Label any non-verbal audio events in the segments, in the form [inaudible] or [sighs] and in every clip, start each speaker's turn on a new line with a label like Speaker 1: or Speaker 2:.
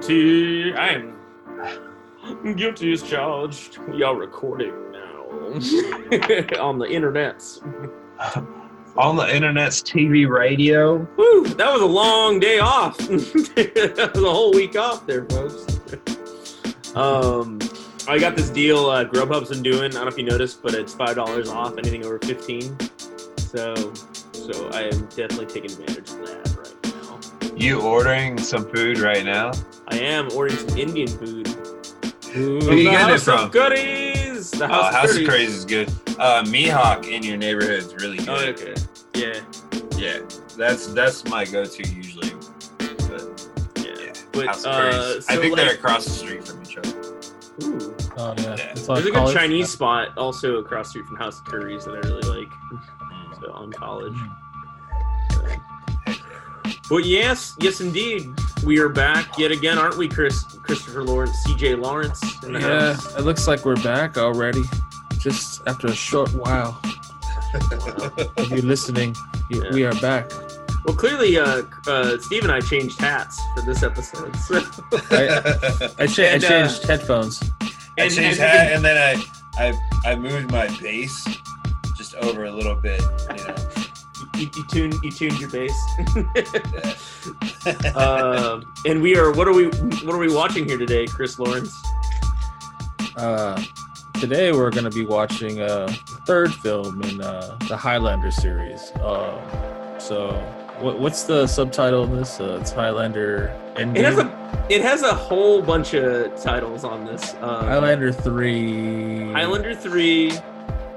Speaker 1: guilty. I am guilty as charged. We are recording now [laughs] on the internets. [laughs]
Speaker 2: On the internet's TV radio.
Speaker 1: Woo, that was a long day off. [laughs] that was a whole week off there, folks. Um, I got this deal uh, Grubhub's been doing. I don't know if you noticed, but it's five dollars off anything over fifteen. So, so I am definitely taking advantage of that.
Speaker 2: You ordering some food right now?
Speaker 1: I am ordering some Indian food.
Speaker 2: Who
Speaker 1: From
Speaker 2: you
Speaker 1: the
Speaker 2: getting it from?
Speaker 1: Goodies. Curry's. The
Speaker 2: Oh,
Speaker 1: House,
Speaker 2: House
Speaker 1: of
Speaker 2: of
Speaker 1: Curry's.
Speaker 2: Curry's is good. Uh, Mihawk in your neighborhood is really good.
Speaker 1: Oh, okay. Yeah,
Speaker 2: Yeah, that's that's my go-to usually. But
Speaker 1: yeah.
Speaker 2: yeah,
Speaker 1: But
Speaker 2: House of
Speaker 1: uh, so
Speaker 2: I think
Speaker 1: like,
Speaker 2: they're across the street from each other.
Speaker 1: ooh,
Speaker 3: Oh yeah,
Speaker 2: Yeah.
Speaker 1: There's a good
Speaker 3: college.
Speaker 1: Chinese spot also across the street from House of Curries that I really like.
Speaker 2: Mm.
Speaker 1: So on college.
Speaker 3: Mm.
Speaker 1: But yes, yes indeed, we are back yet again, aren't we, Chris? Christopher Lawrence, C.J. Lawrence
Speaker 3: Yeah,
Speaker 1: house.
Speaker 3: it looks like we're back already. Just after a short while [laughs] If you're listening, you,
Speaker 1: Yeah.
Speaker 3: we are back.
Speaker 1: Well, clearly, uh, uh, Steve and I changed hats for this episode. So, [laughs]
Speaker 3: I, I, cha-
Speaker 1: And,
Speaker 3: I
Speaker 1: uh,
Speaker 3: changed headphones.
Speaker 2: I
Speaker 1: And-
Speaker 2: changed
Speaker 1: and you
Speaker 2: hat and then I, I I moved my bass just over a little bit. You know.
Speaker 1: You, you tuned you tuned your bass. Uh, [laughs] and we are what are we what are we watching here today, Chris Lawrence?
Speaker 3: Uh, today we're going to be watching a third film in uh, the Highlander series. Um, so, what, what's the subtitle of this? Uh, it's Highlander.
Speaker 1: It has a it has a whole bunch of titles on this. Um,
Speaker 3: Highlander three.
Speaker 1: Highlander three,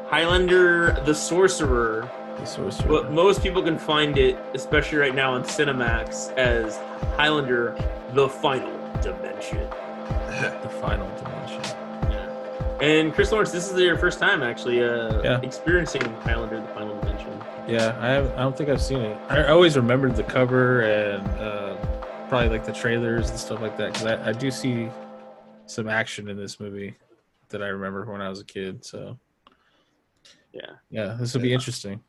Speaker 1: Highlander the Sorcerer.
Speaker 3: The Sorcerer.
Speaker 1: But most people can find it, especially right now on Cinemax, as Highlander the Final Dimension. [laughs]
Speaker 3: the final dimension. Yeah.
Speaker 1: And Chris Lawrence, this is your first time actually uh,
Speaker 3: Yeah.
Speaker 1: experiencing Highlander the Final Dimension.
Speaker 3: Yeah, I have, I don't think I've seen it. I always remembered the cover and uh, probably like the trailers and stuff like that because I, I do see some action in this movie that I remember when I was a kid. So
Speaker 1: Yeah.
Speaker 3: yeah, this will be interesting.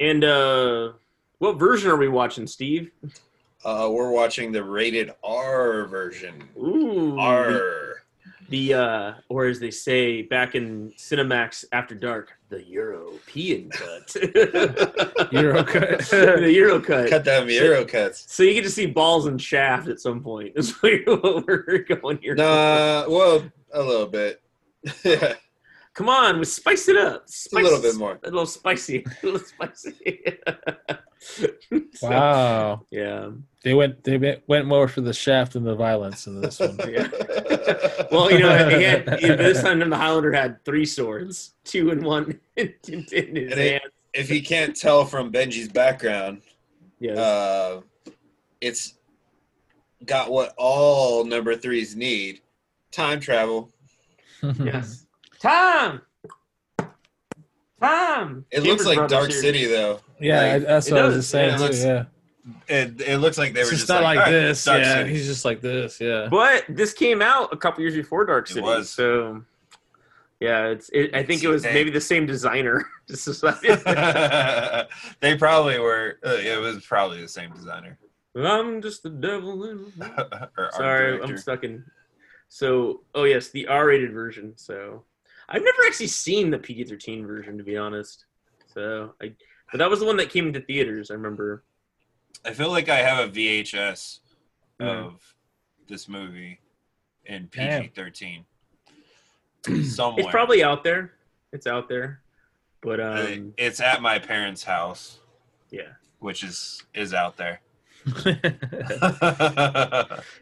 Speaker 1: And uh, what version are we watching, Steve?
Speaker 2: Uh, we're watching the rated R version.
Speaker 1: Ooh,
Speaker 2: R.
Speaker 1: the uh, or as they say back in Cinemax After Dark, the European cut. [laughs]
Speaker 3: Euro [laughs] cut.
Speaker 1: the Euro cut.
Speaker 2: Cut them Euro cuts.
Speaker 1: So you get to see balls and shaft at some point. [laughs] Is what we're going here.
Speaker 2: Nah, well, a little bit. yeah,
Speaker 1: Come on, we spice it up.
Speaker 2: a little bit more.
Speaker 1: A little spicy. [laughs] A little spicy. [laughs] So,
Speaker 3: Wow,
Speaker 1: yeah.
Speaker 3: they went they went- went more for the shaft than the violence in this one. [laughs]
Speaker 1: Yeah. Well, you know, he had, this time the Highlander had three swords, two in one in, in his
Speaker 2: And it-
Speaker 1: hand.
Speaker 2: if you can't tell from Benji's background,
Speaker 1: yeah,
Speaker 2: uh, it's got what all number threes need: time travel.
Speaker 1: yes. Tom. Tom.
Speaker 2: It
Speaker 1: Chambers
Speaker 2: looks like Dark
Speaker 1: here.
Speaker 2: City, though.
Speaker 3: Yeah,
Speaker 2: Like,
Speaker 3: that's
Speaker 1: it
Speaker 3: what I was just saying
Speaker 1: yeah, it
Speaker 3: too.
Speaker 2: looks-
Speaker 3: yeah,
Speaker 2: It, it looks like they
Speaker 3: it's
Speaker 2: were
Speaker 3: just
Speaker 2: just
Speaker 3: not like,
Speaker 2: "All right,
Speaker 3: this.
Speaker 2: Dark
Speaker 3: yeah,
Speaker 2: City."
Speaker 3: he's just like this. Yeah.
Speaker 1: But this came out a couple years before Dark
Speaker 2: It
Speaker 1: City.
Speaker 2: was.
Speaker 1: So yeah, it's it, I think it was maybe the same designer. [laughs] [laughs] [laughs]
Speaker 2: They probably were. Uh, it was probably the same designer.
Speaker 1: I'm just the devil. In... Sorry. I'm stuck in. So, oh yes, the R-rated version. So, I've never actually seen the PG-13 version, to be honest. So, I, but that was the one that came into theaters. I remember.
Speaker 2: I feel like I have a VHS
Speaker 1: Mhm.
Speaker 2: of this movie in PG thirteen [clears throat] somewhere.
Speaker 1: It's probably out there. It's out there, but
Speaker 2: Uh,
Speaker 1: um,
Speaker 2: it's at my parents' house,
Speaker 1: yeah,
Speaker 2: which is is out there. [laughs] [laughs]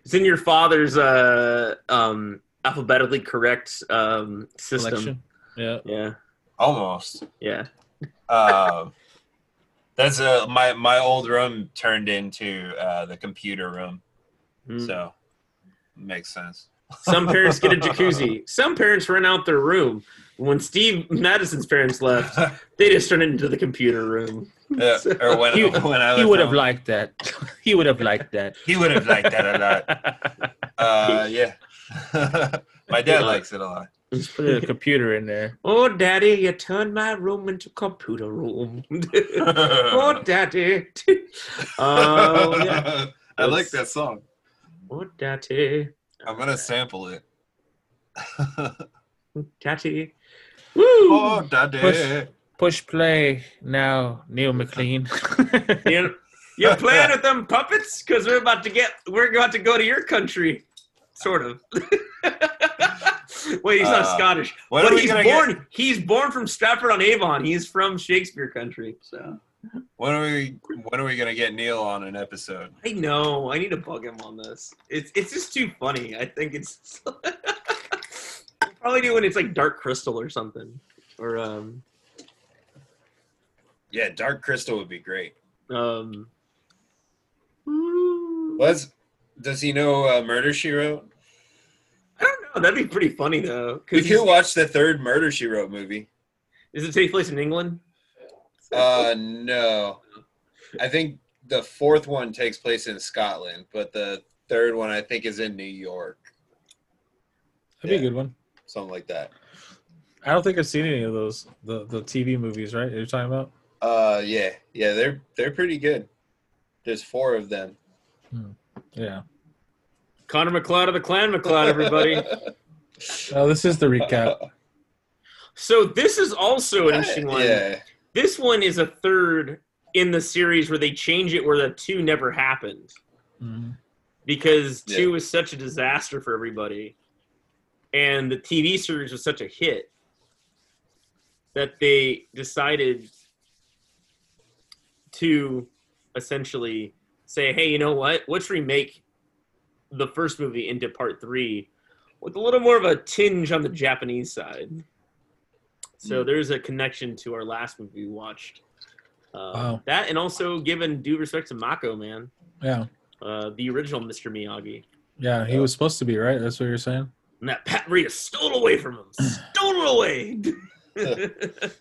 Speaker 1: it's in your father's uh um alphabetically correct um system.
Speaker 3: Selection. Yeah.
Speaker 1: Yeah,
Speaker 2: Almost.
Speaker 1: yeah.
Speaker 2: Um, that's a my my old room turned into uh, the computer room,
Speaker 1: Mm.
Speaker 2: so makes sense.
Speaker 1: Some parents get a jacuzzi. [laughs] Some parents rent out their room. When Steve Madison's parents left, they just turned it into the computer room.
Speaker 2: Yeah, [laughs] or when,
Speaker 3: He-
Speaker 2: when I
Speaker 3: He
Speaker 2: left
Speaker 3: would have liked that. [laughs] He would have liked that.
Speaker 2: He would have liked that a lot. Uh, yeah, my dad likes it a lot.
Speaker 3: Just put a computer in there. [laughs]
Speaker 1: oh, Daddy, you turned my room into computer room. [laughs] oh, Daddy. [laughs] Oh, yeah.
Speaker 2: I like that song.
Speaker 1: Oh, daddy.
Speaker 2: I'm gonna sample it.
Speaker 1: Oh, daddy. Oh, Woo!
Speaker 2: oh, daddy.
Speaker 3: Push. Push play now, Neil McLean.
Speaker 1: You, you playing with them puppets? Because we're about to get, we're about to go to your country, sort of. [laughs] Wait, he's not
Speaker 2: Uh,
Speaker 1: Scottish, but he's born.
Speaker 2: get?
Speaker 1: He's born from Stratford on Avon. He's from Shakespeare country. So
Speaker 2: When are we? When are we gonna get Neil on an episode?
Speaker 1: I know I need to bug him on this. It's it's just too funny. I think it's [laughs] probably do when it's like Dark Crystal or something, or um
Speaker 2: Yeah, Dark Crystal would be great.
Speaker 1: um.
Speaker 2: Was does he know uh, Murder She Wrote?
Speaker 1: I don't know. That'd be pretty funny though.
Speaker 2: We
Speaker 1: Because
Speaker 2: could watch the third Murder She Wrote movie.
Speaker 1: does it take place in England?
Speaker 2: Uh, no, I think the fourth one takes place in Scotland, but the third one I think is in New York,
Speaker 3: That'd be a good one.
Speaker 2: something like that.
Speaker 3: I don't think I've seen any of those the the TV movies. Right? You're talking about?
Speaker 2: Uh, yeah, yeah, they're they're pretty good. There's four of them.
Speaker 3: Yeah.
Speaker 1: Connor MacLeod of the Clan MacLeod, everybody. [laughs]
Speaker 3: Oh, this is the recap.
Speaker 1: so this is also an interesting one.
Speaker 2: Yeah,
Speaker 1: This one is a third in the series where they change it where the two never happened
Speaker 3: Mhm.
Speaker 1: because
Speaker 2: Yeah.
Speaker 1: two was such a disaster for everybody, and the TV series was such a hit that they decided to essentially say, "Hey, you know what? Let's remake the first movie into part three with a little more of a tinge on the Japanese side." So there's a connection to our last movie we watched. Uh,
Speaker 3: Wow.
Speaker 1: That and also given due respect to Mako, man,
Speaker 3: Yeah.
Speaker 1: uh, the original Mr. Miyagi.
Speaker 3: Yeah. He was supposed to be right. That's what you're saying.
Speaker 1: And that Pat Morita [clears throat] stole it away [laughs] [laughs] from him. stole it away. that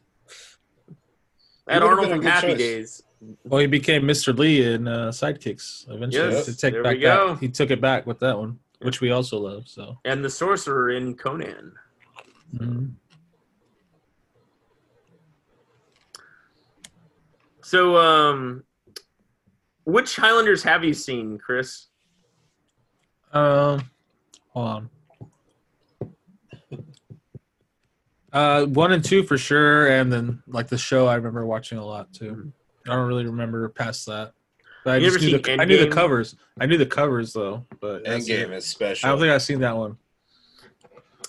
Speaker 2: been
Speaker 1: Arnold from Happy
Speaker 2: choice.
Speaker 1: Days.
Speaker 3: Well, he became Mr. Lee in uh, Sidekicks eventually.
Speaker 1: Yes,
Speaker 3: to take
Speaker 1: there
Speaker 3: back
Speaker 1: we go.
Speaker 3: that. He took it back with that one, which we also love. So.
Speaker 1: And the sorcerer in Conan.
Speaker 3: Mhm.
Speaker 1: So, um, which Highlanders have you seen, Chris?
Speaker 3: Um, hold on. Uh, one and two for sure, and then like the show, I remember watching a lot too. I don't really remember past that. But I
Speaker 1: You
Speaker 3: just knew the,
Speaker 1: seen
Speaker 3: I knew the covers. I knew the covers though, but that's
Speaker 2: Endgame is special.
Speaker 3: I don't think I've seen that one.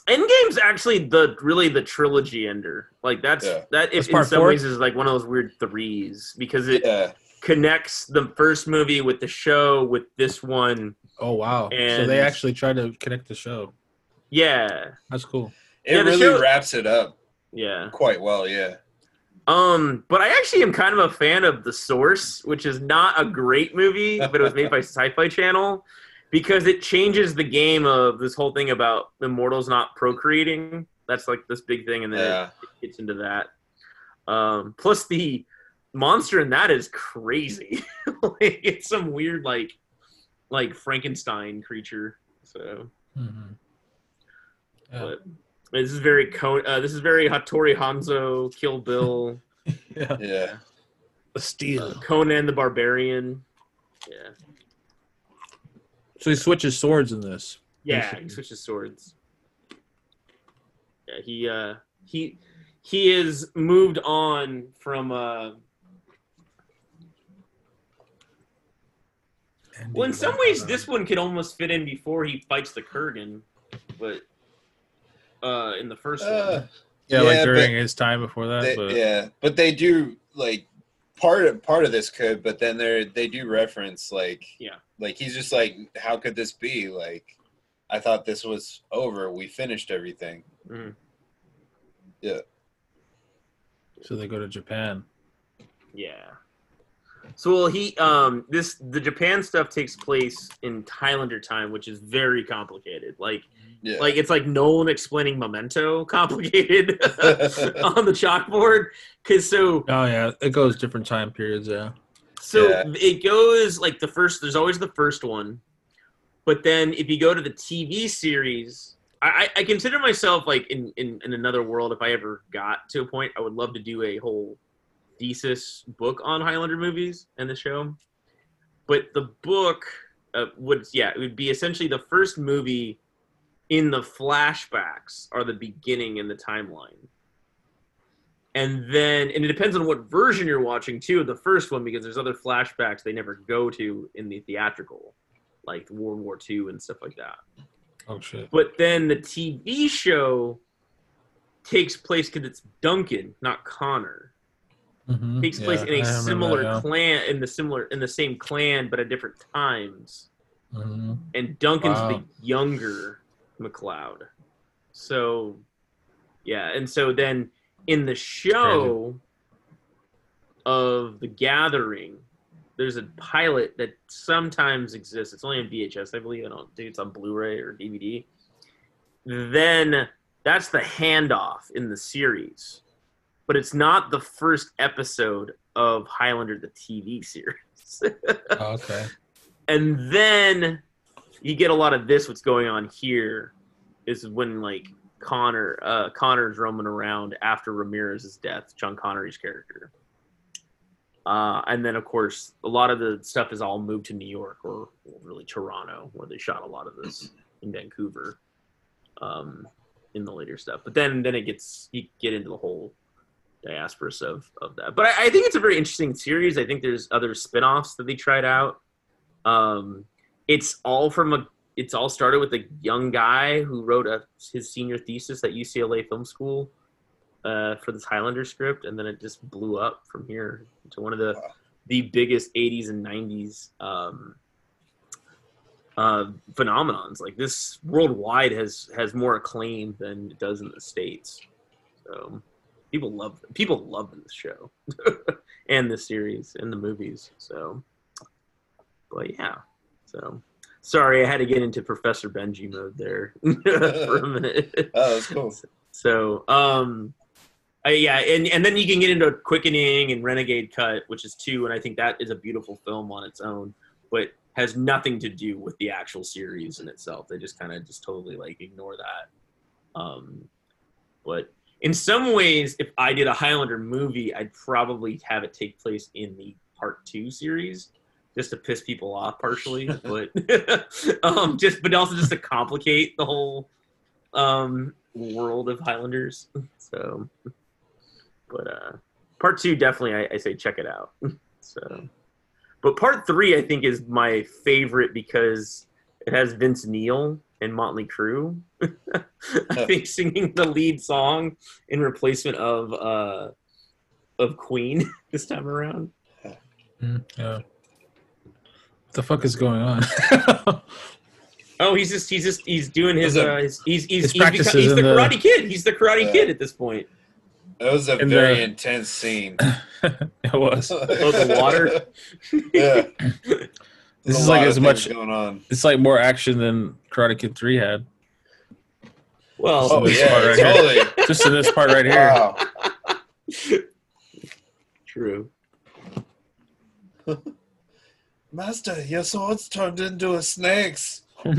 Speaker 1: Endgame's actually the really the trilogy ender. Like that's
Speaker 2: Yeah.
Speaker 1: that
Speaker 3: That's
Speaker 1: in
Speaker 3: part
Speaker 1: some
Speaker 3: four?
Speaker 1: ways is like one of those weird threes because it
Speaker 2: yeah,
Speaker 1: connects the first movie with the show with this one.
Speaker 3: Oh wow! so they actually try to connect the show.
Speaker 1: Yeah,
Speaker 3: That's cool.
Speaker 2: it
Speaker 1: Yeah,
Speaker 2: really
Speaker 1: show-
Speaker 2: wraps it up
Speaker 1: yeah.
Speaker 2: quite well. Yeah,
Speaker 1: Um, but I actually am kind of a fan of The Source, which is not a great movie, but it was made by [laughs] Sci-Fi Channel because it changes the game of this whole thing about immortals not procreating. That's like this big thing, and then
Speaker 2: yeah.
Speaker 1: it gets into that. Um, plus the monster in that is crazy. [laughs] like, it's some weird like like Frankenstein creature. So,
Speaker 3: Mhm. Yeah.
Speaker 1: but this is very Con- uh, this is very Hattori Hanzo, Kill Bill. [laughs]
Speaker 3: yeah.
Speaker 2: Yeah.
Speaker 3: The steel.
Speaker 1: Conan the Barbarian. Yeah.
Speaker 3: So he switches swords in this.
Speaker 1: Yeah,
Speaker 3: Basically.
Speaker 1: he switches swords. Yeah, he uh he he is moved on from uh well in some ways this one could almost fit in before he fights the Kurgan, but uh in the first
Speaker 2: Uh,
Speaker 1: one.
Speaker 3: Yeah, like during his time before that.
Speaker 2: They-
Speaker 3: but
Speaker 2: yeah, but they do like part of part of this could, but then they they do reference like
Speaker 1: Yeah.
Speaker 2: like he's just like, how could this be? Like, I thought this was over. We finished everything.
Speaker 1: Mhm.
Speaker 3: so they go to Japan.
Speaker 1: Yeah. So well, he um this the Japan stuff takes place in Highlander time, which is very complicated. Like
Speaker 2: Yeah,
Speaker 1: like it's like Nolan explaining Memento complicated [laughs] on the chalkboard. Cause so
Speaker 3: Oh yeah, it goes different time periods. Yeah.
Speaker 1: so
Speaker 2: Yeah.
Speaker 1: it goes like the first. There's always the first one, but then if you go to the TV series, I, I I consider myself like in, in in another world. If I ever got to a point, I would love to do a whole thesis book on Highlander movies and the show. But the book uh, would yeah, it would be essentially the first movie in the flashbacks are the beginning in the timeline. And then, and it depends on what version you're watching too. The first one, because there's other flashbacks they never go to in the theatrical, like World War II and stuff like that.
Speaker 3: Oh shit.
Speaker 1: But then the TV show takes place because it's Duncan, not Connor.
Speaker 3: Mhm.
Speaker 1: Takes place in a similar
Speaker 3: that, yeah.
Speaker 1: clan, in the similar in the same clan, but at different times.
Speaker 3: Mhm.
Speaker 1: And Duncan's
Speaker 3: Wow.
Speaker 1: the younger MacLeod. So, yeah, and so then in the show of The Gathering, there's a pilot that sometimes exists. It's only on VHS, I believe. I don't think it's on Blu-ray or DVD. Then that's the handoff in the series, but it's not the first episode of Highlander the TV series. [laughs]
Speaker 3: Oh, okay.
Speaker 1: and then you get a lot of this. What's going on here is when like Connor, uh, Connor's roaming around after Ramirez's death, Sean Connery's character. Uh, and then, of course, a lot of the stuff is all moved to New York or really Toronto, where they shot a lot of this in Vancouver, um, in the later stuff. But then, then it gets you get into the whole diasporas of of that. But I, I think it's a very interesting series. I think there's other spin-offs that they tried out. Um, it's all from a. It's all started with a young guy who wrote a, his senior thesis at UCLA Film School uh, for this Highlander script, and then it just blew up from here to one of the
Speaker 4: Wow.
Speaker 1: the biggest '80s and '90s um, uh, phenomenons. Like this worldwide has has more acclaim than it does in the states. So people love people love this show [laughs] and the series and the movies. So, but yeah. So sorry, I had to get into Professor Benji mode there [laughs] for a minute.
Speaker 4: Oh, that's cool.
Speaker 1: So, um, uh, yeah, and and then you can get into Quickening and Renegade Cut, which is two, and I think that is a beautiful film on its own, but has nothing to do with the actual series in itself. They just kind of just totally like ignore that. Um, but in some ways, if I did a Highlander movie, I'd probably have it take place in the part two series, just to piss people off partially, [laughs] but [laughs] um, just but also just to complicate the whole um world of Highlanders. [laughs] So, but uh, part two definitely, I, I say check it out. So, but part three, I think, is my favorite because it has Vince Neil and Motley Crue. I think singing the lead song in replacement of uh of Queen this time around.
Speaker 3: Mm, yeah. What the fuck is going on? [laughs]
Speaker 1: Oh, he's just he's just he's doing his
Speaker 4: Was it-
Speaker 1: uh his, he's he's
Speaker 3: His
Speaker 1: he's, beco-
Speaker 3: practices
Speaker 1: he's the
Speaker 3: in the-
Speaker 1: Karate Kid. He's the Karate
Speaker 4: Yeah.
Speaker 1: Kid at this point.
Speaker 4: That was a
Speaker 3: And
Speaker 4: very
Speaker 3: the-
Speaker 4: intense scene. [laughs]
Speaker 3: it was. [laughs]
Speaker 4: oh,
Speaker 1: the water?
Speaker 4: yeah.
Speaker 3: This
Speaker 4: A
Speaker 3: is like as much.
Speaker 4: going on.
Speaker 3: It's like more action than Karate Kid Three had.
Speaker 1: Well,
Speaker 4: Oh
Speaker 3: this
Speaker 4: yeah,
Speaker 3: right
Speaker 4: totally.
Speaker 3: Just in this part right here.
Speaker 4: Wow.
Speaker 1: true.
Speaker 4: Master, your sword's turned into a snake's. [laughs]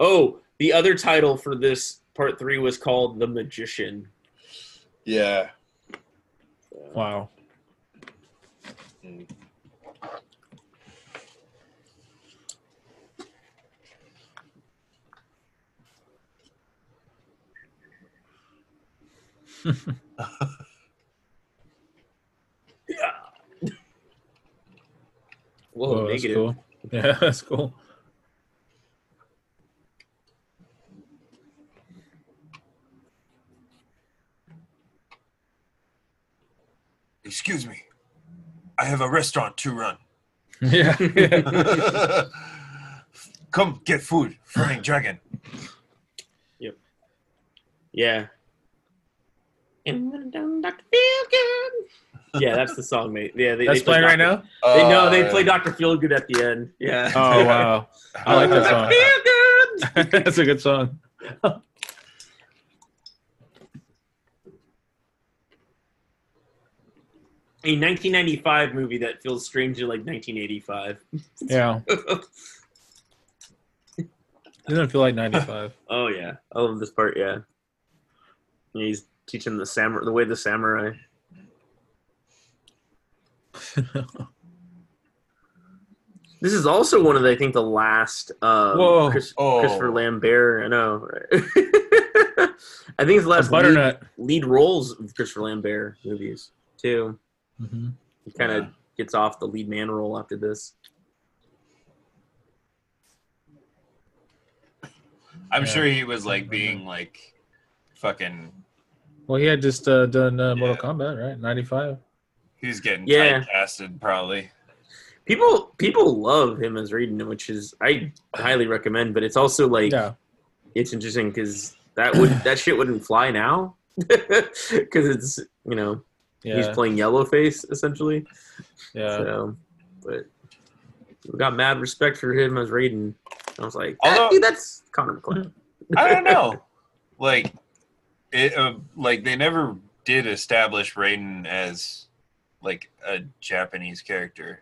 Speaker 1: Oh, the other title for this part three was called The Magician.
Speaker 4: Yeah.
Speaker 3: wow.
Speaker 1: Yeah. [laughs] Whoa,
Speaker 3: Whoa, that's
Speaker 1: negative.
Speaker 3: cool. [laughs] Yeah, that's cool.
Speaker 5: Excuse me. I have a restaurant to run. [laughs]
Speaker 3: Yeah. [laughs]
Speaker 5: Come get food, Flying Dragon. Yep.
Speaker 1: Yeah. And when I'm done, Dr. Feelgood. Yeah, that's the song, mate. Yeah, they,
Speaker 3: That's
Speaker 1: they play
Speaker 3: playing right
Speaker 1: Dr.
Speaker 3: now.
Speaker 1: They know they
Speaker 4: Uh,
Speaker 1: play Dr. Feelgood at the end. Yeah.
Speaker 3: Oh [laughs] wow, I like that song.
Speaker 1: Feelgood. [laughs]
Speaker 3: That's a good song.
Speaker 1: A 1995 movie that feels strangely like 1985.
Speaker 3: Yeah, [laughs] it doesn't feel like '95.
Speaker 1: Oh yeah, I love this part. Yeah, Yeah, he's teaching the samurai the way the samurai. [laughs] This is also one of the, I think the last um, Chris,
Speaker 2: Oh.
Speaker 1: Christopher Lambert. I know. Right? [laughs] I think it's the
Speaker 3: A
Speaker 1: last lead,
Speaker 3: butternut.
Speaker 1: lead roles of Christopher Lambert movies too.
Speaker 3: hmm
Speaker 1: He kind of
Speaker 2: Yeah.
Speaker 1: gets off the lead man role after this.
Speaker 2: I'm
Speaker 3: Yeah.
Speaker 2: sure he was like being like fucking.
Speaker 3: Well, he had just uh, done uh, Mortal
Speaker 2: Yeah.
Speaker 3: Kombat, right? Ninety-five.
Speaker 2: He's getting
Speaker 1: Yeah.
Speaker 2: typecasted probably.
Speaker 1: People people love him as Raiden, which is I highly recommend. But it's also like
Speaker 3: Yeah.
Speaker 1: it's interesting because that would [coughs] that shit wouldn't fly now [laughs] because it's you know
Speaker 3: Yeah.
Speaker 1: he's playing Yellowface essentially.
Speaker 3: yeah.
Speaker 1: So, but we got mad respect for him as Raiden. I was like,
Speaker 2: Although-
Speaker 1: "Ah, dude, that's Connor McClure.
Speaker 2: I don't know. [laughs] like, it uh, like they never did establish Raiden as like a Japanese character.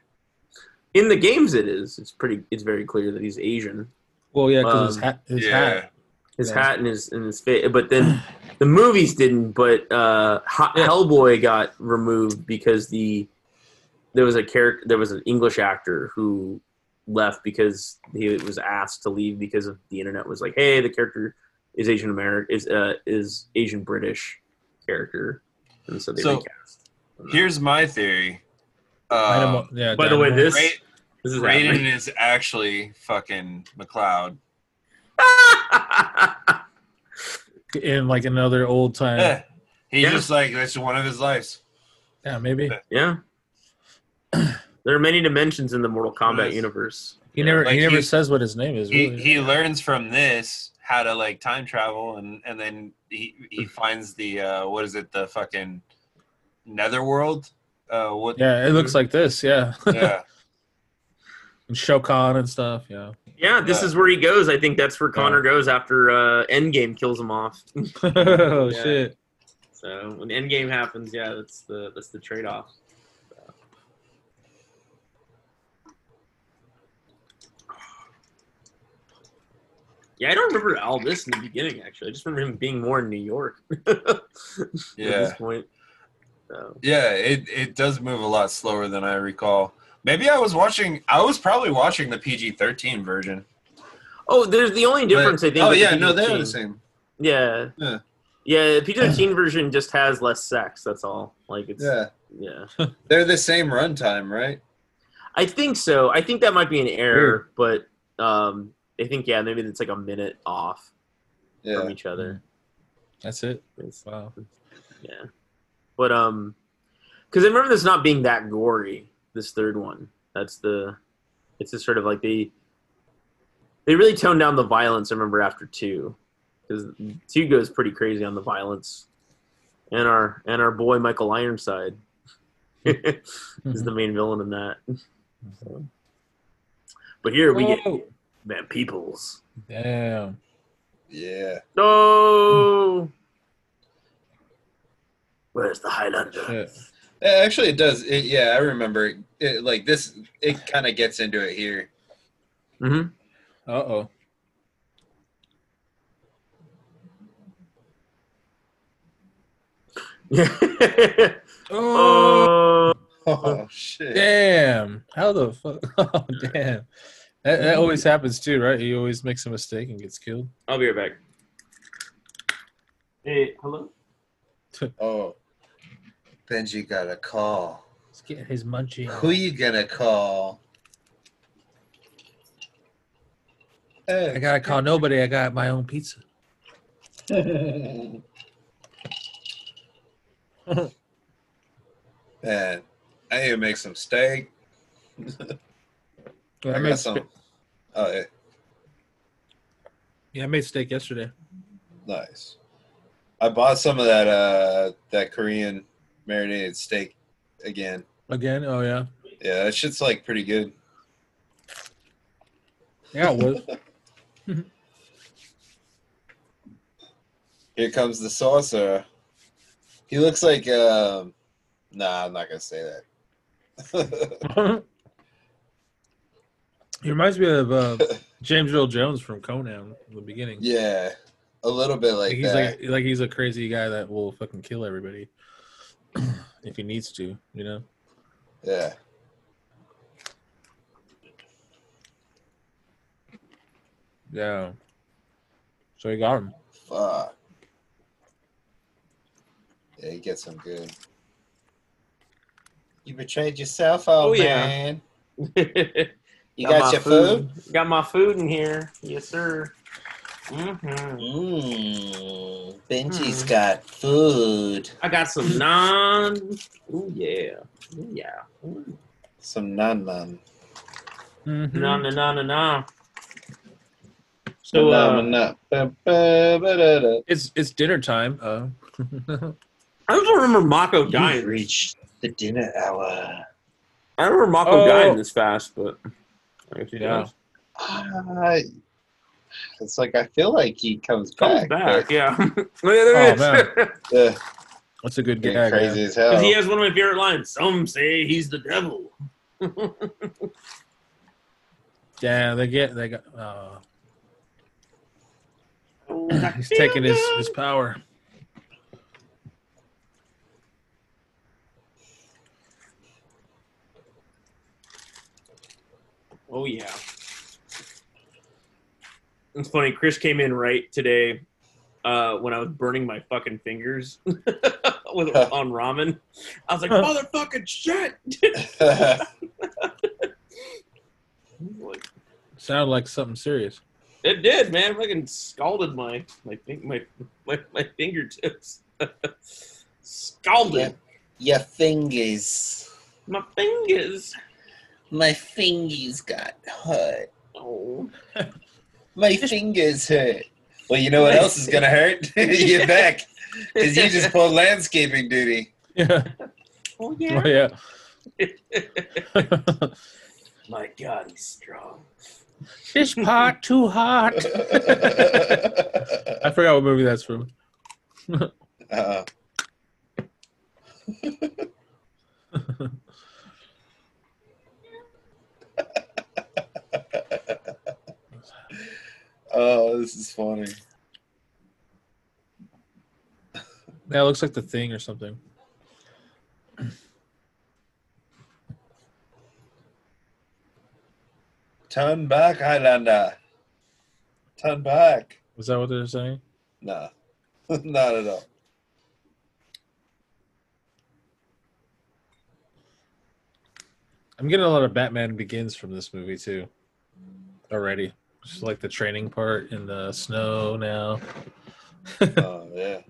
Speaker 1: In the games, it is. It's pretty. It's very clear that he's Asian.
Speaker 3: Well, yeah, because his
Speaker 1: Um,
Speaker 3: hat. His
Speaker 2: yeah.
Speaker 3: hat.
Speaker 1: His
Speaker 3: Yeah.
Speaker 1: hat and his and his face. But then the movies didn't. But uh, Ho-
Speaker 3: Yeah.
Speaker 1: Hellboy got removed because the there was a character. There was an English actor who left because he was asked to leave because of the internet was like, hey, the character is Asian American is uh, is Asian British character, and so they
Speaker 2: So,
Speaker 1: recast.
Speaker 2: Here's my theory.
Speaker 3: Dynamo-
Speaker 2: Um,
Speaker 3: yeah.
Speaker 1: by the way,
Speaker 3: Dynamo-
Speaker 1: this
Speaker 2: Ra-
Speaker 1: this is
Speaker 2: Raiden
Speaker 1: happening.
Speaker 2: is actually fucking MacLeod. [laughs]
Speaker 3: in like another old time.
Speaker 2: Yeah. He's
Speaker 1: Yeah.
Speaker 2: just like that's one of his lives.
Speaker 3: Yeah, maybe.
Speaker 1: Yeah. [clears throat] there are many dimensions in the Mortal Kombat
Speaker 2: Yes.
Speaker 1: universe.
Speaker 3: He never.
Speaker 2: Like
Speaker 3: he never
Speaker 2: he-
Speaker 3: says what his name is.
Speaker 2: He
Speaker 3: Really.
Speaker 2: he learns from this how to like time travel and and then he he finds the uh what is it the fucking netherworld uh what
Speaker 3: yeah, it looks like this. Yeah,
Speaker 2: yeah [laughs]
Speaker 3: and Shokan and stuff. Yeah.
Speaker 1: Yeah, this
Speaker 2: Yeah.
Speaker 1: is where he goes. I think that's where Connor goes after uh, Endgame kills him off. [laughs] [laughs]
Speaker 3: oh
Speaker 1: Yeah.
Speaker 3: shit.
Speaker 1: So when Endgame happens, yeah, that's the that's the trade off. Yeah, I don't remember all this in the beginning. Actually, I just remember him being more in New York. At
Speaker 2: Yeah.
Speaker 1: this point. So,
Speaker 2: yeah it it does move a lot slower than I recall. Maybe I was watching I was probably watching the PG-13 version.
Speaker 1: oh, there's the only difference I think.
Speaker 2: oh
Speaker 1: with the
Speaker 2: yeah, no, they're the same.
Speaker 1: Yeah.
Speaker 2: Yeah.
Speaker 1: Yeah, the PG-13 [laughs] version just has less sex. That's all. Like it's
Speaker 2: Yeah,
Speaker 1: yeah. [laughs]
Speaker 2: they're the same runtime, right?
Speaker 1: I think so. I think that might be an error, but um, I think yeah, maybe it's like a minute off from each other.
Speaker 3: That's it.
Speaker 1: It's-
Speaker 3: Wow.
Speaker 1: yeah, but um, because I remember this not being that gory. This third one, that's the. It's just sort of like they. They really toned down the violence. I remember after two, because two goes pretty crazy on the violence, and our and our boy Michael Ironside [laughs] is the main villain in that. So. But here we get
Speaker 3: Whoa.
Speaker 1: Van Peebles.
Speaker 3: Damn.
Speaker 2: yeah.
Speaker 1: No. Where's the Highlander?
Speaker 2: Yeah, Actually, it does. It, yeah, I remember. It, it, like this, it kind of gets into it here.
Speaker 1: Mm-hmm.
Speaker 3: Uh [laughs] oh. Oh.
Speaker 1: oh. [laughs]
Speaker 2: Oh shit!
Speaker 3: Damn. How the fuck? [laughs] Oh damn. That, that always happens too, right? He always makes a mistake and gets killed.
Speaker 1: I'll be right back. Hey, hello.
Speaker 2: Oh, Benji got a call.
Speaker 3: Let's get his munchie.
Speaker 2: Who you gonna call?
Speaker 3: I gotta call nobody. I got my own pizza. [laughs]
Speaker 2: Man, I need to make some steak.
Speaker 3: I,
Speaker 2: I
Speaker 3: made
Speaker 2: got some. Oh, yeah,
Speaker 3: yeah, I made steak yesterday.
Speaker 2: nice. I bought some of that uh that Korean marinated steak again.
Speaker 3: Again? Oh yeah.
Speaker 2: Yeah, that shit's like pretty good.
Speaker 3: Yeah, it was. [laughs]
Speaker 2: Here comes the saucer. He looks like um nah, I'm not gonna say that. [laughs]
Speaker 3: he reminds me of uh, James Earl Jones from Conan in the beginning.
Speaker 2: yeah. A little bit like,
Speaker 3: Like, he's
Speaker 2: that.
Speaker 3: like like he's a crazy guy that will fucking kill everybody if he needs to, you know.
Speaker 2: Yeah.
Speaker 3: Yeah. So he got him.
Speaker 2: Fuck. Yeah, he gets him good. You betrayed yourself,
Speaker 1: oh, oh
Speaker 2: man.
Speaker 1: Yeah. [laughs]
Speaker 2: you got, got your food. food?
Speaker 1: Got my food in here. Yes, sir hmm
Speaker 2: Mmm. Benji's
Speaker 1: Hmm.
Speaker 2: got food.
Speaker 1: I got some naan. Ooh yeah. Ooh yeah. Ooh.
Speaker 2: Some nun nun.
Speaker 3: Mm-hmm.
Speaker 1: Na na na na na. So uh,
Speaker 3: It's it's dinner time. Uh, [laughs]
Speaker 1: I don't remember Mako dying.
Speaker 2: You've reached the dinner hour.
Speaker 1: I don't remember Mako
Speaker 3: Oh.
Speaker 1: dying this fast, but I guess he
Speaker 3: Yeah.
Speaker 1: does.
Speaker 2: Uh, it's like I feel like he comes
Speaker 1: Comes
Speaker 2: back.
Speaker 1: back,
Speaker 2: but,
Speaker 1: yeah. [laughs] oh, yeah, there
Speaker 3: Oh,
Speaker 1: it is.
Speaker 2: uh, [laughs]
Speaker 3: that's a good
Speaker 2: getting
Speaker 3: gag.
Speaker 2: crazy
Speaker 3: yeah.
Speaker 2: as hell.
Speaker 1: He has one of my favorite lines. Some say he's the devil. [laughs]
Speaker 3: Yeah, they get they got. Uh,
Speaker 1: Oh,
Speaker 3: he's taking his his power.
Speaker 1: Oh yeah. It's funny. Chris came in right today uh, when I was burning my fucking fingers [laughs] with [laughs] on ramen. I was like, "Motherfucking shit!" Like, [laughs]
Speaker 3: Sounded like something serious.
Speaker 1: it did, man. Fucking scalded my my fin- my my, my fingertips. scalded
Speaker 2: Your fingers.
Speaker 1: my fingers.
Speaker 2: My fingers got hurt.
Speaker 1: Oh,
Speaker 2: My fingers hurt. Well, you know what else is gonna hurt? [laughs] Your back, because you just [laughs] pulled landscaping duty.
Speaker 3: Yeah.
Speaker 1: oh
Speaker 3: Oh,
Speaker 1: yeah.
Speaker 3: yeah. [laughs]
Speaker 1: My God, he's strong.
Speaker 3: this part too hot. I forgot what movie that's from.
Speaker 2: uh, oh, this is funny.
Speaker 3: That looks like the thing or something.
Speaker 2: Turn back, Highlander. Turn back.
Speaker 3: Is that what they're saying?
Speaker 2: Nah, [laughs] not at all.
Speaker 3: I'm getting a lot of Batman Begins from this movie too. Already, just like the training part in the snow. Now,
Speaker 2: Oh [laughs] yeah.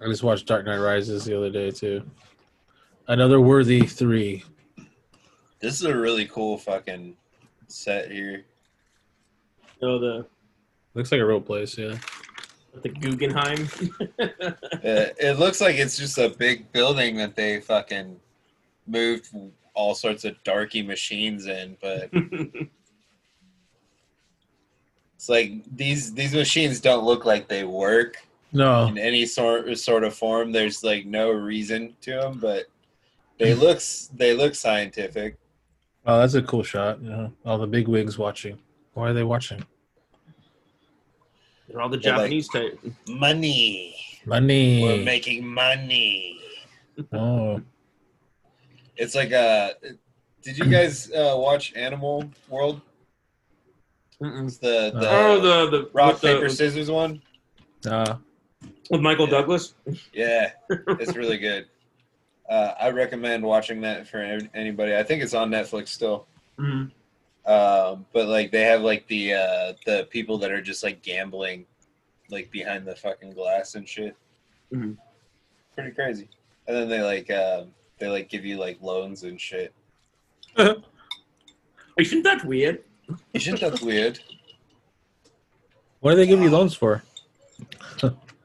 Speaker 3: I just watched Dark Knight Rises the other day too. Another worthy three.
Speaker 2: This is a really cool fucking set here.
Speaker 1: Oh, the
Speaker 3: Looks like a real place. Yeah.
Speaker 1: the Guggenheim. [laughs]
Speaker 2: Uh, it looks like it's just a big building that they fucking moved all sorts of darky machines in, but [laughs] it's like these these machines don't look like they work
Speaker 3: No.
Speaker 2: in any sort sort of form. There's like no reason to them, but they looks they look scientific.
Speaker 3: Oh, that's a cool shot. Yeah. All the big wigs watching. Why are they watching?
Speaker 1: They're all the
Speaker 2: They're like-
Speaker 1: Japanese type.
Speaker 2: Money,
Speaker 3: Money.
Speaker 2: we're making money.
Speaker 3: oh.
Speaker 2: It's like uh, did you guys uh, watch Animal World?
Speaker 1: Mm-mm.
Speaker 2: It's the the
Speaker 1: Oh, the the
Speaker 2: rock
Speaker 1: with the-
Speaker 2: paper scissors one.
Speaker 3: Uh,
Speaker 1: with Michael
Speaker 2: Yeah.
Speaker 1: Douglas.
Speaker 2: Yeah, [laughs] it's really good. Uh, I recommend watching that for anybody. I think it's on Netflix still.
Speaker 1: Mhm.
Speaker 2: Um, but like they have like the uh, the people that are just like gambling, like behind the fucking glass and shit.
Speaker 1: Mhm.
Speaker 2: Pretty crazy. And then they like um, they like give you like loans and shit. [laughs]
Speaker 1: Isn't that weird?
Speaker 2: Isn't that weird?
Speaker 3: what do they give you loans for?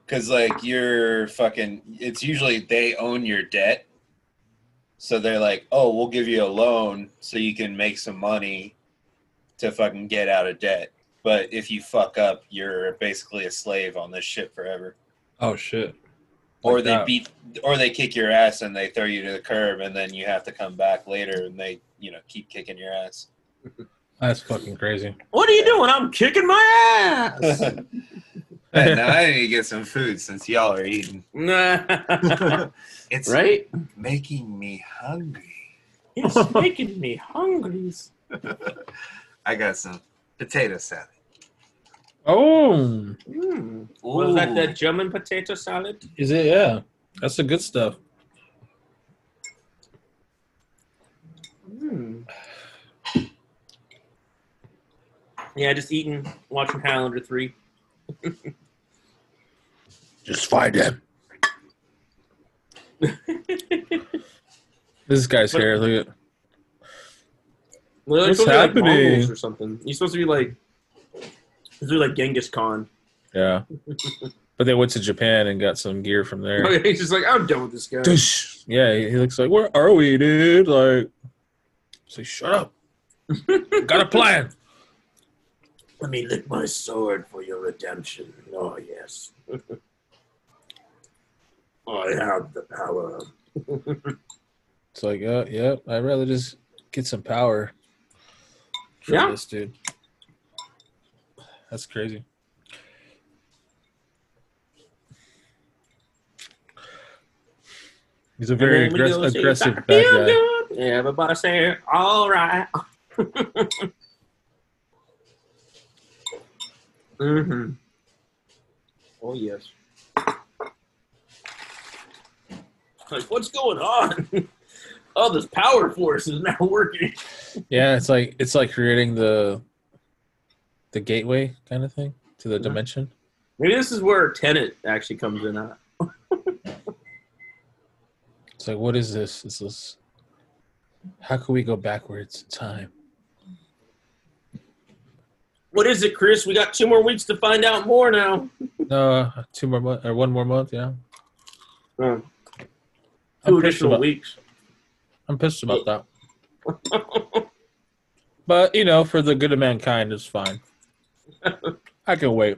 Speaker 2: Because like you're fucking, it's usually they own your debt, so they're like, oh, we'll give you a loan so you can make some money to fucking get out of debt. But if you fuck up, you're basically a slave on this shit forever.
Speaker 3: Oh shit.
Speaker 2: or they
Speaker 3: that.
Speaker 2: beat, or they kick your ass and they throw you to the curb, and then you have to come back later, and they, you know, keep kicking your ass. [laughs]
Speaker 3: That's fucking crazy.
Speaker 1: What are you doing? I'm kicking my ass. [laughs]
Speaker 2: And now I need to get some food since y'all are eating. [laughs] [laughs] It's
Speaker 1: right?
Speaker 2: making me hungry.
Speaker 1: It's making me hungry.
Speaker 2: I got some
Speaker 4: Potato salad.
Speaker 3: Oh,
Speaker 1: Mm. Was that the German potato salad?
Speaker 3: is it? Yeah, that's the good stuff.
Speaker 1: Mm. Yeah, just eating, watching Highlander 3. [laughs]
Speaker 3: Just find him. [laughs] This guy's
Speaker 1: But-
Speaker 3: hair. Look at.
Speaker 1: Well,
Speaker 3: What's
Speaker 1: it's supposed to be like
Speaker 3: happening?
Speaker 1: Mongols or something. He's supposed to be like, he's supposed to be like Genghis Khan.
Speaker 3: Yeah, [laughs] but they went to Japan and got some gear from there.
Speaker 1: Oh, he's just like, I'm done with this guy.
Speaker 3: Dush. Yeah, he he looks like, where are we, dude? Like, say, shut up. Got a plan.
Speaker 1: Let me lick my sword for your redemption. Oh yes. [laughs] I have the power. [laughs]
Speaker 3: It's like, uh, yeah, I'd rather just get some power. For
Speaker 1: Yeah.
Speaker 3: this dude. That's crazy. He's a very
Speaker 1: And then we
Speaker 3: aggress- aggressive
Speaker 1: "I
Speaker 3: bad
Speaker 1: feel
Speaker 3: guy.
Speaker 1: good." Everybody say, all right. [laughs] mm-hmm. Oh, yes. Like, what's going on? [laughs] oh, this power force is now working.
Speaker 3: Yeah, it's like it's like creating the the gateway kind of thing to the
Speaker 1: Yeah.
Speaker 3: dimension.
Speaker 1: Maybe this is where Tenet actually comes in at.
Speaker 3: It's like, what is this? Is this? How can we go backwards in time?
Speaker 1: What is it, Chris? We got two more weeks to find out more now. [laughs]
Speaker 3: Uh, two more month or one more month. Yeah, I'm
Speaker 1: two additional
Speaker 3: about.
Speaker 1: weeks.
Speaker 3: I'm pissed about that. But you know, for the good of mankind, it's fine. I can wait.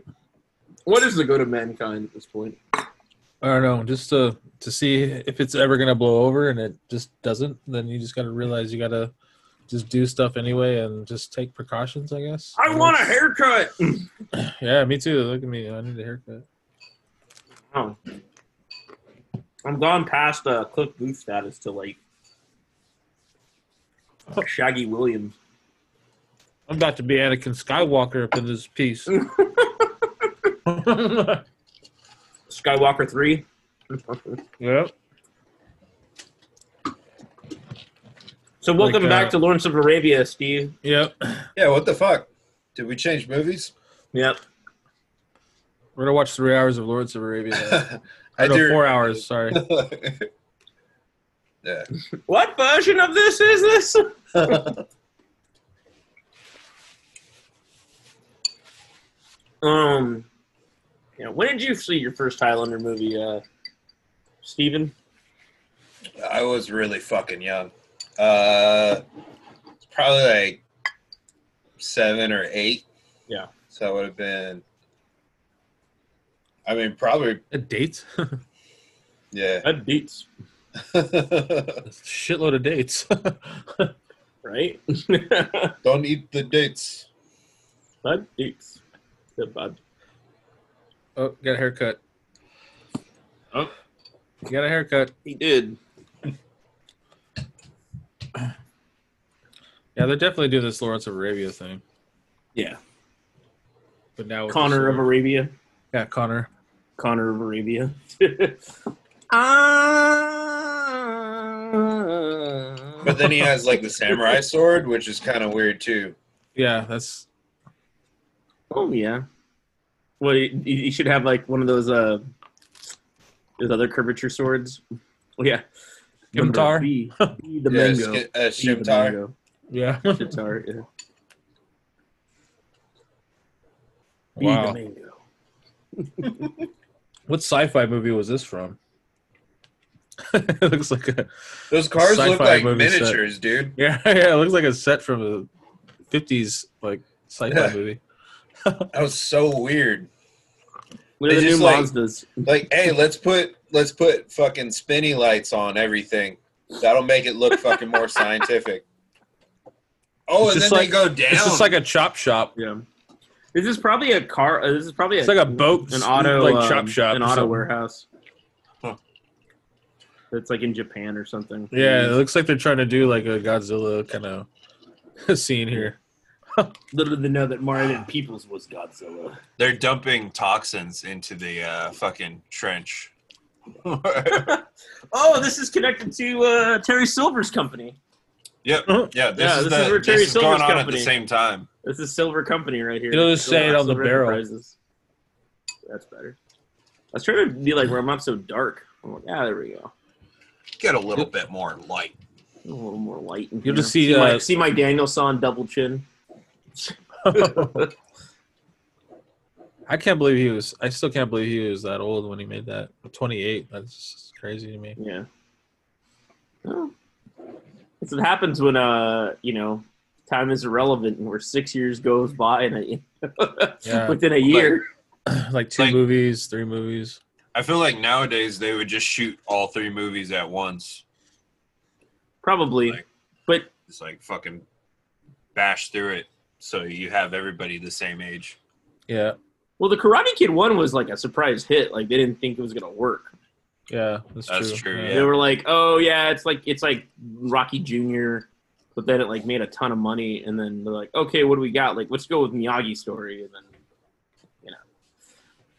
Speaker 1: What is the good of mankind at this point?
Speaker 3: I don't know, just to to see if it's ever gonna blow over, and it just doesn't. Then you just gotta realize you gotta just do stuff anyway, and just take precautions. I guess.
Speaker 1: I want a haircut. [clears throat]
Speaker 3: Yeah, me too. Look at me. I need a haircut.
Speaker 1: Oh. I'm gone past uh, Cliff Booth status to like Shaggy Williams.
Speaker 3: I'm about to be Anakin Skywalker up in this piece. [laughs] [laughs]
Speaker 1: Skywalker 3.
Speaker 3: yep.
Speaker 1: So welcome
Speaker 3: Like,
Speaker 1: back
Speaker 3: uh,
Speaker 1: to Lawrence of Arabia, Steve.
Speaker 3: Yep.
Speaker 2: Yeah, what the fuck? Did we change movies?
Speaker 1: Yep.
Speaker 3: We're gonna watch three hours of Lords of Arabia. [laughs]
Speaker 2: I
Speaker 3: Or no,
Speaker 2: do.
Speaker 3: four hours. Sorry. [laughs]
Speaker 2: yeah.
Speaker 1: What version of this is this? [laughs] Um, yeah. When did you see your first Highlander movie, uh, Steven?
Speaker 2: I was really fucking young. Uh, probably like seven or eight.
Speaker 1: Yeah.
Speaker 2: So it would have been. I mean, probably.
Speaker 3: A date? [laughs]
Speaker 2: Yeah.
Speaker 1: That beats, [laughs]
Speaker 3: Shitload of dates. [laughs]
Speaker 1: right?
Speaker 2: Don't eat the dates.
Speaker 1: that beats. Good bud.
Speaker 3: oh, got a haircut.
Speaker 1: Oh.
Speaker 3: You got a haircut.
Speaker 1: He did.
Speaker 3: Yeah, they're definitely doing this Lawrence of Arabia thing.
Speaker 1: Yeah.
Speaker 3: But now
Speaker 1: Connor of. Arabia.
Speaker 3: Yeah, Connor.
Speaker 1: Connor of Arabia. [laughs] Ah.
Speaker 2: But then he has like the samurai sword, which is kind of weird too.
Speaker 3: Yeah, that's
Speaker 1: oh yeah. Well, you, he should have like one of those uh, those other curvature swords. Oh yeah.
Speaker 3: Scimitar?
Speaker 1: B, B the
Speaker 2: yeah,
Speaker 1: mango.
Speaker 2: sk- uh,
Speaker 1: B the mango.
Speaker 3: Yeah.
Speaker 1: Scimitar, yeah.
Speaker 3: Wow. [laughs] What sci-fi movie was this from? [laughs] it looks like a
Speaker 2: Those cars look
Speaker 3: Sci-fi
Speaker 2: like
Speaker 3: movie set.
Speaker 2: miniatures, dude. [laughs]
Speaker 3: yeah, yeah. It looks like a set from a '50s like sci-fi
Speaker 2: Yeah.
Speaker 3: movie.
Speaker 2: That was so weird.
Speaker 1: Look at
Speaker 2: They
Speaker 1: the new
Speaker 2: just, like-
Speaker 1: Mazdas.
Speaker 2: Like, hey, let's put let's put fucking spinny lights on everything. That'll make it look fucking more scientific. Oh,
Speaker 3: It's
Speaker 2: and then
Speaker 3: just
Speaker 2: they go down.
Speaker 3: It's just like a chop shop.
Speaker 1: Yeah. This is probably a car. Uh, this is probably
Speaker 3: It's like a boat,
Speaker 1: an auto,
Speaker 3: like
Speaker 1: um,
Speaker 3: chop shop.
Speaker 1: an auto warehouse.
Speaker 4: Huh.
Speaker 1: It's like in Japan or something.
Speaker 3: Yeah, it looks like they're trying to do like a Godzilla kind of [laughs] scene here.
Speaker 1: Little did they know that Mario Van Peebles was Godzilla.
Speaker 2: They're dumping toxins into the uh, fucking trench. [laughs]
Speaker 1: oh, this is connected to uh, Terry Silver's company.
Speaker 2: Yep. Yeah, this
Speaker 1: Yeah,
Speaker 2: is
Speaker 1: this
Speaker 2: the
Speaker 1: is where
Speaker 2: this
Speaker 1: Terry
Speaker 2: is going
Speaker 1: Silver's
Speaker 2: on at the same time.
Speaker 1: This is Silver Company right here.
Speaker 3: It'll just say it on the
Speaker 1: Silver
Speaker 3: barrel.
Speaker 1: Enterprises. That's better. I was trying to be like where I'm not so dark. I'm like, ah, there we go.
Speaker 2: Get a little bit more light.
Speaker 1: A little more light. In
Speaker 3: You'll
Speaker 1: here.
Speaker 3: just see,
Speaker 1: my,
Speaker 3: uh,
Speaker 1: see my Daniel-san double chin. [laughs]
Speaker 3: I can't believe he was. I still can't believe he was that old when he made that. 28. That's just crazy to me.
Speaker 1: Yeah. Well, that's what happens when uh you know time is irrelevant and where six years goes by and a, [laughs]
Speaker 3: Yeah.
Speaker 1: within a year. [clears throat]
Speaker 3: like two
Speaker 2: Like-
Speaker 3: movies, three movies.
Speaker 2: I feel like nowadays they would just shoot all three movies at once.
Speaker 1: Probably.
Speaker 2: Like-
Speaker 1: but
Speaker 2: It's like fucking bash through it so you have everybody the same age.
Speaker 3: Yeah,
Speaker 1: well the Karate Kid one was like a surprise hit. Like they didn't think it was gonna work.
Speaker 3: Yeah, that's,
Speaker 2: That's
Speaker 3: true.
Speaker 2: true,
Speaker 1: They were like, "Oh yeah, it's like it's like Rocky Junior," but then it like made a ton of money, and then they're like, "Okay, what do we got? Like, let's go with Miyagi story," and then you know,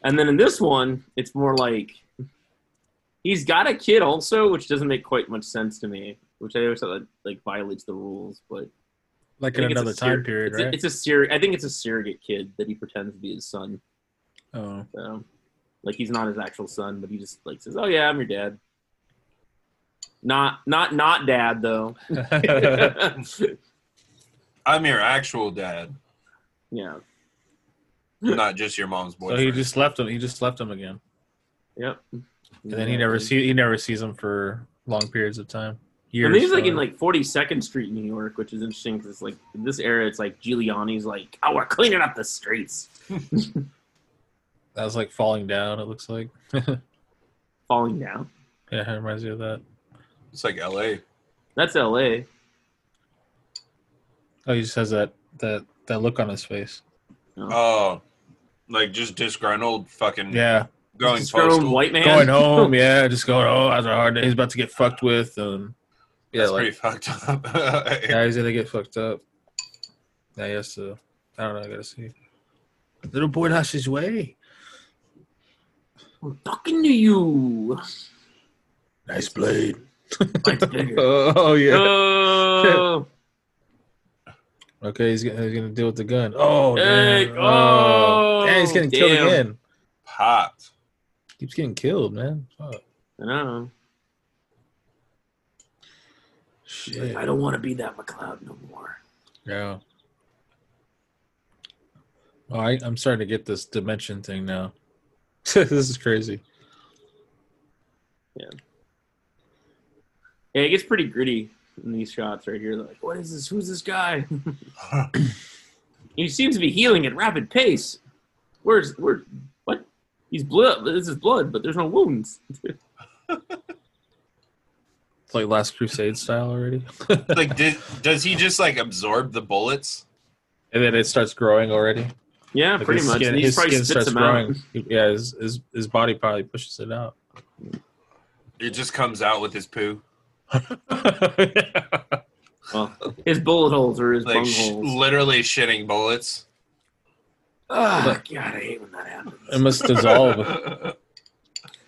Speaker 1: and then in this one, it's more like he's got a kid also, which doesn't make quite much sense to me. Which I always thought that, like violates the rules, but
Speaker 3: Like in
Speaker 1: think it's a
Speaker 3: another
Speaker 1: sur-
Speaker 3: time period,
Speaker 1: it's a,
Speaker 3: right?
Speaker 1: it's a sur- I think it's a surrogate kid that he pretends to be his son.
Speaker 3: oh,
Speaker 1: So, like he's not his actual son, but he just like says, "Oh yeah, I'm your dad." Not not not dad though. [laughs]
Speaker 2: I'm your actual dad,
Speaker 1: yeah.
Speaker 2: not just your mom's
Speaker 3: so
Speaker 2: boyfriend.
Speaker 3: he just left him. He just left him again,
Speaker 1: Yep.
Speaker 3: and then he never see he never sees him for long periods of time. Years.
Speaker 1: And he's like in
Speaker 3: uh,
Speaker 1: like 42nd Street, New York, which is interesting because it's like in this era, it's like Giuliani's like, "Oh, we're cleaning up the streets," [laughs]
Speaker 3: that was like falling down. It looks like. [laughs]
Speaker 1: falling down.
Speaker 3: Yeah, it reminds me of that.
Speaker 2: It's like L.A.
Speaker 1: That's L.A.
Speaker 3: Oh, he just has that that that look on his face.
Speaker 2: Oh, like just disgruntled, fucking
Speaker 3: Yeah,
Speaker 2: going
Speaker 1: Just grown
Speaker 2: postal.
Speaker 1: white man
Speaker 3: going home. [laughs] Yeah, just going. Oh, that's a hard day. He's about to get fucked with. Um, yeah,
Speaker 2: That's
Speaker 3: like
Speaker 2: pretty fucked up. [laughs]
Speaker 3: yeah, he's gonna get fucked up. Yeah, he has to. I don't know. I gotta see. Little boy lost his way.
Speaker 1: I'm talking to you.
Speaker 3: Nice blade. [laughs] Oh yeah.
Speaker 1: Oh,
Speaker 3: Okay, he's gonna, he's gonna deal with the gun. Oh,
Speaker 1: Hey,
Speaker 3: damn.
Speaker 1: Oh, oh,
Speaker 3: Damn, he's getting killed
Speaker 1: damn.
Speaker 3: again.
Speaker 2: Popped.
Speaker 3: Keeps getting killed, man. Fuck.
Speaker 1: I know.
Speaker 3: Shit.
Speaker 1: I don't want to be that MacLeod no more.
Speaker 3: Yeah. Oh, I, I'm starting to get this dimension thing now. [laughs] this is crazy.
Speaker 1: Yeah, Yeah, it gets pretty gritty in these shots right here. They're like, what is this? Who's this guy? [laughs] he seems to be healing at rapid pace. Where's where? What? He's blood. This is blood, but there's no wounds.
Speaker 3: It's [laughs] like Last Crusade style already.
Speaker 2: like, did, does he just like absorb the bullets?
Speaker 3: and then it starts growing already.
Speaker 1: Yeah,
Speaker 3: Like
Speaker 1: pretty
Speaker 3: his
Speaker 1: much.
Speaker 3: Skin, his
Speaker 1: probably
Speaker 3: skin starts
Speaker 1: them out.
Speaker 3: growing. Yeah, his, his his body probably pushes it out.
Speaker 2: It just comes out with his poo. [laughs]
Speaker 1: Well, his bullet holes or his
Speaker 2: Like
Speaker 1: bung
Speaker 2: sh-
Speaker 1: holes.
Speaker 2: literally shitting bullets.
Speaker 1: Oh, God, I hate when that happens.
Speaker 3: it must dissolve,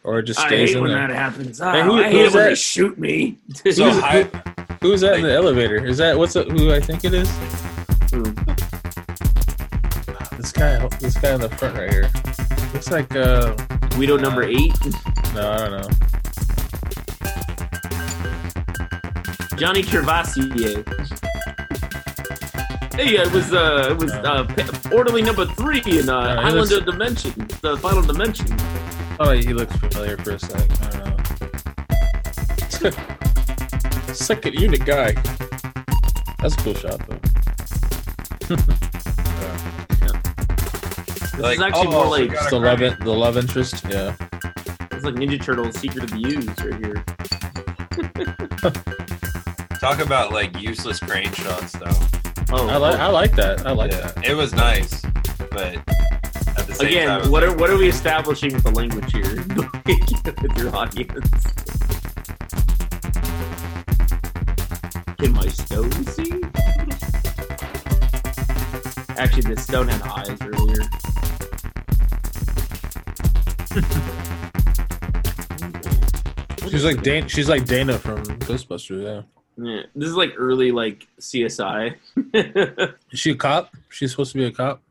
Speaker 3: or it just stays
Speaker 1: I
Speaker 3: stays
Speaker 1: hate
Speaker 3: in
Speaker 1: when
Speaker 3: there.
Speaker 1: that happens.
Speaker 3: Hey,
Speaker 1: Oh,
Speaker 3: who-
Speaker 1: I hate
Speaker 3: who's
Speaker 1: it when they
Speaker 3: that?
Speaker 1: shoot me.
Speaker 2: So I,
Speaker 3: Who's that in the elevator? Is that what's it, who I think it is?
Speaker 1: Hmm.
Speaker 3: This guy, this guy in the front right here. Looks like uh,
Speaker 1: Guido number eight.
Speaker 3: no, I don't know.
Speaker 1: Johnny Gervasier. Hey, it was uh, it was uh, orderly number three in uh, Highlander
Speaker 3: looks-
Speaker 1: Dimension, the final dimension.
Speaker 3: Oh, he looks familiar for a sec. I don't know. [laughs] Second unit guy. That's a cool shot though. [laughs]
Speaker 1: This
Speaker 2: Like,
Speaker 1: is actually
Speaker 2: oh,
Speaker 1: more like
Speaker 3: It's the love, in- the love interest. Yeah.
Speaker 1: it's like Ninja Turtles: Secret of the Ooze right here. [laughs]
Speaker 2: talk about like useless crane shots though.
Speaker 1: Oh,
Speaker 3: I like, I like that. I like
Speaker 2: Yeah,
Speaker 3: that.
Speaker 2: it was nice, but at the same time, it
Speaker 1: Again, what
Speaker 2: like,
Speaker 1: are what are we establishing with the language here [laughs] with your audience? Can my stone see? [laughs] Actually, the stone had eyes earlier.
Speaker 3: She's like Dana. She's like Dana from Ghostbusters. Yeah.
Speaker 1: Yeah, this is like early like CSI. [laughs]
Speaker 3: Is she a cop? She's supposed to be a cop.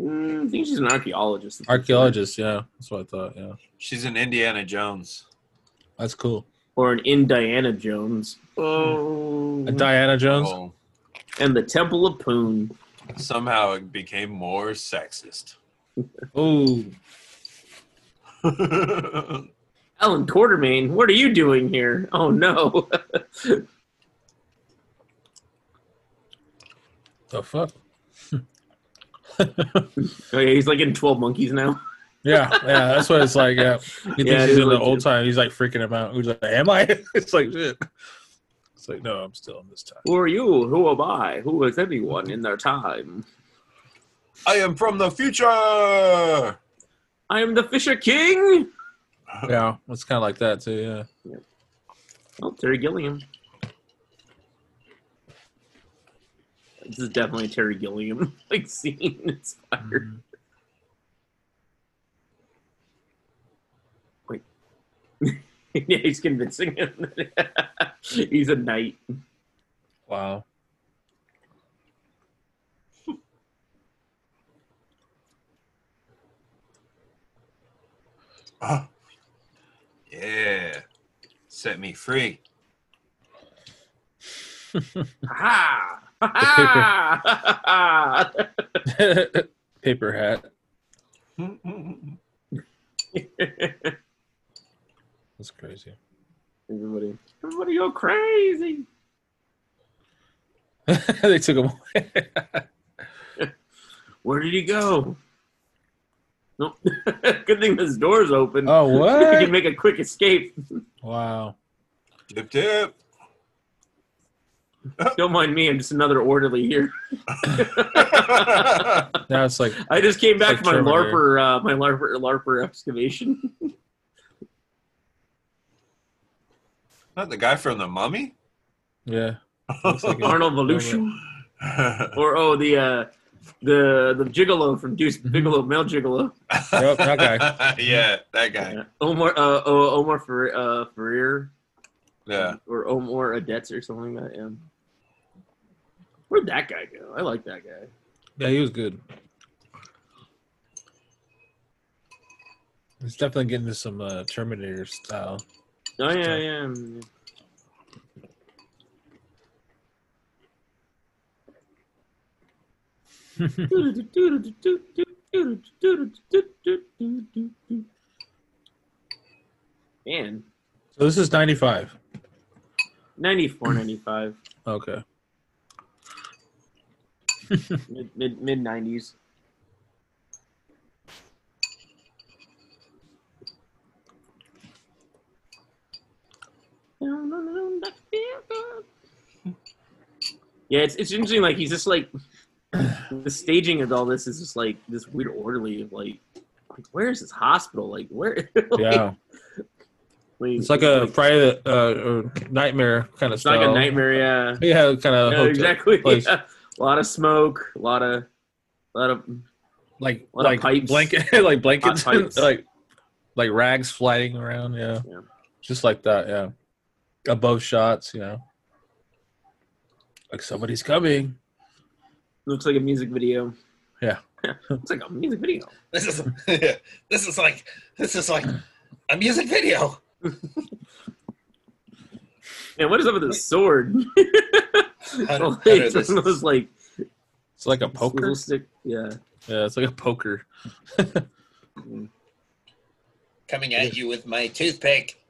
Speaker 1: Mm, I think she's an archaeologist.
Speaker 3: Archaeologist. Yeah, that's what I thought. Yeah,
Speaker 4: She's an Indiana Jones.
Speaker 3: that's cool.
Speaker 1: or an Indiana Jones. Oh,
Speaker 3: A Diana Jones.
Speaker 4: Oh,
Speaker 1: and the Temple of Poon.
Speaker 4: somehow it became more sexist.
Speaker 3: Oh, [laughs]
Speaker 1: Allan Quatermain, what are you doing here? Oh no. [laughs]
Speaker 3: the fuck. [laughs]
Speaker 1: oh, yeah, he's like in Twelve Monkeys now. [laughs]
Speaker 3: Yeah, yeah, that's what it's like. Yeah, he thinks
Speaker 1: Yeah, it
Speaker 3: he's in the old
Speaker 1: it.
Speaker 3: time. He's like freaking him out. He's like, "Am I?" It's like shit. It's like, no, I'm still in this time.
Speaker 1: Who are you? Who am I? Who is anyone in their time?
Speaker 4: I am from the future.
Speaker 1: I am the Fisher King.
Speaker 3: Yeah, [laughs] it's kind of like that too. Yeah.
Speaker 1: Oh, Terry Gilliam. This is definitely a Terry Gilliam [laughs] like scene inspired. Wait. [laughs] Yeah, he's convincing him. that he's a knight.
Speaker 3: Wow.
Speaker 4: Ah. Yeah. Set me free.
Speaker 1: Ha ha! ha!
Speaker 3: Paper hat. [laughs] That's crazy.
Speaker 1: everybody, everybody go crazy. [laughs]
Speaker 3: they took him away. [laughs]
Speaker 1: Where did he go? Nope. [laughs] Good thing this door's open.
Speaker 3: oh, [laughs]
Speaker 1: He
Speaker 3: what?
Speaker 1: can make a quick escape.
Speaker 3: wow.
Speaker 4: Tip tip. [laughs]
Speaker 1: Don't mind me. I'm just another orderly here.
Speaker 3: Now it's like,
Speaker 1: I just came back
Speaker 3: Like
Speaker 1: from my
Speaker 3: Terminator.
Speaker 1: LARPer, uh, my LARPer, LARPer excavation.
Speaker 4: Not the guy from the mummy?
Speaker 3: yeah. Like
Speaker 1: Arnold Volution, or oh the uh, the the Gigolo from Deuce
Speaker 3: Mm-hmm.
Speaker 1: Bigalow, male Gigolo.
Speaker 3: Yep, that guy. [laughs]
Speaker 4: yeah, that guy.
Speaker 1: Yeah. Omar, uh, oh, Omar Fer, uh, Ferrer,
Speaker 4: Yeah.
Speaker 1: or Omar Adets or something like that. Yeah. Where'd that guy go? I like that guy.
Speaker 3: Yeah, he was good. He's definitely getting to some uh, Terminator style.
Speaker 1: Oh yeah, yeah. mm, Man,
Speaker 3: So this is 95.
Speaker 1: 94, 95,
Speaker 3: Okay.
Speaker 1: mid mid mid 90s. Yeah, it's, it's interesting. Like he's just like the staging of all this is just like this weird orderly of like, like where is this hospital? Like where? [laughs] like,
Speaker 3: Yeah.
Speaker 1: like-
Speaker 3: It's like a Friday uh, or Nightmare kind of
Speaker 1: It's
Speaker 3: style.
Speaker 1: like a nightmare. Yeah.
Speaker 3: Yeah, kind of
Speaker 1: Yeah, exactly. [laughs] Yeah. A lot of smoke. A lot of, a lot of.
Speaker 3: like
Speaker 1: Lot of
Speaker 3: like
Speaker 1: pipes.
Speaker 3: blanket [laughs] like blankets like like rags flying around. Yeah.
Speaker 1: Yeah.
Speaker 3: just like that. Yeah, above shots. You know, like somebody's coming.
Speaker 1: Looks like a music video.
Speaker 3: Yeah. [laughs]
Speaker 1: it's like a music video.
Speaker 2: This is [laughs] this is like this is like a music video. [laughs]
Speaker 1: Man, what is up with this sword?
Speaker 2: Hunter-
Speaker 1: Like,
Speaker 2: Hunter,
Speaker 1: it's
Speaker 2: this
Speaker 1: one of those like
Speaker 3: It's like a poker.
Speaker 1: stick. Yeah.
Speaker 3: Yeah, it's like a poker.
Speaker 2: coming at you with my toothpick.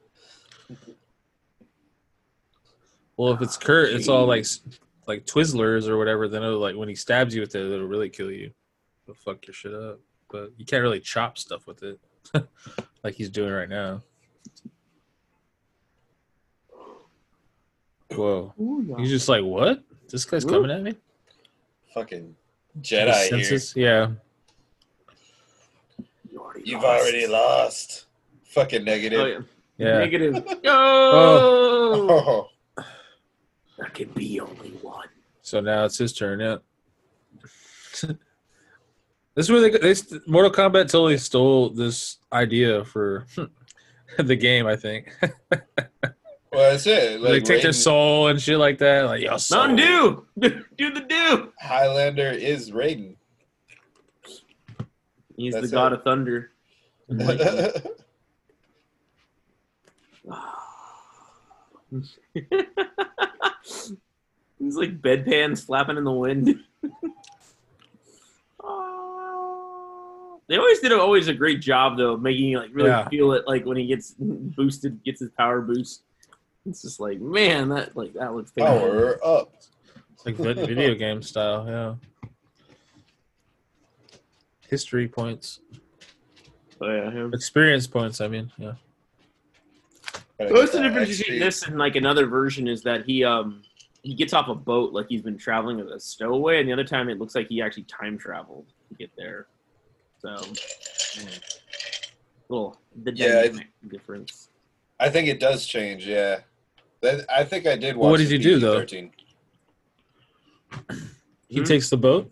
Speaker 3: Well, if it's Kurt, it's all like s- like Twizzlers or whatever. Then it'll, like when he stabs you with it, it'll really kill you. It'll fuck your shit up. But you can't really chop stuff with it, [laughs] like he's doing right now. Whoa, he's just like, what? This guy's coming at me?
Speaker 2: Fucking
Speaker 3: His
Speaker 2: Jedi here.
Speaker 3: senses? Yeah.
Speaker 2: You've already lost. Fucking negative.
Speaker 1: Oh, yeah.
Speaker 3: Yeah.
Speaker 1: Negative. [laughs] Oh,
Speaker 2: Oh. [laughs]
Speaker 1: there can be only one.
Speaker 3: So now it's his turn. Yeah. [laughs] This is where they, they st- Mortal Kombat totally stole this idea for [laughs] the game. I think [laughs]
Speaker 2: Well, that's it.
Speaker 3: they
Speaker 2: Like,
Speaker 3: take their soul and shit like that. Like yo, soul.
Speaker 1: Mountain Dew, do the do.
Speaker 2: Highlander is Raiden.
Speaker 1: He's
Speaker 2: That's
Speaker 1: the god
Speaker 2: it.
Speaker 1: of thunder. [laughs] He's like bedpans flapping in the wind. [laughs] they always did a, always a great job though, making you like really
Speaker 3: Yeah.
Speaker 1: feel it like when he gets [laughs] boosted, gets his power boost. It's just like man, that like that looks fantastic.
Speaker 2: Power up.
Speaker 3: It's like vid- video game style. Yeah. History points,
Speaker 1: Oh, yeah, him.
Speaker 3: experience points. I mean, yeah.
Speaker 1: What's the difference
Speaker 2: XP.
Speaker 1: between this and like another version is that he um he gets off a boat like he's been traveling as a stowaway, and the other time it looks like he actually time traveled to get there. So mm, little the
Speaker 2: Yeah, I-
Speaker 1: difference.
Speaker 2: I think it does change. Yeah, that, I think I did watch.
Speaker 3: Well, what did
Speaker 2: the
Speaker 3: you do, though?
Speaker 2: PG-13.
Speaker 3: He
Speaker 1: Hmm?
Speaker 3: takes the boat.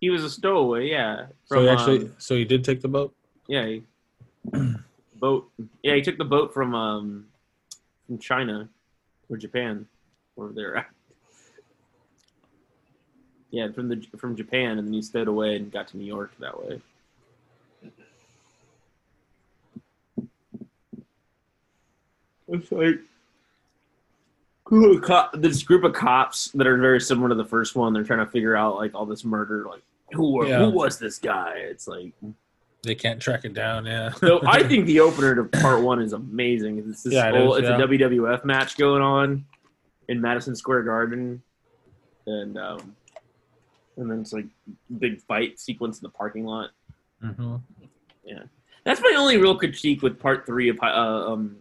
Speaker 1: He was a stowaway, yeah.
Speaker 3: So he actually,
Speaker 1: um,
Speaker 3: so he did take the boat.
Speaker 1: yeah, he, boat. Yeah, he took the boat from um from China or Japan, where they're at. Yeah, from the from Japan, and then he stowed away and got to New York that way. It's like this group of cops that are very similar to the first one. They're trying to figure out like all this murder, like who were-
Speaker 3: Yeah.
Speaker 1: who was this guy? It's like
Speaker 3: They can't track it down. Yeah.
Speaker 1: so I [laughs] think the opener to part one is amazing. It's this
Speaker 3: Yeah, it
Speaker 1: whole,
Speaker 3: is,
Speaker 1: it's
Speaker 3: yeah.
Speaker 1: a WWF match going on in Madison Square Garden, and um, and then it's like big fight sequence in the parking lot.
Speaker 3: hmm Yeah,
Speaker 1: That's my only real critique with part three of uh, um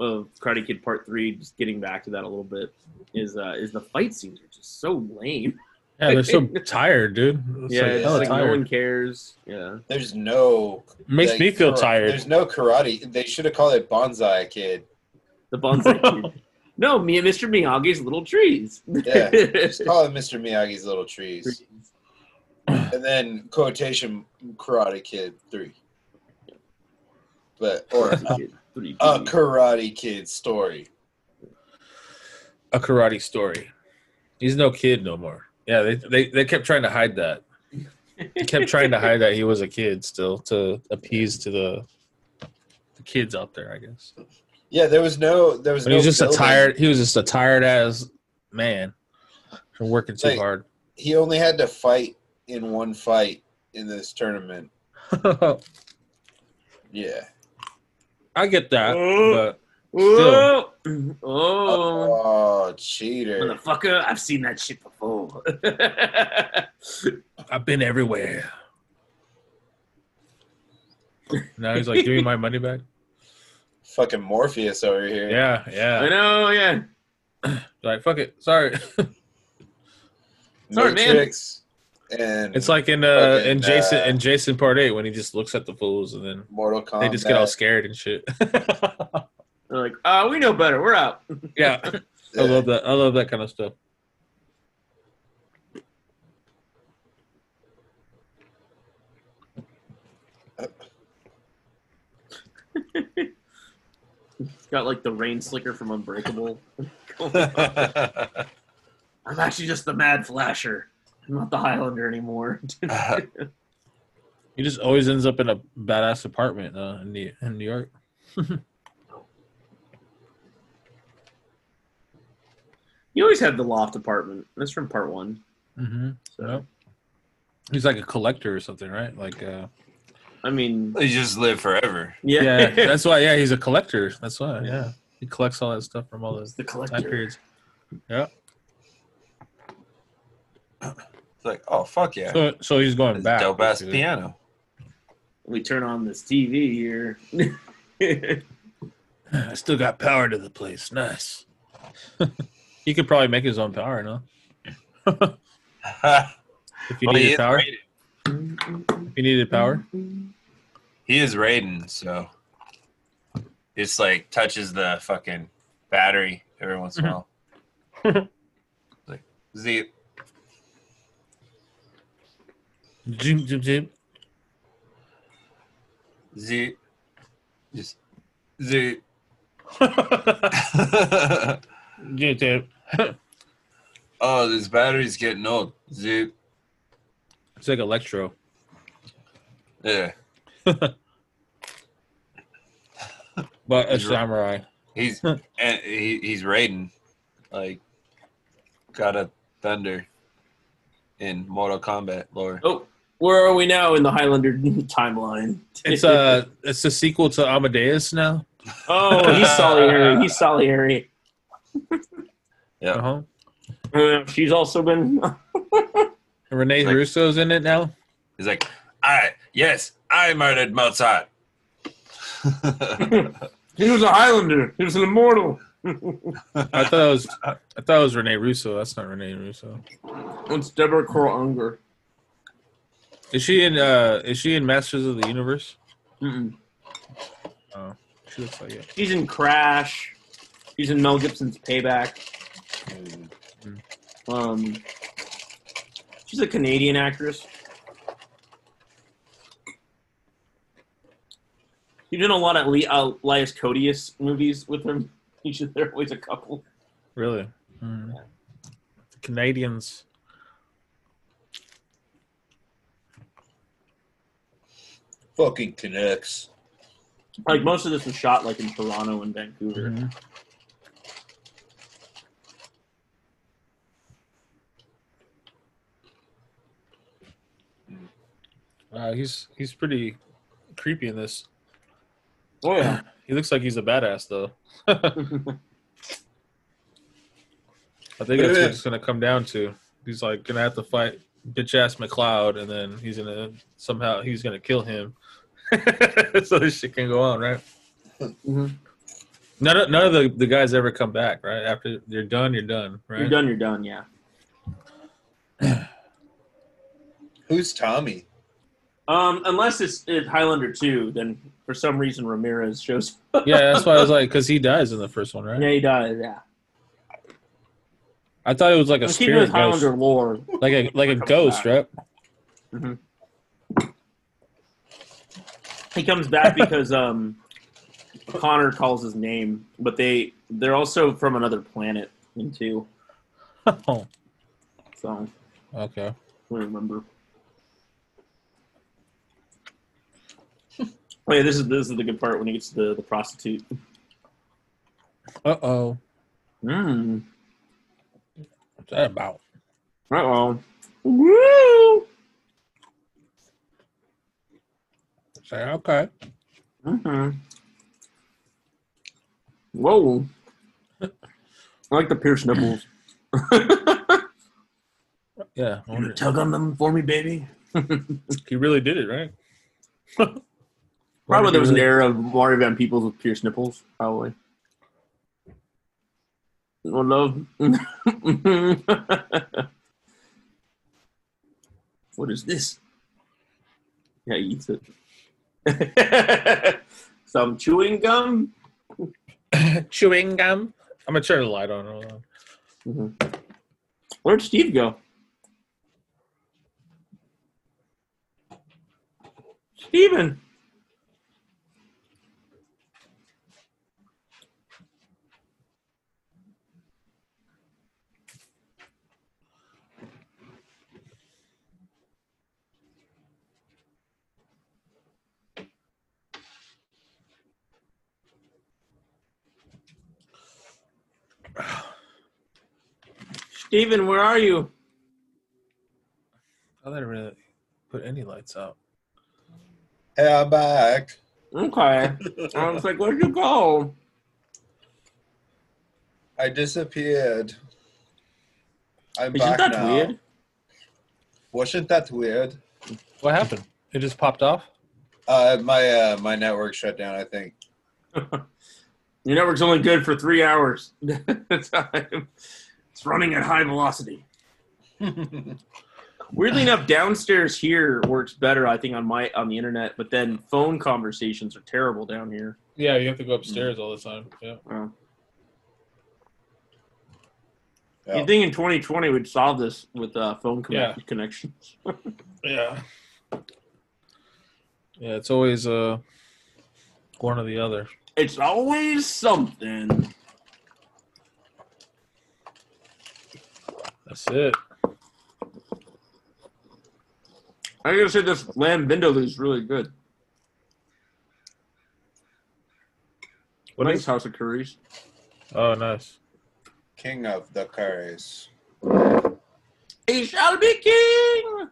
Speaker 1: of Karate Kid Part Three. Just getting back to that a little bit is uh, is the fight scenes are just so lame. [laughs]
Speaker 3: Yeah, they're so [laughs] tired, dude. It's
Speaker 1: yeah,
Speaker 3: like
Speaker 1: it's
Speaker 3: hella
Speaker 1: like no one cares. Yeah,
Speaker 2: There's no.
Speaker 3: Makes
Speaker 2: like,
Speaker 3: me feel
Speaker 2: kara-
Speaker 3: tired.
Speaker 2: There's no karate. They should have called it Bonsai Kid.
Speaker 1: the bonsai. [laughs] kid. No, me and Mr. Miyagi's little trees.
Speaker 2: Yeah, [laughs] Just call it Mr. Miyagi's Little Trees, and then quotation Karate Kid three. But or
Speaker 1: Karate
Speaker 2: a Karate Kid story.
Speaker 3: a karate story. He's no kid no more. Yeah, they they, they kept trying to hide that. They kept trying to hide that he was a kid still to appease to the the kids out there, I guess.
Speaker 2: Yeah, there was no. There was
Speaker 3: But
Speaker 2: no.
Speaker 3: he was just
Speaker 2: building.
Speaker 3: a tired. He was just a tired ass man from working too
Speaker 2: Like-
Speaker 3: hard.
Speaker 2: He only had to fight in one fight in this tournament. [laughs] Yeah.
Speaker 3: I get that,
Speaker 1: Oh.
Speaker 3: But
Speaker 1: Oh, oh,
Speaker 2: Oh, cheater.
Speaker 1: motherfucker! I've seen that shit before. [laughs]
Speaker 3: I've been everywhere. Now he's like, "Give me my money back." [laughs]
Speaker 2: Fucking Morpheus over here.
Speaker 3: Yeah, yeah.
Speaker 1: I know, yeah.
Speaker 3: Like, fuck it. Sorry.
Speaker 1: Sorry, man.
Speaker 2: And
Speaker 3: It's like in uh
Speaker 2: Fucking,
Speaker 3: in Jason
Speaker 2: uh,
Speaker 3: in Jason Part Eight when he just looks at the fools and then
Speaker 2: Mortal Kombat.
Speaker 3: they just get all scared and shit. [laughs]
Speaker 1: They're like, uh, we know better. We're out. [laughs]
Speaker 3: yeah, I love that. I love that kind of stuff. [laughs]
Speaker 1: Got like the rain slicker from Unbreakable. [laughs] I'm actually just the Mad Flasher. I'm not the Highlander anymore.
Speaker 3: He just always ends up in a badass apartment uh, in New in New York.
Speaker 1: You always had the loft apartment. That's from part one.
Speaker 3: Mm-hmm.
Speaker 1: So
Speaker 3: Yep. He's like a collector or something, right? Like, uh,
Speaker 1: I mean,
Speaker 4: he just live forever.
Speaker 1: yeah,
Speaker 3: yeah, [laughs] that's why. Yeah, he's a collector. That's why. Yeah, he collects all that stuff from all those
Speaker 1: the
Speaker 3: time periods. Yeah.
Speaker 4: It's like, oh fuck yeah,
Speaker 3: So, so he's going back.
Speaker 4: dope ass
Speaker 3: basically.
Speaker 4: piano.
Speaker 1: We turn on this TV here. [laughs]
Speaker 3: I still got power to the place. Nice. [laughs] he could probably make his own power, no? [laughs] If you
Speaker 4: Well, he
Speaker 3: needed power,
Speaker 4: Raiden.
Speaker 3: if you needed power.
Speaker 4: He is Raiden, so it's like touches the fucking battery every once in a while. [laughs] like, Z.
Speaker 3: Zoom, zoom, zoom.
Speaker 4: Z. Just Z. [laughs]
Speaker 3: Zoom, zoom. [laughs]
Speaker 4: oh, this battery's getting old. Z.
Speaker 3: It's like electro.
Speaker 4: Yeah. [laughs]
Speaker 3: But a
Speaker 4: He's right.
Speaker 3: samurai.
Speaker 4: He's [laughs] and he, he's raiding, like, got a thunder in Mortal Kombat lore.
Speaker 1: Oh, where are we now in the Highlander timeline?
Speaker 3: It's uh it's a sequel to Amadeus now.
Speaker 1: oh, he's Salieri. He's Salieri. [laughs]
Speaker 4: Yeah.
Speaker 3: Uh-huh.
Speaker 1: Uh, she's also been.
Speaker 3: And Renee
Speaker 4: Like-
Speaker 3: Russo's in it now.
Speaker 4: He's like, I yes, I murdered Mozart. [laughs]
Speaker 1: he was a Highlander. He was an immortal.
Speaker 3: I thought it was I thought it was Renee Russo. That's not Renee Russo.
Speaker 1: It's Deborah Kara Unger.
Speaker 3: Is she in uh is she in Masters of the Universe?
Speaker 1: Mm-mm.
Speaker 3: Oh, she looks like it.
Speaker 1: She's in Crash. She's in Mel Gibson's Payback. Um, she's a Canadian actress. He did a lot of Le- uh, Elias Koteas movies with him. Usually [laughs] they're always a couple.
Speaker 3: Really? Hmm. Canadians.
Speaker 2: Fucking Canucks.
Speaker 1: Like most of this was shot like in Toronto and Vancouver.
Speaker 3: Mhm. Uh, he's he's pretty creepy in this.
Speaker 1: Oh yeah. [clears throat]
Speaker 3: He looks like he's a badass though. [laughs] I think that's what it's gonna come down to. He's like gonna have to fight bitch ass MacLeod, and then he's gonna somehow he's gonna kill him, [laughs] so this shit can go on, right?
Speaker 1: Mhm.
Speaker 3: None of none of the, the guys ever come back, right? After you're done, you're done, right?
Speaker 1: You're done. You're done. Yeah. [clears throat]
Speaker 2: Who's Tommy?
Speaker 1: Um, unless it's, it's Highlander two, then for some reason Ramirez shows.
Speaker 3: Yeah, that's why I was like, because he dies in the first one, right?
Speaker 1: Yeah, he dies. Yeah.
Speaker 3: I thought it was like a
Speaker 1: Let's keep it with
Speaker 3: spirit ghost,
Speaker 1: Highlander lore.
Speaker 3: like a like a
Speaker 1: Comes
Speaker 3: ghost,
Speaker 1: back.
Speaker 3: right?
Speaker 1: He comes back because um, Connor calls his name, but they they're also from another planet too. [laughs]
Speaker 3: Oh,
Speaker 1: So
Speaker 3: okay.
Speaker 1: I remember. Oh yeah, this is this is the good part when he gets to the the prostitute.
Speaker 3: Uh oh.
Speaker 1: Mm.
Speaker 3: What's that about?
Speaker 1: Uh oh. Woo.
Speaker 3: Say okay.
Speaker 1: hmm Whoa. I like the pierced nipples. [laughs]
Speaker 3: Yeah, I
Speaker 1: You
Speaker 3: wonder-
Speaker 1: tug on them for me, baby. [laughs]
Speaker 3: he really did it, right? [laughs]
Speaker 1: Probably there was an era of Mario Van Peebles with pierced nipples. Probably. Oh, love. [laughs] what is this? Yeah, he eats it. [laughs] Some chewing gum. [laughs]
Speaker 3: Chewing gum. I'm gonna turn the light on. Hold on.
Speaker 1: Mhm. Where'd Steve go? Steven. Steven, where are you?
Speaker 3: I didn't really put any lights out.
Speaker 2: Hey, I'm back.
Speaker 1: Okay. [laughs] I was like, where'd you go?
Speaker 2: I disappeared. I'm
Speaker 1: Isn't
Speaker 2: back
Speaker 1: that
Speaker 2: now.
Speaker 1: weird?
Speaker 2: Wasn't that weird?
Speaker 3: What happened? It just popped off.
Speaker 2: Uh, my uh, my network shut down. I think. [laughs]
Speaker 1: Your network's only good for three hours. [laughs] it's running at high velocity. Weirdly enough, downstairs here works better, I think, on my on the internet. But then phone conversations are terrible down here.
Speaker 3: Yeah, you have to go upstairs all the time. Yeah.
Speaker 1: Oh.
Speaker 2: Yeah.
Speaker 1: You think in 2020 we'd solve this with uh, phone con-
Speaker 3: Yeah.
Speaker 1: connections? [laughs]
Speaker 3: Yeah. Yeah, it's always uh one or the other.
Speaker 1: It's always something.
Speaker 3: That's it.
Speaker 1: I gotta say this lamb vindaloo is really good.
Speaker 3: What
Speaker 1: nice
Speaker 3: is?
Speaker 1: House of Curries.
Speaker 3: Oh, nice.
Speaker 2: King of the curries.
Speaker 1: He shall be king.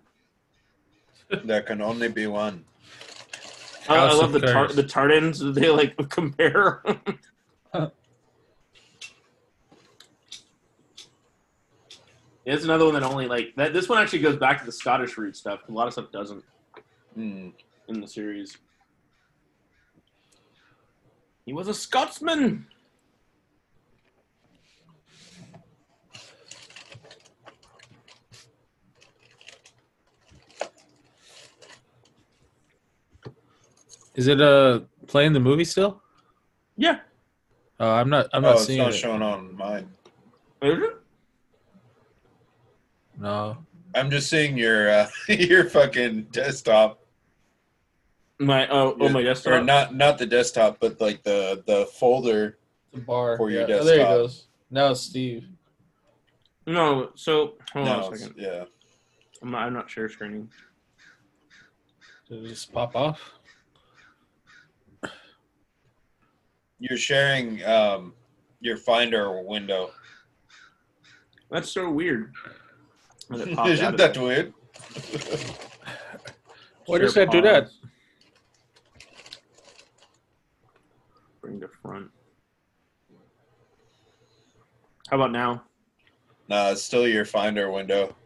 Speaker 1: [laughs]
Speaker 2: There can only be one.
Speaker 1: Oh, I,
Speaker 3: I
Speaker 1: love the tar- the tartans. They like [laughs] compare. It's another one that only like that. This one actually goes back to the Scottish root stuff. A lot of stuff doesn't
Speaker 2: Hmm.
Speaker 1: in the series. He was a Scotsman.
Speaker 3: Is it uh playing the movie still?
Speaker 1: Yeah.
Speaker 3: Uh, I'm not. I'm
Speaker 2: oh,
Speaker 3: not
Speaker 2: it's
Speaker 3: seeing
Speaker 2: not
Speaker 3: it.
Speaker 2: showing on mine.
Speaker 1: Is it?
Speaker 3: No.
Speaker 2: I'm just seeing your uh, [laughs] your fucking desktop.
Speaker 1: My oh oh my
Speaker 2: Or not not the desktop, but like the the folder.
Speaker 3: The bar.
Speaker 2: For your
Speaker 3: yeah. Oh, there it
Speaker 2: desktop.
Speaker 3: goes. Now it's Steve.
Speaker 1: No, so hold
Speaker 2: no,
Speaker 1: on a second.
Speaker 2: yeah.
Speaker 1: I'm not, I'm not share screening.
Speaker 3: Did it just pop off?
Speaker 2: You're sharing um your Finder window.
Speaker 1: That's so weird. When it [laughs] popped
Speaker 2: Isn't
Speaker 1: of
Speaker 2: that
Speaker 1: there.
Speaker 2: weird? [laughs]
Speaker 3: Why does
Speaker 1: Share
Speaker 3: that do that?
Speaker 1: Bring the front. How about now?
Speaker 2: No, it's still your Finder window.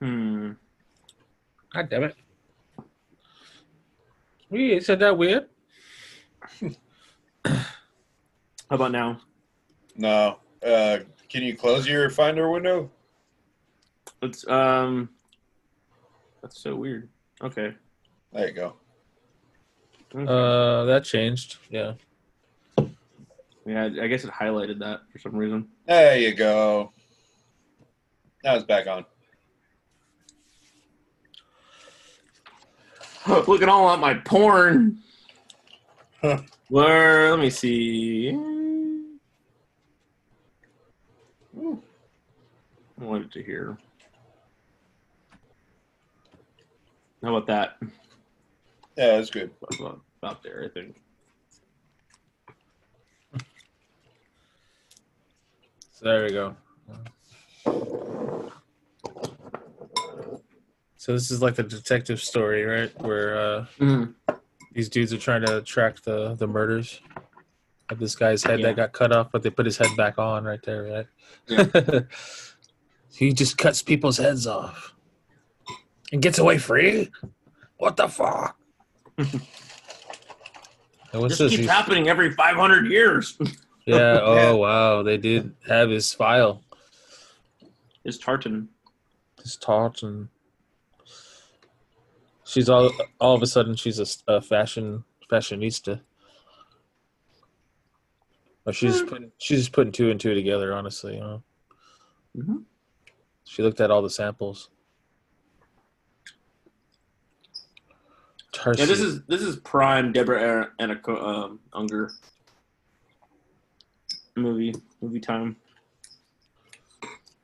Speaker 1: Hmm.
Speaker 3: God damn it. We said that weird.
Speaker 1: How about now?
Speaker 2: No. Uh, can you close your Finder window?
Speaker 1: It's um. That's so weird. Okay.
Speaker 2: There you go.
Speaker 1: Okay.
Speaker 3: Uh, that changed. Yeah.
Speaker 1: yeah, I guess it highlighted that for some reason.
Speaker 2: There you go. Now it's back on.
Speaker 1: Look at all at my porn.
Speaker 2: Huh.
Speaker 1: Where? Let me see. Ooh. I wanted to hear. How about that?
Speaker 2: Yeah, that's good.
Speaker 1: About, about there, I think.
Speaker 3: So there we go. So this is like the detective story, right? Where uh, these dudes are trying to track the the murders of this guy's head
Speaker 1: Yeah.
Speaker 3: that got cut off, but they put his head back on right there, right?
Speaker 1: Yeah. [laughs]
Speaker 3: he just cuts people's heads off and gets away free. What the fuck?
Speaker 1: This
Speaker 3: this?
Speaker 1: keeps
Speaker 3: He's-
Speaker 1: happening every 500 years. [laughs]
Speaker 3: Yeah. [laughs] Oh wow, they did have his file,
Speaker 1: Is Tartan.
Speaker 3: his tartan. she's all all of a sudden she's a, a fashion fashionista. Or she's just putting she's just putting two and two together. Honestly, you know.
Speaker 1: Mhm.
Speaker 3: She looked at all the samples. Tarsi.
Speaker 1: Yeah, this is this is prime Deborah and a um, Unger movie movie time.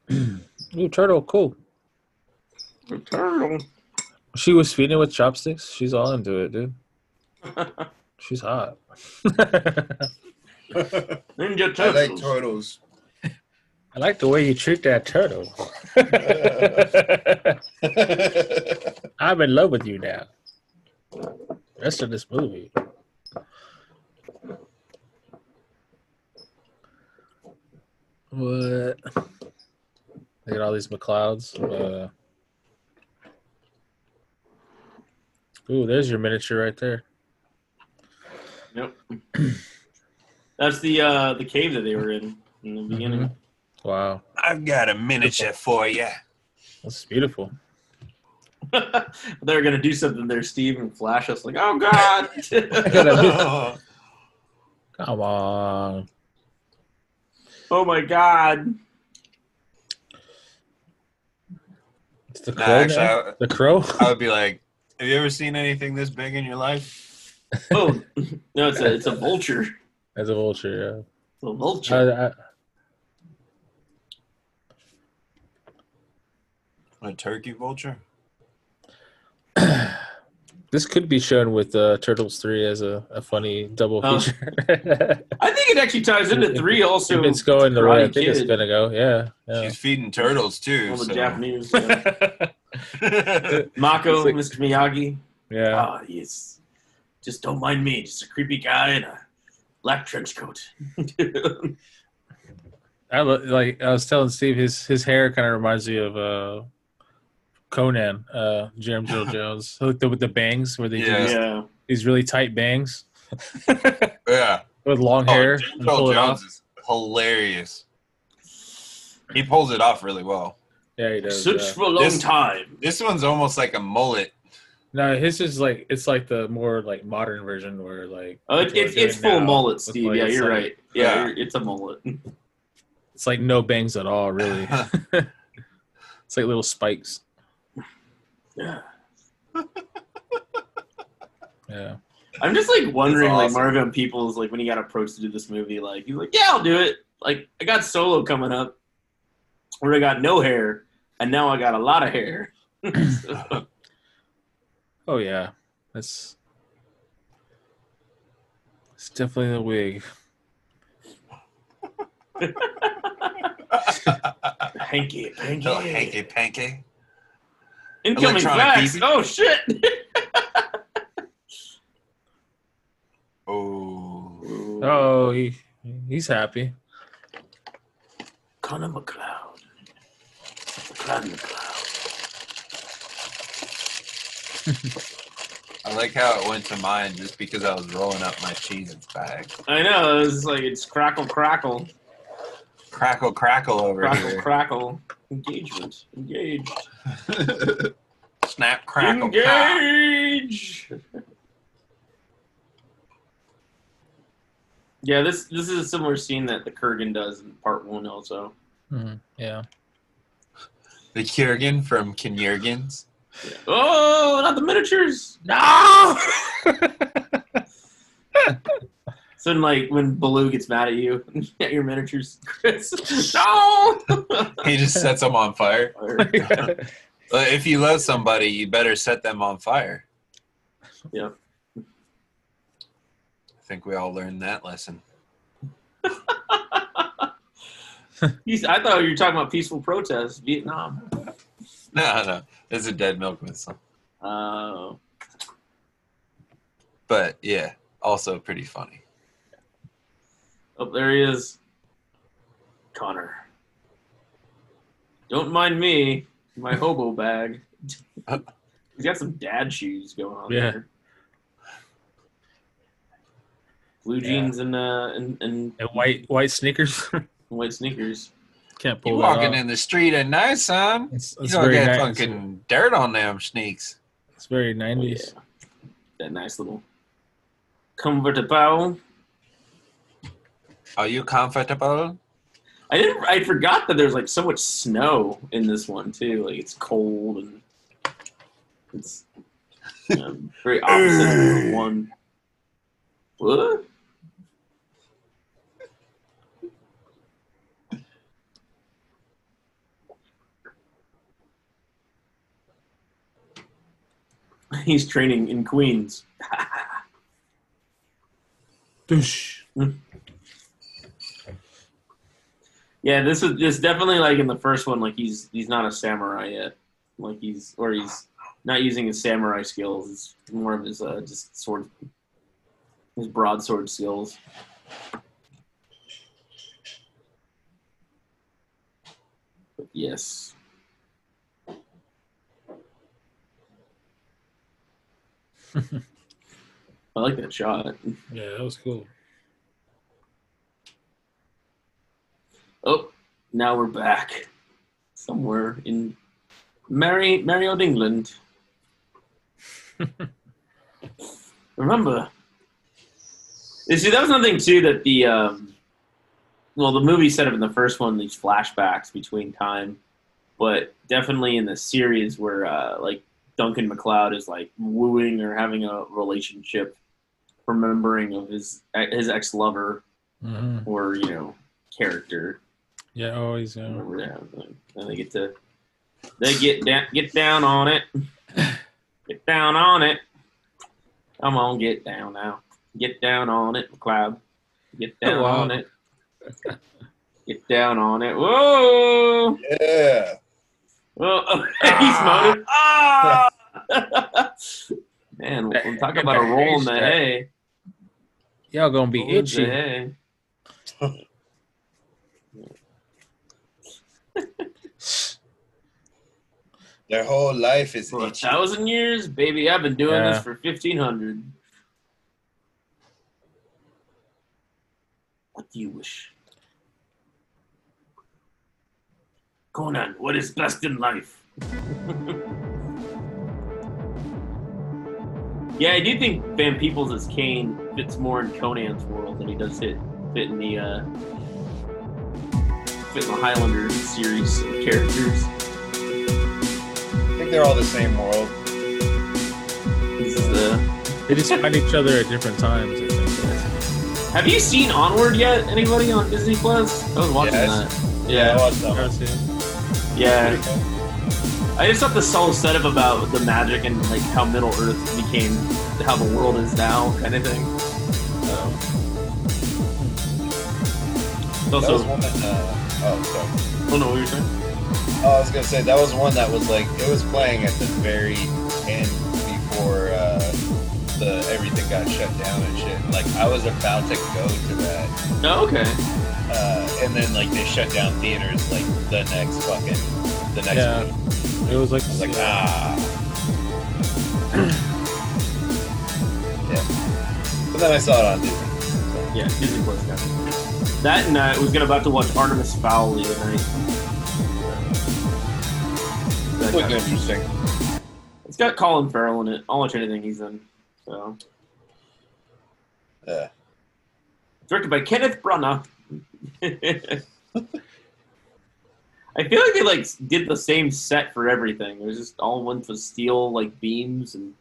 Speaker 1: [clears throat]
Speaker 3: Ooh, turtle, cool.
Speaker 1: Turtle.
Speaker 3: She was feeding with chopsticks. She's all into it, dude. [laughs] She's hot. [laughs]
Speaker 1: Ninja
Speaker 2: I like turtles.
Speaker 3: I like the way you treat that turtle. [laughs] I'm in love with you now. Rest of this movie. What? Look at all these MacLeods. Uh, ooh, there's your miniature right there.
Speaker 1: Yep. [clears throat] That's the uh the cave that they were in in the beginning.
Speaker 3: Wow,
Speaker 5: I've got a miniature for you.
Speaker 3: that's beautiful. [laughs]
Speaker 1: they were gonna do something there, Steve, and flash us like, oh god. [laughs]
Speaker 3: Come on.
Speaker 1: oh my god.
Speaker 3: It's the
Speaker 2: Nah,
Speaker 3: crow.
Speaker 2: actually. I,
Speaker 3: the crow.
Speaker 2: I would be like, have you ever seen anything this big in your life? [laughs]
Speaker 1: Oh no, it's a it's a vulture.
Speaker 3: As a vulture.
Speaker 1: It's a vulture.
Speaker 3: I, I,
Speaker 2: A turkey vulture? [clears throat]
Speaker 3: this could be shown with uh, Turtles Three as a, a funny double
Speaker 1: Oh.
Speaker 3: feature.
Speaker 1: I think it actually ties into [laughs] three also.
Speaker 3: if it's going the way I
Speaker 1: Karate
Speaker 3: think it's gonna go, yeah. yeah.
Speaker 2: She's feeding turtles too.
Speaker 1: All the Japanese. yeah. [laughs] [laughs] Mako,
Speaker 3: It's like-
Speaker 1: Mr. Miyagi.
Speaker 3: yeah.
Speaker 1: Ah, he's just don't mind me. Just a creepy guy in a black trench coat.
Speaker 3: I lo- like I was telling Steve, his his hair kind of reminds me of uh, Conan, uh, Jeremy Jill [laughs] Jones, with the, with the bangs where they
Speaker 2: Yeah.
Speaker 3: do these,
Speaker 1: yeah.
Speaker 3: these really tight bangs [laughs]
Speaker 2: yeah.
Speaker 3: with long hair.
Speaker 2: Oh,
Speaker 3: and pull
Speaker 2: Joel
Speaker 3: it off.
Speaker 2: Jones is hilarious. He pulls it off really well.
Speaker 3: Yeah, he does.
Speaker 1: Search
Speaker 3: yeah.
Speaker 1: for a long
Speaker 2: This-
Speaker 1: time.
Speaker 2: This one's almost like a mullet.
Speaker 3: No, his is like it's like the more like modern version where like
Speaker 1: Oh, it, it's it's full
Speaker 3: now
Speaker 1: mullet, Steve.
Speaker 3: like,
Speaker 1: yeah, you're
Speaker 3: like-
Speaker 1: right. [laughs] Yeah,
Speaker 2: Yeah.
Speaker 1: you're- it's a mullet.
Speaker 3: It's like no bangs at all, really. it's like little spikes.
Speaker 1: Yeah.
Speaker 3: Yeah.
Speaker 1: I'm just like wondering, like
Speaker 2: awesome.
Speaker 1: Mario Van Peebles, like when he got approached to do this movie, like he's like, "Yeah, I'll do it." Like I got Solo coming up, where I got no hair, and now I got a lot of hair. So, [laughs]
Speaker 3: Oh yeah, that's it's definitely the wig. [laughs]
Speaker 1: hanky, hanky,
Speaker 2: Little hanky panky.
Speaker 1: Incoming fax.
Speaker 2: BB.
Speaker 1: Oh shit! [laughs]
Speaker 2: Oh.
Speaker 3: Oh, he he's happy.
Speaker 1: Connor MacLeod. MacLeod MacLeod. [laughs]
Speaker 2: I like how it went to mine just because I was rolling up my cheese bag.
Speaker 1: I know. It's like it's crackle, crackle,
Speaker 2: Crackle crackle over
Speaker 1: crackle,
Speaker 2: here.
Speaker 1: crackle. Engagement. Engaged. [laughs]
Speaker 2: Snap crackle crack.
Speaker 1: Engage. Yeah, this this is a similar scene that the Kurgan does in part one also.
Speaker 3: Mhm, Yeah.
Speaker 2: The Kurgan from Kinyurgans.
Speaker 1: Oh, not the miniatures! No! [laughs] [laughs] so then, like when Baloo gets mad at you [laughs] at your miniatures, Chris, [laughs] no!
Speaker 2: He just sets them on fire. [laughs] If you love somebody, you better set them on fire.
Speaker 1: Yep.
Speaker 2: I think we all learned that lesson.
Speaker 1: He's, I thought you were talking about peaceful protests, Vietnam.
Speaker 2: No, no, it's a dead milkman song.
Speaker 1: Uh,
Speaker 2: But yeah, also pretty funny.
Speaker 1: Oh, there he is, Connor. Don't mind me, my hobo bag. [laughs] He's got some dad shoes going on
Speaker 3: Yeah.
Speaker 1: there. Blue
Speaker 3: Yeah.
Speaker 1: jeans and uh and, and
Speaker 3: and white white sneakers. [laughs]
Speaker 1: white sneakers.
Speaker 3: Can't
Speaker 2: You
Speaker 3: pull that
Speaker 2: walking
Speaker 3: off.
Speaker 2: in the street at night, son.
Speaker 3: It's,
Speaker 2: You
Speaker 3: it's
Speaker 2: don't
Speaker 3: very
Speaker 2: get
Speaker 3: nice.
Speaker 2: fucking dirt on them sneaks.
Speaker 3: It's very
Speaker 1: Oh,
Speaker 3: nineties.
Speaker 1: yeah. That nice little comfortable.
Speaker 2: Are you comfortable?
Speaker 1: I didn't. I forgot that there's like so much snow in this one too. Like it's cold and it's um, very opposite of one. What? He's training in Queens. [laughs]
Speaker 3: Doosh.
Speaker 1: Yeah, this is this definitely like in the first one. Like he's he's not a samurai yet. Like he's or he's not using his samurai skills. It's more of his uh, just sword, his broadsword skills. But yes. [laughs] I like that shot.
Speaker 3: Yeah, that was cool.
Speaker 1: Oh, now we're back somewhere in Merry Merry Old England. [laughs] Remember, you see, that was another thing too that the um, well, the movie set up in the first one these flashbacks between time but definitely in the series where uh, like Duncan MacLeod is like wooing or having a relationship, remembering of his his ex lover
Speaker 3: hmm
Speaker 1: or you know character.
Speaker 3: Yeah, always. Yeah.
Speaker 1: Remember that? And they get to they get down get down on it, [laughs] get down on it. Come on, get down now. Get down on it, MacLeod. Get down
Speaker 3: wow.
Speaker 1: on it. [laughs] Get down on it. Whoa!
Speaker 2: Yeah.
Speaker 1: Whoa! [laughs] He's moaning. Ah! Man, I'm talking about a roll in the hay.
Speaker 3: Y'all gonna be
Speaker 1: Roll in
Speaker 3: itchy.
Speaker 2: Their whole life is
Speaker 1: For a
Speaker 2: itchy.
Speaker 1: thousand years, baby, I've been doing
Speaker 3: Yeah.
Speaker 1: this for fifteen hundred. What do you wish? Conan, what is best in life? [laughs] yeah, I do think Van Peebles as Kane fits more in Conan's world than he does fit fit in the uh, fit in the Highlander series of characters.
Speaker 2: I think they're all the same world.
Speaker 1: This is the
Speaker 3: They just find each other at different times. I think.
Speaker 1: Have you seen Onward yet? Anybody on Disney Plus? I was watching
Speaker 2: Yes.
Speaker 1: that.
Speaker 2: I
Speaker 1: Yeah,
Speaker 2: watched that one.
Speaker 3: I've seen-
Speaker 1: yeah. I just thought the song set up about the magic and like how Middle Earth became how the world is now, kind of thing. So. It's
Speaker 2: That was one that. Uh, oh, sorry.
Speaker 1: I don't know what you're saying.
Speaker 2: Oh, I was gonna say that was one that was like it was playing at the very end before uh, the everything got shut down and shit. Like I was about to go to that,
Speaker 1: Oh, okay.
Speaker 2: uh, and then like they shut down theaters like the next fucking the next
Speaker 3: Yeah.
Speaker 2: week.
Speaker 3: It was like,
Speaker 2: I was like ah. [clears throat] yeah. But then I saw it on Disney.
Speaker 1: Yeah, Disney Plus. That and uh, I was gonna about to watch Artemis Fowl the other night. That
Speaker 2: Looked
Speaker 1: got-
Speaker 2: interesting.
Speaker 1: It's got Colin Farrell in it. I'll watch anything he's in. So
Speaker 2: Yeah.
Speaker 1: directed by Kenneth Branagh. [laughs] I feel like they like did the same set for everything. It was just all one for steel like beams and,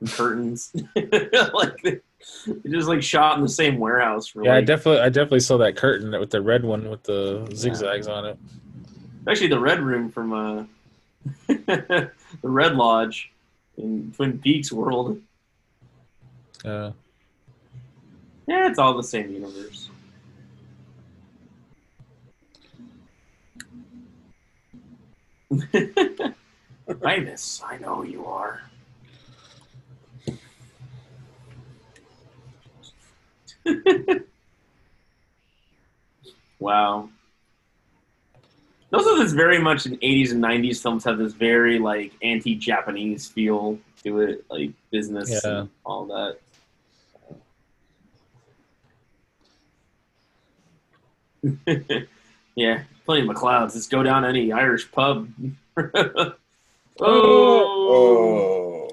Speaker 1: and curtains. [laughs] like they, they just like shot in the same warehouse for
Speaker 3: yeah, I definitely, I definitely saw that curtain with the red one with the zigzags on it.
Speaker 1: actually the Red Room from uh, [laughs] the Red Lodge in Twin Peaks world.
Speaker 3: Yeah.
Speaker 1: Yeah, it's all the same universe. [laughs] Famous, I know you are. [laughs] wow. Those are this very much in 80s and 90s films have this very like anti-Japanese feel to it, like business
Speaker 3: Yeah.
Speaker 1: and all that. [laughs] yeah, plenty of MacLeods. Let's go down any Irish pub. [laughs] oh,
Speaker 2: Oh. oh.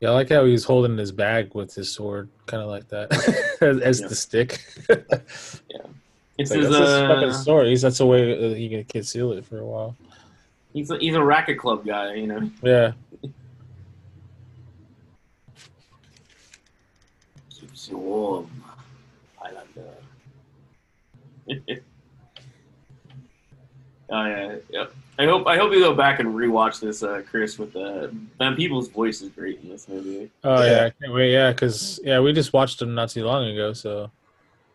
Speaker 3: Yeah, I like how he's holding his bag with his sword, kind of like that, [laughs] as, as
Speaker 1: Yeah.
Speaker 3: the stick. [laughs]
Speaker 1: yeah,
Speaker 3: It's like,
Speaker 1: his,
Speaker 3: that's his fucking
Speaker 1: uh,
Speaker 3: sword. He's that's the way uh, he can conceal it for a while.
Speaker 1: he's a, he's a racket club guy, you know.
Speaker 3: Yeah.
Speaker 1: Keeps you warm, Highlander. oh yeah, yep. I hope I hope you go back and rewatch this, uh, Chris. With uh, Van Peebles' voice is great in this movie.
Speaker 3: Oh
Speaker 2: Yeah.
Speaker 3: yeah, I can't wait. Yeah, because yeah, we just watched him not too long ago, so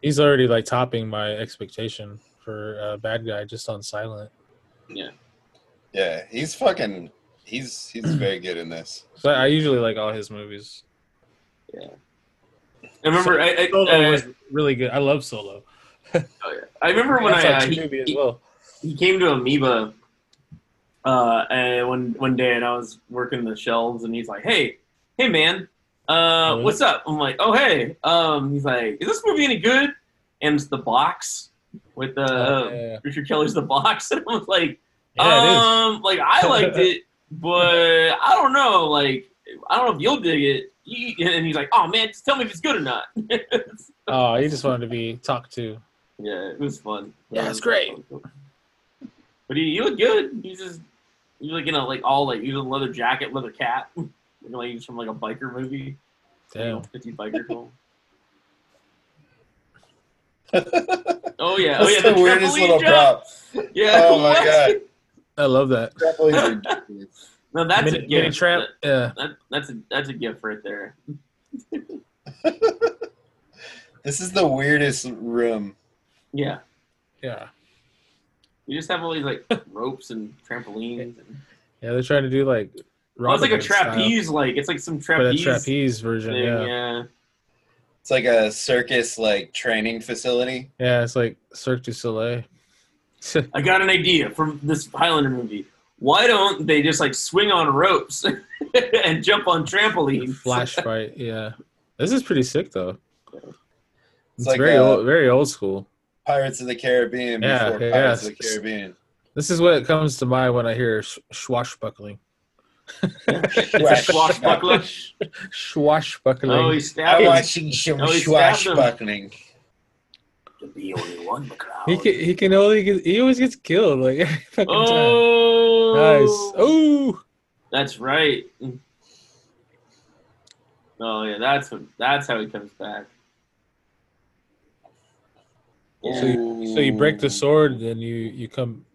Speaker 3: he's already like topping my expectation for uh, bad guy just on silent.
Speaker 2: Yeah, yeah, he's fucking. He's he's [clears throat] very good in this.
Speaker 3: So I usually like all his movies.
Speaker 1: Yeah, I remember, I, I,
Speaker 3: Solo
Speaker 1: uh,
Speaker 3: was really good. I love Solo.
Speaker 1: oh, yeah. I remember [laughs] when
Speaker 3: That's
Speaker 1: I
Speaker 3: our
Speaker 1: uh, he,
Speaker 3: movie as well.
Speaker 1: he came to Amoeba uh, and one one day, and I was working the shelves, and he's like, "Hey, hey, man, uh,
Speaker 3: Really?
Speaker 1: what's up?" I'm like, "Oh, hey." Um, he's like, "Is this movie any good?" And it's the box with the
Speaker 3: yeah, yeah.
Speaker 1: Richard Kelly's the box, [laughs] and I was like,
Speaker 3: Yeah,
Speaker 1: "Um, like I liked it, but I don't know, like I don't know if you'll dig it." He- And he's like, "Oh man, just tell me if it's good or not." [laughs]
Speaker 3: Oh, he just wanted to be talked to.
Speaker 1: Yeah, it was fun.
Speaker 3: Yeah,
Speaker 1: It
Speaker 3: it's
Speaker 1: was
Speaker 3: great.
Speaker 1: But he, he looked good. He's just he's like in a like all like he's a leather jacket, leather cap. Looking [laughs] like he's from like a biker movie. You know,
Speaker 3: Damn.
Speaker 1: 50 biker [laughs] film. [laughs] Oh yeah, oh
Speaker 2: That's
Speaker 1: yeah,
Speaker 2: the, weirdest little
Speaker 1: jump.
Speaker 2: prop.
Speaker 1: Yeah.
Speaker 2: Oh my
Speaker 1: what?
Speaker 2: god.
Speaker 3: I love that.
Speaker 2: Trampolines are ridiculous.
Speaker 1: No, that's
Speaker 3: mini,
Speaker 1: a
Speaker 3: mini
Speaker 1: gift.
Speaker 3: tramp. Yeah.
Speaker 1: That, that's a that's a gift right there.
Speaker 2: This is the weirdest room.
Speaker 1: Yeah,
Speaker 3: Yeah.
Speaker 1: You just have all these like ropes and trampolines. And,
Speaker 3: Yeah, they're trying to do like.
Speaker 1: well, it's like a
Speaker 3: Robin style,
Speaker 1: trapeze. Like it's like some trapeze.
Speaker 3: But a
Speaker 1: trapeze,
Speaker 3: trapeze version.
Speaker 1: thing.
Speaker 3: Yeah.
Speaker 1: yeah.
Speaker 2: It's like a circus like training facility.
Speaker 3: Yeah, it's like Cirque du Soleil.
Speaker 1: I got an idea from this Highlander movie. Why don't they just like swing on ropes [laughs] and jump on trampolines?
Speaker 3: Flash fight. Yeah. This is pretty sick though. It's,
Speaker 2: like,
Speaker 3: very
Speaker 2: uh,
Speaker 3: old, very old school.
Speaker 2: Pirates of the Caribbean
Speaker 3: Yeah,
Speaker 2: before
Speaker 3: yeah,
Speaker 2: Pirates of the. Caribbean.
Speaker 3: This is what comes to mind when I hear sh- swashbuckling.
Speaker 1: It's a swashbuckler.
Speaker 3: Swashbuckling.
Speaker 1: Oh, he
Speaker 2: I'm watching some
Speaker 1: Oh, he stabbed him.
Speaker 2: swashbuckling.
Speaker 1: The only one, MacLeod.
Speaker 3: he can, he can only get he always gets killed like [laughs] every fucking time.
Speaker 1: Oh,
Speaker 3: Nice. Oh,
Speaker 1: That's right. Oh yeah, that's what, that's how he comes back.
Speaker 3: So you, so you break the sword, then you you come.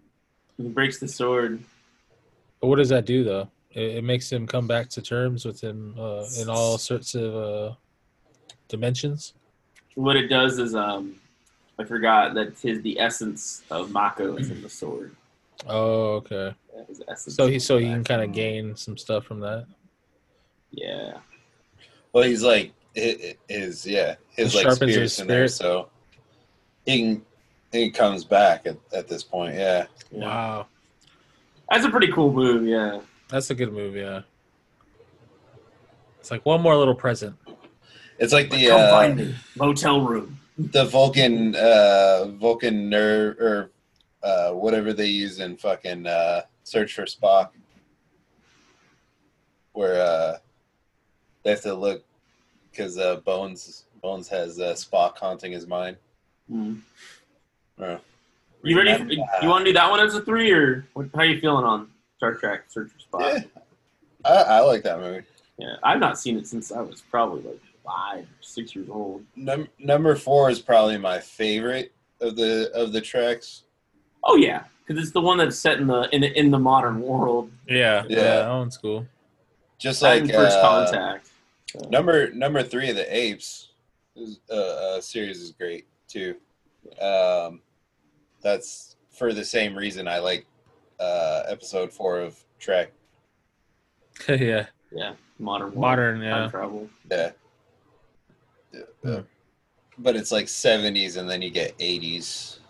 Speaker 1: He breaks the sword.
Speaker 3: But what does that do though? It, it makes him come back to terms with him uh, in all sorts of uh, dimensions.
Speaker 1: What it does is, um, I forgot that his the essence of Mako is in the sword.
Speaker 3: Oh, okay.
Speaker 1: Yeah, his essence
Speaker 3: So he so he can kind of gain some stuff from that.
Speaker 1: Yeah.
Speaker 2: Well, he's like hi- his yeah his
Speaker 3: It
Speaker 2: like
Speaker 3: sharpens
Speaker 2: spirits
Speaker 3: his
Speaker 2: in there, so he can he comes back at, at this point. Yeah,
Speaker 1: yeah.
Speaker 3: Wow,
Speaker 1: That's a pretty cool move. Yeah.
Speaker 3: that's a good move. Yeah. It's like one more little present.
Speaker 2: it's like the
Speaker 1: Come
Speaker 2: uh,
Speaker 1: me. Motel room.
Speaker 2: the Vulcan uh Vulcan nerve or uh whatever they use in fucking uh Search for Spock, where uh they have to look because uh, Bones Bones has uh, Spock haunting his mind.
Speaker 1: Mm.
Speaker 2: Uh,
Speaker 1: You ready?
Speaker 2: remember
Speaker 1: you want to do that one as a three, or what, how are you feeling on Star Trek: Search for Spock?
Speaker 2: Yeah, I, I like that movie.
Speaker 1: Yeah, I've not seen it since I was probably like five, six years old.
Speaker 2: Num- number four is probably my favorite of the of the tracks.
Speaker 1: Oh yeah, because it's the one that's set in the in the, in the modern world.
Speaker 3: Yeah,
Speaker 2: Yeah.
Speaker 3: yeah, that one's cool.
Speaker 2: Just like
Speaker 1: and First
Speaker 2: uh,
Speaker 1: Contact. So,
Speaker 2: Number number three of the Apes is, uh, uh, series is great too. Um, that's for the same reason I like uh, episode four of Trek. [laughs]
Speaker 3: yeah,
Speaker 1: yeah, modern world,
Speaker 3: modern.
Speaker 1: time
Speaker 3: Yeah,
Speaker 1: travel.
Speaker 2: Yeah.
Speaker 3: Hmm.
Speaker 2: But it's like seventies and then you get eighties.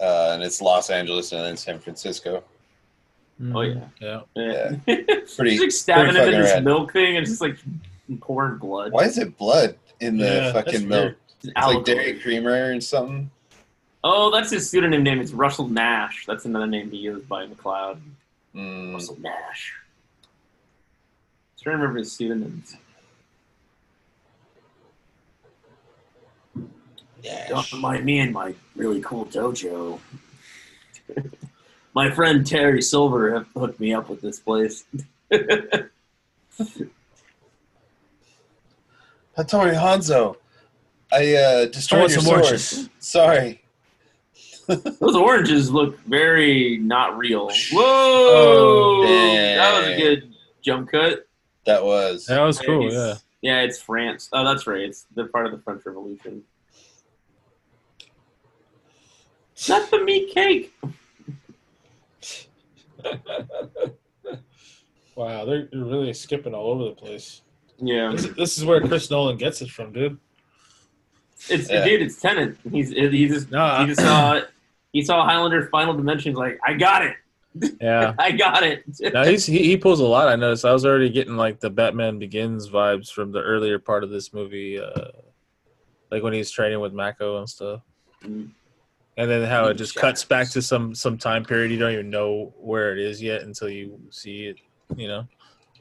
Speaker 2: Uh, and it's Los Angeles and then San Francisco.
Speaker 1: Oh yeah,
Speaker 3: yeah.
Speaker 1: yeah. [laughs]
Speaker 2: Pretty-
Speaker 1: He's like stabbing
Speaker 2: pretty
Speaker 1: him in this
Speaker 2: rad.
Speaker 1: milk thing, and it's just like pouring blood.
Speaker 2: Why is it blood in the
Speaker 3: Yeah,
Speaker 2: fucking milk?
Speaker 3: Weird.
Speaker 1: It's an
Speaker 2: It's like. Dairy Creamer and something.
Speaker 1: Oh, that's his pseudonym name. It's Russell Nash. That's another name he used by MacLeod.
Speaker 2: Mm,
Speaker 1: Russell Nash. trying to remember his pseudonyms.
Speaker 2: yeah.
Speaker 1: Don't mind me and my really cool dojo. [laughs] my friend Terry Silver have hooked me up with this place. [laughs]
Speaker 2: Hattori Hanzo. I uh, destroyed
Speaker 3: want
Speaker 2: your
Speaker 3: some
Speaker 2: sword.
Speaker 3: oranges.
Speaker 2: Sorry. [laughs]
Speaker 1: Those oranges look very not real. Whoa!
Speaker 3: Oh,
Speaker 1: that was a good jump cut.
Speaker 2: That was.
Speaker 3: That was cool.
Speaker 1: He's-
Speaker 3: Yeah.
Speaker 1: Yeah, it's France. Oh, that's right. It's the part of the French Revolution. Not the meat cake.
Speaker 3: Wow, they're they're really skipping all over the place.
Speaker 1: Yeah,
Speaker 3: This, this is where Chris Nolan gets it from, dude.
Speaker 1: It's
Speaker 2: Yeah.
Speaker 1: dude. It's Tenet. He's he just
Speaker 3: No,
Speaker 1: he just saw he saw Highlander Final Dimensions. Like I got it.
Speaker 3: yeah. [laughs]
Speaker 1: I got it.
Speaker 3: No, he's he, he pulls a lot. I noticed. I was already getting like the Batman Begins vibes from the earlier part of this movie, uh, like when he's training with Mako and stuff.
Speaker 1: Mm.
Speaker 3: And then how it just cuts back to some some time period you don't even know where it is yet until you see it, you know,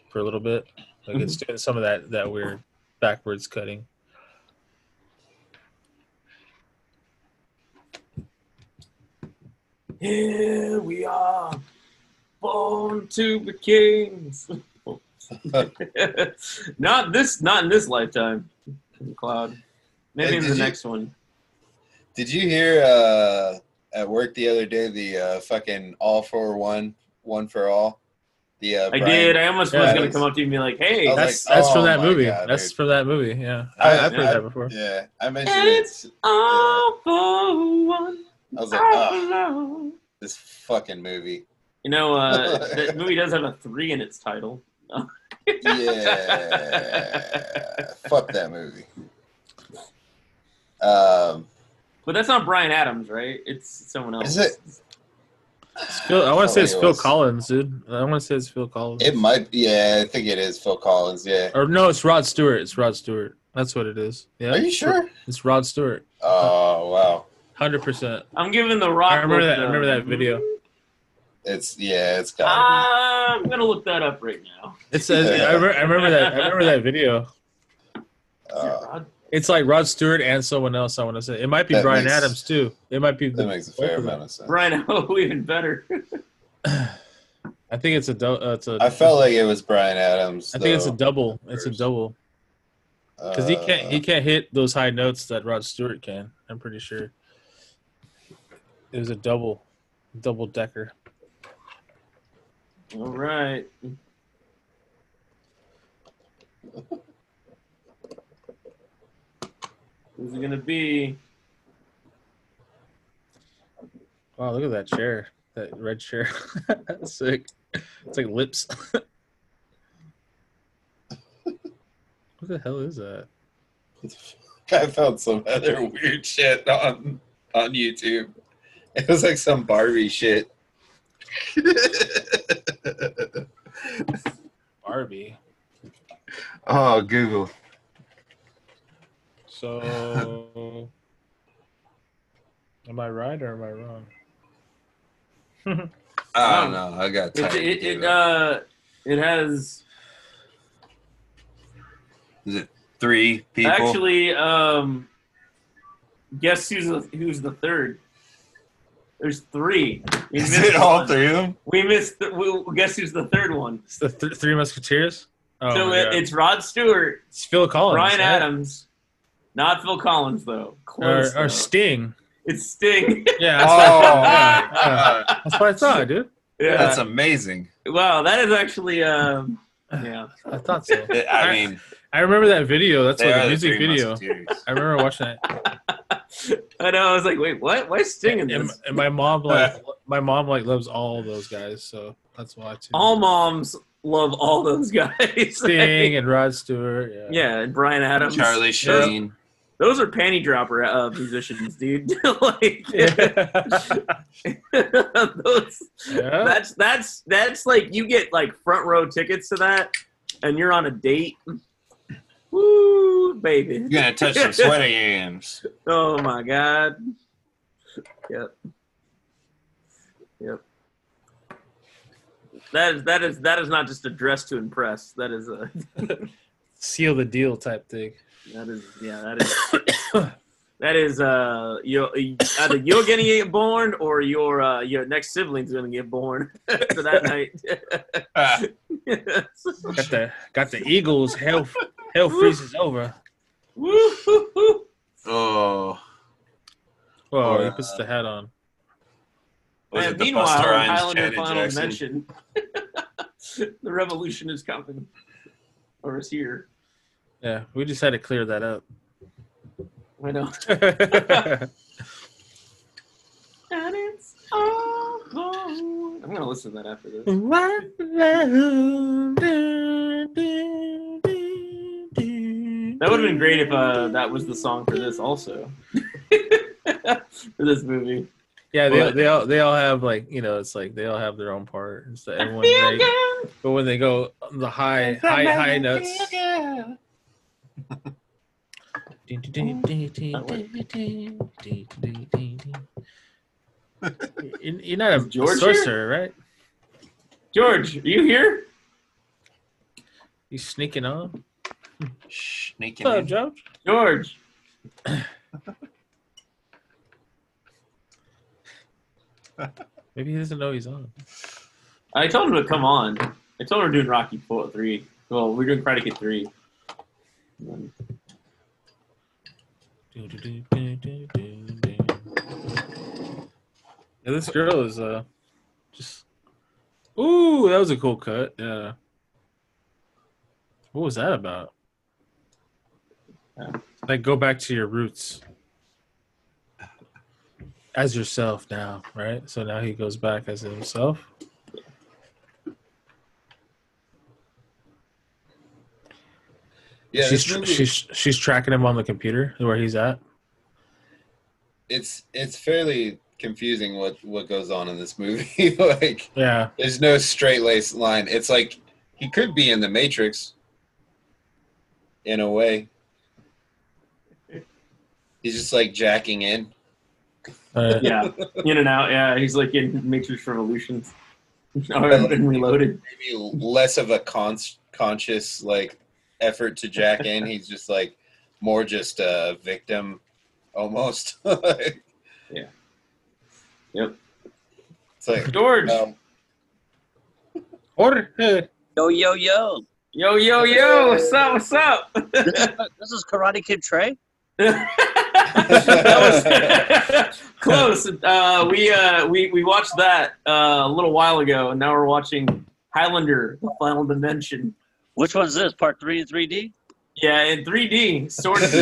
Speaker 3: for a little bit. Like it's
Speaker 1: Mm-hmm.
Speaker 3: doing some of that that weird backwards cutting.
Speaker 1: Here we are, born to be kings. [laughs] not this, not in this lifetime, Cloud. Maybe
Speaker 2: Hey,
Speaker 1: in the
Speaker 2: you-
Speaker 1: next one.
Speaker 2: Did you hear uh, at work the other day the uh, fucking all for one, one for all? The uh,
Speaker 1: I
Speaker 2: Brian-
Speaker 1: did. I almost was gonna
Speaker 2: it's-
Speaker 1: come up to you and be like, "Hey,
Speaker 3: That's
Speaker 2: like,
Speaker 3: that's
Speaker 2: oh
Speaker 3: from that movie.
Speaker 2: God,
Speaker 3: that's
Speaker 2: dude.
Speaker 3: from that movie. Yeah,
Speaker 2: I-
Speaker 3: I, I've heard
Speaker 1: yeah.
Speaker 3: that before.
Speaker 2: Yeah, I mentioned
Speaker 1: And
Speaker 2: it.
Speaker 1: it's all for one,
Speaker 2: I was like, oh,
Speaker 1: for
Speaker 2: this fucking movie.
Speaker 1: You know, uh, [laughs] that movie does have a three in its title.
Speaker 2: Yeah, [laughs] fuck that movie. Um,
Speaker 1: But that's not Bryan Adams, right? It's someone else.
Speaker 2: Is it?
Speaker 3: It's Phil, I want to say it's
Speaker 2: Oh, it
Speaker 3: Phil
Speaker 2: was-
Speaker 3: Collins, dude. I want to say it's Phil Collins.
Speaker 2: It might. Be yeah, I think it is Phil Collins. Yeah.
Speaker 3: or no, it's Rod Stewart. It's Rod Stewart. That's what it is. Yeah.
Speaker 2: Are you sure?
Speaker 3: It's Rod Stewart.
Speaker 2: Oh wow.
Speaker 3: Hundred percent.
Speaker 1: I'm giving the rock.
Speaker 3: I remember
Speaker 1: look,
Speaker 3: that. I remember that video.
Speaker 2: It's yeah. It's got.
Speaker 1: I'm gonna look that up right now.
Speaker 3: It says. I, remember, I remember that. I remember that video.
Speaker 2: Uh,
Speaker 3: It's like Rod Stewart and someone else. I want to say it might be Brian
Speaker 2: makes-
Speaker 3: Adams too. It might be.
Speaker 2: that
Speaker 3: The,
Speaker 2: makes a fair amount of sense.
Speaker 1: Brian, [laughs] oh, even better.
Speaker 3: I think it's a. dou- Uh, it's a
Speaker 2: I felt like it was Bryan Adams.
Speaker 3: I think it's a double. It's a double because he can't. He
Speaker 2: Uh,
Speaker 3: can't hit those high notes that Rod Stewart can. I'm pretty sure. It was a double, double decker.
Speaker 1: All right. Who's it gonna be?
Speaker 3: Wow, look at that chair. That red chair. [laughs] That's sick. It's like lips. [laughs] what the hell is that? [laughs]
Speaker 2: I found some other weird shit on on YouTube. [laughs] It was like some Barbie shit.
Speaker 3: Barbie.
Speaker 2: oh, Google.
Speaker 3: So, [laughs] am I right or am I wrong?
Speaker 2: I
Speaker 1: don't
Speaker 2: don't know. I got
Speaker 1: It, it, it, uh, it has
Speaker 4: Is it three people?
Speaker 1: actually. Um, guess who's the, who's the third? There's three. We
Speaker 4: Is
Speaker 1: missed
Speaker 4: it all
Speaker 1: one.
Speaker 4: three of them?
Speaker 1: We missed. The, we, guess who's the third one?
Speaker 3: It's the th- Three Musketeers. Oh,
Speaker 1: so it, it's Rod Stewart,
Speaker 3: it's Phil Collins.
Speaker 1: Brian
Speaker 3: right?
Speaker 1: Adams, not Phil Collins though. Close.
Speaker 3: or, or
Speaker 1: though.
Speaker 3: Sting.
Speaker 1: it's Sting. [laughs]
Speaker 3: Yeah, that's,
Speaker 4: Oh,
Speaker 3: what, yeah,
Speaker 4: my
Speaker 3: yeah. That's what I thought, dude.
Speaker 1: yeah.
Speaker 4: That's amazing.
Speaker 1: wow, that is actually. Um, yeah.
Speaker 3: I thought so. [laughs]
Speaker 4: I mean,
Speaker 3: I remember that video. That's
Speaker 4: they
Speaker 3: what
Speaker 4: are
Speaker 3: the
Speaker 4: the
Speaker 3: music video. I remember watching that. [laughs] [laughs]
Speaker 1: I know. I was like, wait, what? Why is Sting in
Speaker 3: And,
Speaker 1: this?
Speaker 3: and my mom [laughs] like my mom like loves all those guys, so that's why too.
Speaker 1: All moms love all those guys. [laughs]
Speaker 3: Sting and Rod Stewart. Yeah.
Speaker 1: yeah, and Bryan Adams.
Speaker 4: Charlie Sheen.
Speaker 1: Those are panty dropper uh, musicians, dude. like, those.
Speaker 3: Yeah.
Speaker 1: That's that's that's like you get like front row tickets to that, and you're on a date. Woo, baby.
Speaker 4: You're gonna touch some sweaty yams. [laughs]
Speaker 1: Oh my god. Yep. Yep. That is that is that is not just a dress to impress. That is a [laughs]
Speaker 3: Seal the deal type thing.
Speaker 1: that is yeah that is [coughs] that is uh you either you're gonna get born or your uh your next sibling's gonna get born [laughs] for that [laughs] night.
Speaker 4: Ah,
Speaker 3: Got the got the Eagles. Hell hell freezes over.
Speaker 1: Woo-hoo-hoo.
Speaker 4: oh.
Speaker 3: Whoa,
Speaker 2: Or,
Speaker 3: he puts the hat on.
Speaker 4: Was
Speaker 1: And
Speaker 4: it the
Speaker 1: meanwhile,
Speaker 4: Buster
Speaker 1: Highlander
Speaker 4: Janet
Speaker 1: Final
Speaker 4: Jackson?
Speaker 1: Dimension, [laughs] the revolution is coming, or is here.
Speaker 3: Yeah, we just had to clear that up.
Speaker 1: I know.
Speaker 3: yeah, [laughs]
Speaker 1: And it's all. I'm gonna listen to that after this. That would have been great if uh, that was the song for this also. [laughs] for this movie.
Speaker 3: Yeah, they,
Speaker 1: Well,
Speaker 3: they all they all have like you know it's like they all have their own part. It's the everyone they, but when they go the high high high notes. [laughs] You're not a
Speaker 1: George
Speaker 3: sorcerer, here? right?
Speaker 1: George, are you here?
Speaker 3: He's sneaking on?
Speaker 4: Sneaking on.
Speaker 3: George?
Speaker 1: George.
Speaker 3: Maybe he doesn't know he's on.
Speaker 1: I told him to come on. I told him we're doing Rocky 4, 3. Well, we're doing Karate 3.
Speaker 3: Yeah, this girl is uh just Ooh, that was a cool cut. Yeah. What was that about? Like go back to your roots. As yourself now, right? So now he goes back as himself.
Speaker 2: Yeah,
Speaker 3: she's tr-
Speaker 2: movie,
Speaker 3: she's she's tracking him on the computer where he's at.
Speaker 2: it's it's fairly confusing what what goes on in this movie. [laughs] like,
Speaker 3: Yeah.
Speaker 2: there's no straight laced line. It's like he could be in the Matrix, in a way. He's just like jacking in.
Speaker 3: Uh,
Speaker 1: yeah, in and out. Yeah, he's like in Matrix Revolutions. or been [laughs] reloaded.
Speaker 2: Maybe less of a con- conscious like effort to jack in. [laughs] He's just like more just a victim, almost. [laughs]
Speaker 1: Yeah. Yep.
Speaker 2: It's like
Speaker 1: George,
Speaker 2: um,
Speaker 3: Order.
Speaker 6: Yo, yo, yo.
Speaker 1: yo, yo, yo, what's up? What's up? [laughs]
Speaker 6: This is Karate Kid Trey.
Speaker 1: that was close. Uh, we uh, we we watched that uh, a little while ago, and now we're watching Highlander: The Final Dimension.
Speaker 6: Which one's this? Part three in 3D?
Speaker 1: Yeah, in 3D, sort of.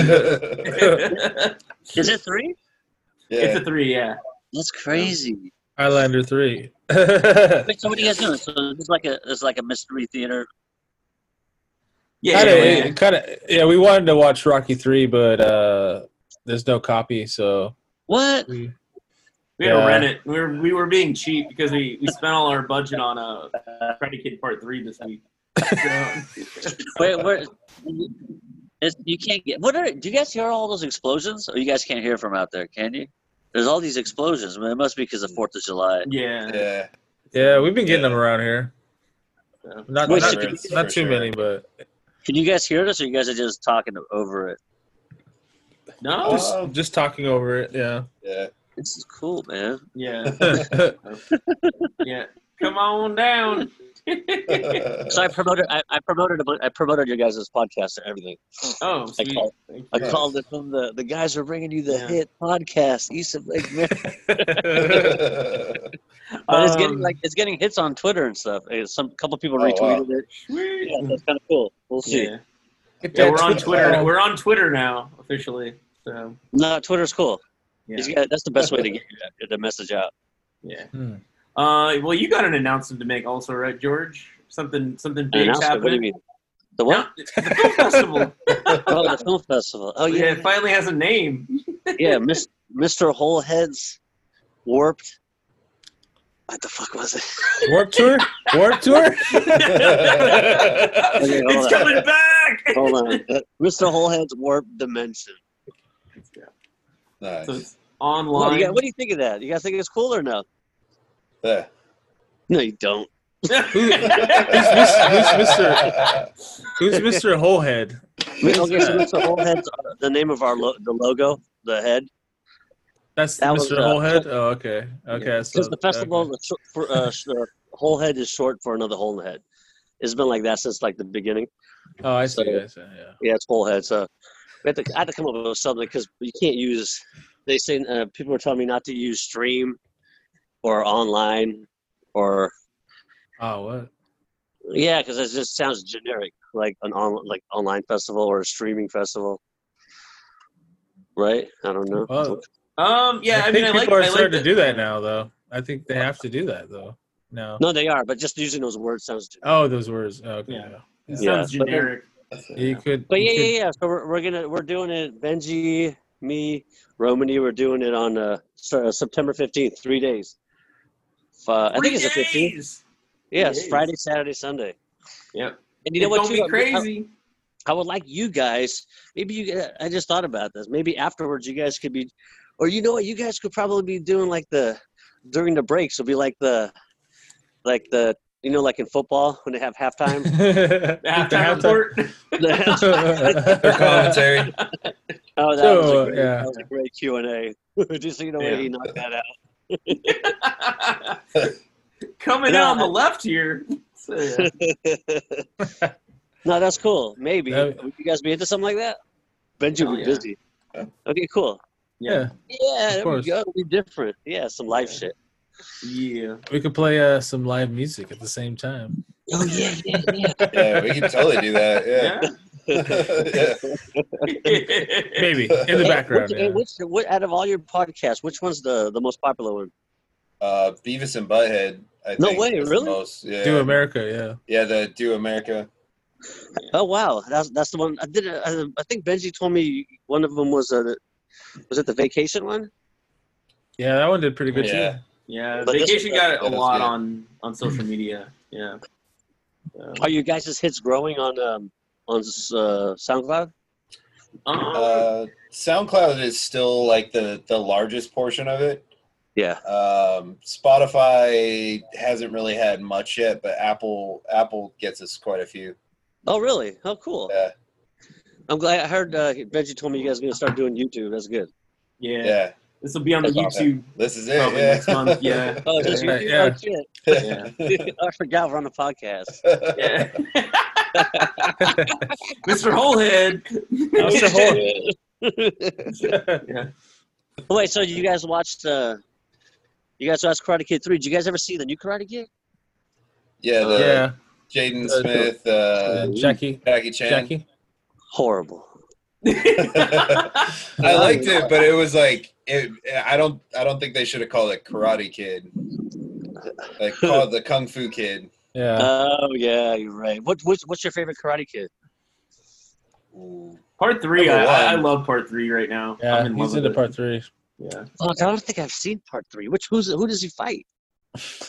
Speaker 6: Is it three?
Speaker 1: It's a three, yeah.
Speaker 6: That's crazy.
Speaker 3: Highlander three. [laughs]
Speaker 6: Wait, so what are you guys doing? So it's like a it's like a mystery theater.
Speaker 1: Yeah,
Speaker 3: kind
Speaker 1: yeah,
Speaker 3: of,
Speaker 1: yeah.
Speaker 3: kind of. Yeah, we wanted to watch Rocky three, but uh, there's no copy, so
Speaker 6: What?
Speaker 3: we.
Speaker 1: We had to rent it. We were we were being cheap because we, we spent all our budget on a uh, Karate Kid Part Three this week. So,
Speaker 6: Wait, where? It's, you can't get. What are? Do you guys hear all those explosions? Or you guys can't hear from out there? Can you? There's all these explosions. Man, it must be because of Fourth of July.
Speaker 1: yeah,
Speaker 2: yeah.
Speaker 3: Yeah, we've been getting
Speaker 2: Yeah.
Speaker 3: them around here.
Speaker 1: So,
Speaker 3: Not
Speaker 6: Wait,
Speaker 3: not,
Speaker 6: so
Speaker 3: not too
Speaker 2: sure.
Speaker 3: many, but
Speaker 6: Can you guys hear this, or you guys are just talking over it?
Speaker 1: no,
Speaker 3: just, just talking over it. Yeah.
Speaker 2: Yeah.
Speaker 6: This is cool, man.
Speaker 1: yeah, [laughs] [laughs] yeah. Come on down. [laughs]
Speaker 6: So I promoted. I, I promoted. a I promoted your guys' podcast and everything.
Speaker 1: oh,
Speaker 6: I
Speaker 1: sweet.
Speaker 6: called.
Speaker 1: Thank
Speaker 6: I
Speaker 1: you.
Speaker 6: Called it from the the guys are bringing you the
Speaker 1: Yeah.
Speaker 6: hit podcast East of Lake Mary. [laughs] But it's getting
Speaker 1: Um,
Speaker 6: like it's getting hits on Twitter and stuff. Some couple people
Speaker 2: Oh, wow.
Speaker 6: retweeted it.
Speaker 1: sweet.
Speaker 6: Yeah, that's kind of cool. We'll see.
Speaker 1: Yeah. Yeah, we're on Twitter. We're on Twitter now officially. So
Speaker 6: No, Twitter's cool.
Speaker 1: yeah,
Speaker 6: He's got, that's the best way to [laughs] get the message out.
Speaker 1: yeah.
Speaker 3: Hmm.
Speaker 1: Uh, well, you got an announcement to make also, right, George? Something, something
Speaker 6: An
Speaker 1: big's
Speaker 6: announcement, What do you mean? The what?
Speaker 1: No, the film festival. [laughs]
Speaker 6: Oh, the film festival. Oh
Speaker 1: yeah,
Speaker 6: yeah,
Speaker 1: it finally has a name.
Speaker 6: yeah. Mis- Mr. Holeheads Warped. What the fuck was it?
Speaker 3: Warp tour. Warp tour. [laughs]
Speaker 1: it's
Speaker 6: on.
Speaker 1: coming back.
Speaker 6: Hold on. Uh, Mr. Holeheads Warp Dimension.
Speaker 2: nice.
Speaker 1: So it's
Speaker 6: What,
Speaker 1: online.
Speaker 6: you what do you think of that? You guys think it's cool or no?
Speaker 2: Yeah.
Speaker 6: No, you don't.
Speaker 3: Who, who's, who's Mr. Who's Mr. [laughs] Holehead?
Speaker 6: Okay, so Mr. Holeheads, uh, the name of our lo- the logo, the head.
Speaker 3: That's
Speaker 6: That
Speaker 3: Mr.
Speaker 6: was, uh,
Speaker 3: Holehead. Oh, okay. Okay.
Speaker 6: Because
Speaker 3: So,
Speaker 6: the festival,
Speaker 3: okay.
Speaker 6: the short for, uh, sh- uh, whole head is short for another whole head. It's been like that since like the beginning.
Speaker 3: Oh, I see.
Speaker 6: so-
Speaker 3: I see. Yeah.
Speaker 6: Yeah, it's whole head. So we had to, I had to come up with something because you can't use. They say uh, people are telling me not to use stream or online or
Speaker 3: Oh, what?
Speaker 6: yeah, because it just sounds generic, like an on like online festival or a streaming festival. Right? I don't know.
Speaker 3: Well,
Speaker 1: Um, yeah, I,
Speaker 3: I,
Speaker 1: mean,
Speaker 3: think
Speaker 1: I like.
Speaker 3: people are
Speaker 1: I
Speaker 3: starting
Speaker 1: the-
Speaker 3: to do that now, though. I think they have to do that, though. No.
Speaker 6: No, they are, but just using those words sounds.
Speaker 3: Oh, those words. Oh, okay.
Speaker 1: Yeah.
Speaker 3: yeah.
Speaker 1: It
Speaker 6: Yeah,
Speaker 1: sounds
Speaker 6: but then-
Speaker 1: generic.
Speaker 3: You could.
Speaker 6: But yeah,
Speaker 3: you
Speaker 6: yeah, yeah. So we're, we're gonna we're doing it. Benji, me, Romany. We're doing it on uh, uh, September fifteenth. Three days. Uh, I think it's the fifteenth.
Speaker 1: Days.
Speaker 6: Yeah. Friday, Saturday, Sunday.
Speaker 1: Yep.
Speaker 6: And you know
Speaker 1: it's
Speaker 6: what?
Speaker 1: gonna
Speaker 6: too?
Speaker 1: be
Speaker 6: I-
Speaker 1: crazy.
Speaker 6: I, I would like you guys. Maybe you. I just thought about this. Maybe afterwards, you guys could be, or you know what? You guys could probably be doing like the during the breaks. It'll be like the, like the you know like in football when they have halftime. [laughs]
Speaker 3: could.
Speaker 1: Halftime report.
Speaker 6: The half-
Speaker 2: Their commentary.
Speaker 6: oh, that, was
Speaker 3: So,
Speaker 6: a great,
Speaker 3: yeah.
Speaker 6: that was a great Q and A. [laughs] Just so you know where
Speaker 1: Yeah.
Speaker 6: he knocked that out. [laughs]
Speaker 1: Coming in
Speaker 6: No,
Speaker 1: on the left here. So, yeah. [laughs]
Speaker 6: no, that's cool. Maybe
Speaker 3: That-
Speaker 6: would you guys be into something like that? Benji
Speaker 1: Oh,
Speaker 6: would be
Speaker 1: yeah.
Speaker 6: busy.
Speaker 2: Yeah.
Speaker 6: Okay, cool.
Speaker 3: Yeah,
Speaker 6: Yeah,
Speaker 3: Of
Speaker 6: there
Speaker 3: course.
Speaker 6: we go. It'll be different. Yeah, some live
Speaker 1: Yeah.
Speaker 6: shit.
Speaker 1: Yeah.
Speaker 3: we could play uh, some live music at the same time.
Speaker 6: Oh yeah, yeah, yeah. [laughs]
Speaker 2: yeah, we can totally do that. Yeah.
Speaker 1: Yeah. [laughs]
Speaker 3: Maybe in the background.
Speaker 6: Which,
Speaker 3: yeah.
Speaker 6: which, what out of all your podcasts, which one's the the most popular one?
Speaker 2: uh, Beavis and Butthead. I
Speaker 6: No
Speaker 2: think,
Speaker 6: way,
Speaker 2: is
Speaker 6: really?
Speaker 2: Most, yeah.
Speaker 3: Do America, yeah.
Speaker 2: Yeah, the Do America.
Speaker 6: Oh wow, that's that's the one. I did. I, I think Benji told me one of them was a. Was it the vacation one?
Speaker 3: Yeah, that one did pretty good
Speaker 2: Yeah.
Speaker 3: too.
Speaker 1: Yeah,
Speaker 6: But
Speaker 1: vacation got a lot
Speaker 2: good.
Speaker 1: on on social media. Yeah. So,
Speaker 6: Are you guys' hits growing on um on uh, SoundCloud?
Speaker 1: um,
Speaker 2: Uh, SoundCloud is still like the the largest portion of it.
Speaker 6: Yeah.
Speaker 2: Um, Spotify hasn't really had much yet, but Apple Apple gets us quite a few.
Speaker 6: Oh really? Oh cool.
Speaker 2: Yeah,
Speaker 6: I'm glad. I heard uh, Benji told me you guys are gonna start doing YouTube. That's good.
Speaker 1: yeah.
Speaker 2: yeah.
Speaker 1: This will be on the
Speaker 2: That's
Speaker 1: YouTube
Speaker 2: This is it.
Speaker 1: probably
Speaker 2: yeah.
Speaker 1: next month. Yeah. [laughs]
Speaker 6: Oh, just
Speaker 3: Yeah,
Speaker 6: YouTube?
Speaker 3: yeah.
Speaker 6: Oh shit!
Speaker 1: Yeah. [laughs]
Speaker 6: I forgot we're on the podcast.
Speaker 1: Yeah. [laughs] Mr. Holehead.
Speaker 3: Mr.
Speaker 1: yeah.
Speaker 6: Wait, so you guys watched? uh You guys watched Karate Kid three? Did you guys ever see the new Karate Kid?
Speaker 2: yeah, the
Speaker 3: yeah.
Speaker 2: Jaden
Speaker 3: Uh,
Speaker 2: Smith, uh,
Speaker 3: Uh, Jackie.
Speaker 2: Jackie Chan.
Speaker 3: Jackie.
Speaker 6: Horrible.
Speaker 2: I liked it, but it was like it, I don't I don't think they should have called it Karate Kid. Like [laughs] called the Kung Fu Kid.
Speaker 3: Yeah.
Speaker 6: Oh yeah, you're right. What what's, what's your favorite Karate Kid?
Speaker 2: Ooh.
Speaker 1: Part three, I, I love part three right now.
Speaker 3: yeah.
Speaker 1: I'm in love
Speaker 3: He's
Speaker 1: with
Speaker 3: into
Speaker 1: it.
Speaker 3: part three.
Speaker 1: Yeah.
Speaker 6: Fuck, I don't think I've seen part three. Which who's who does he fight?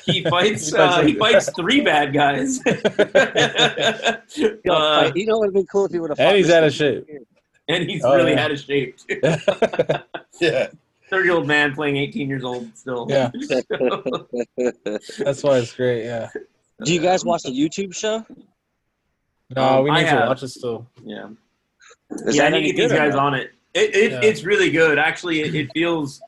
Speaker 1: He [laughs] fights.
Speaker 3: He fights
Speaker 1: uh, he fights [laughs] three bad guys.
Speaker 6: Yo,
Speaker 1: Uh,
Speaker 6: fight. You know, it would have been cool if he would have.
Speaker 3: and he's out of shape.
Speaker 1: and he's
Speaker 3: Oh,
Speaker 1: really
Speaker 3: yeah.
Speaker 1: out of shape.
Speaker 2: Yeah.
Speaker 1: Thirty-year-old man playing eighteen years old still.
Speaker 3: Yeah. [laughs] That's why it's great. Yeah.
Speaker 6: Do you guys watch the YouTube show?
Speaker 3: No,
Speaker 1: Um,
Speaker 3: we
Speaker 1: I
Speaker 3: need to
Speaker 1: have.
Speaker 3: watch it still.
Speaker 1: yeah.
Speaker 6: Is
Speaker 1: yeah, I need to get these guys
Speaker 6: no?
Speaker 1: on it. It, it
Speaker 3: Yeah.
Speaker 1: it's really good. Actually, it, it feels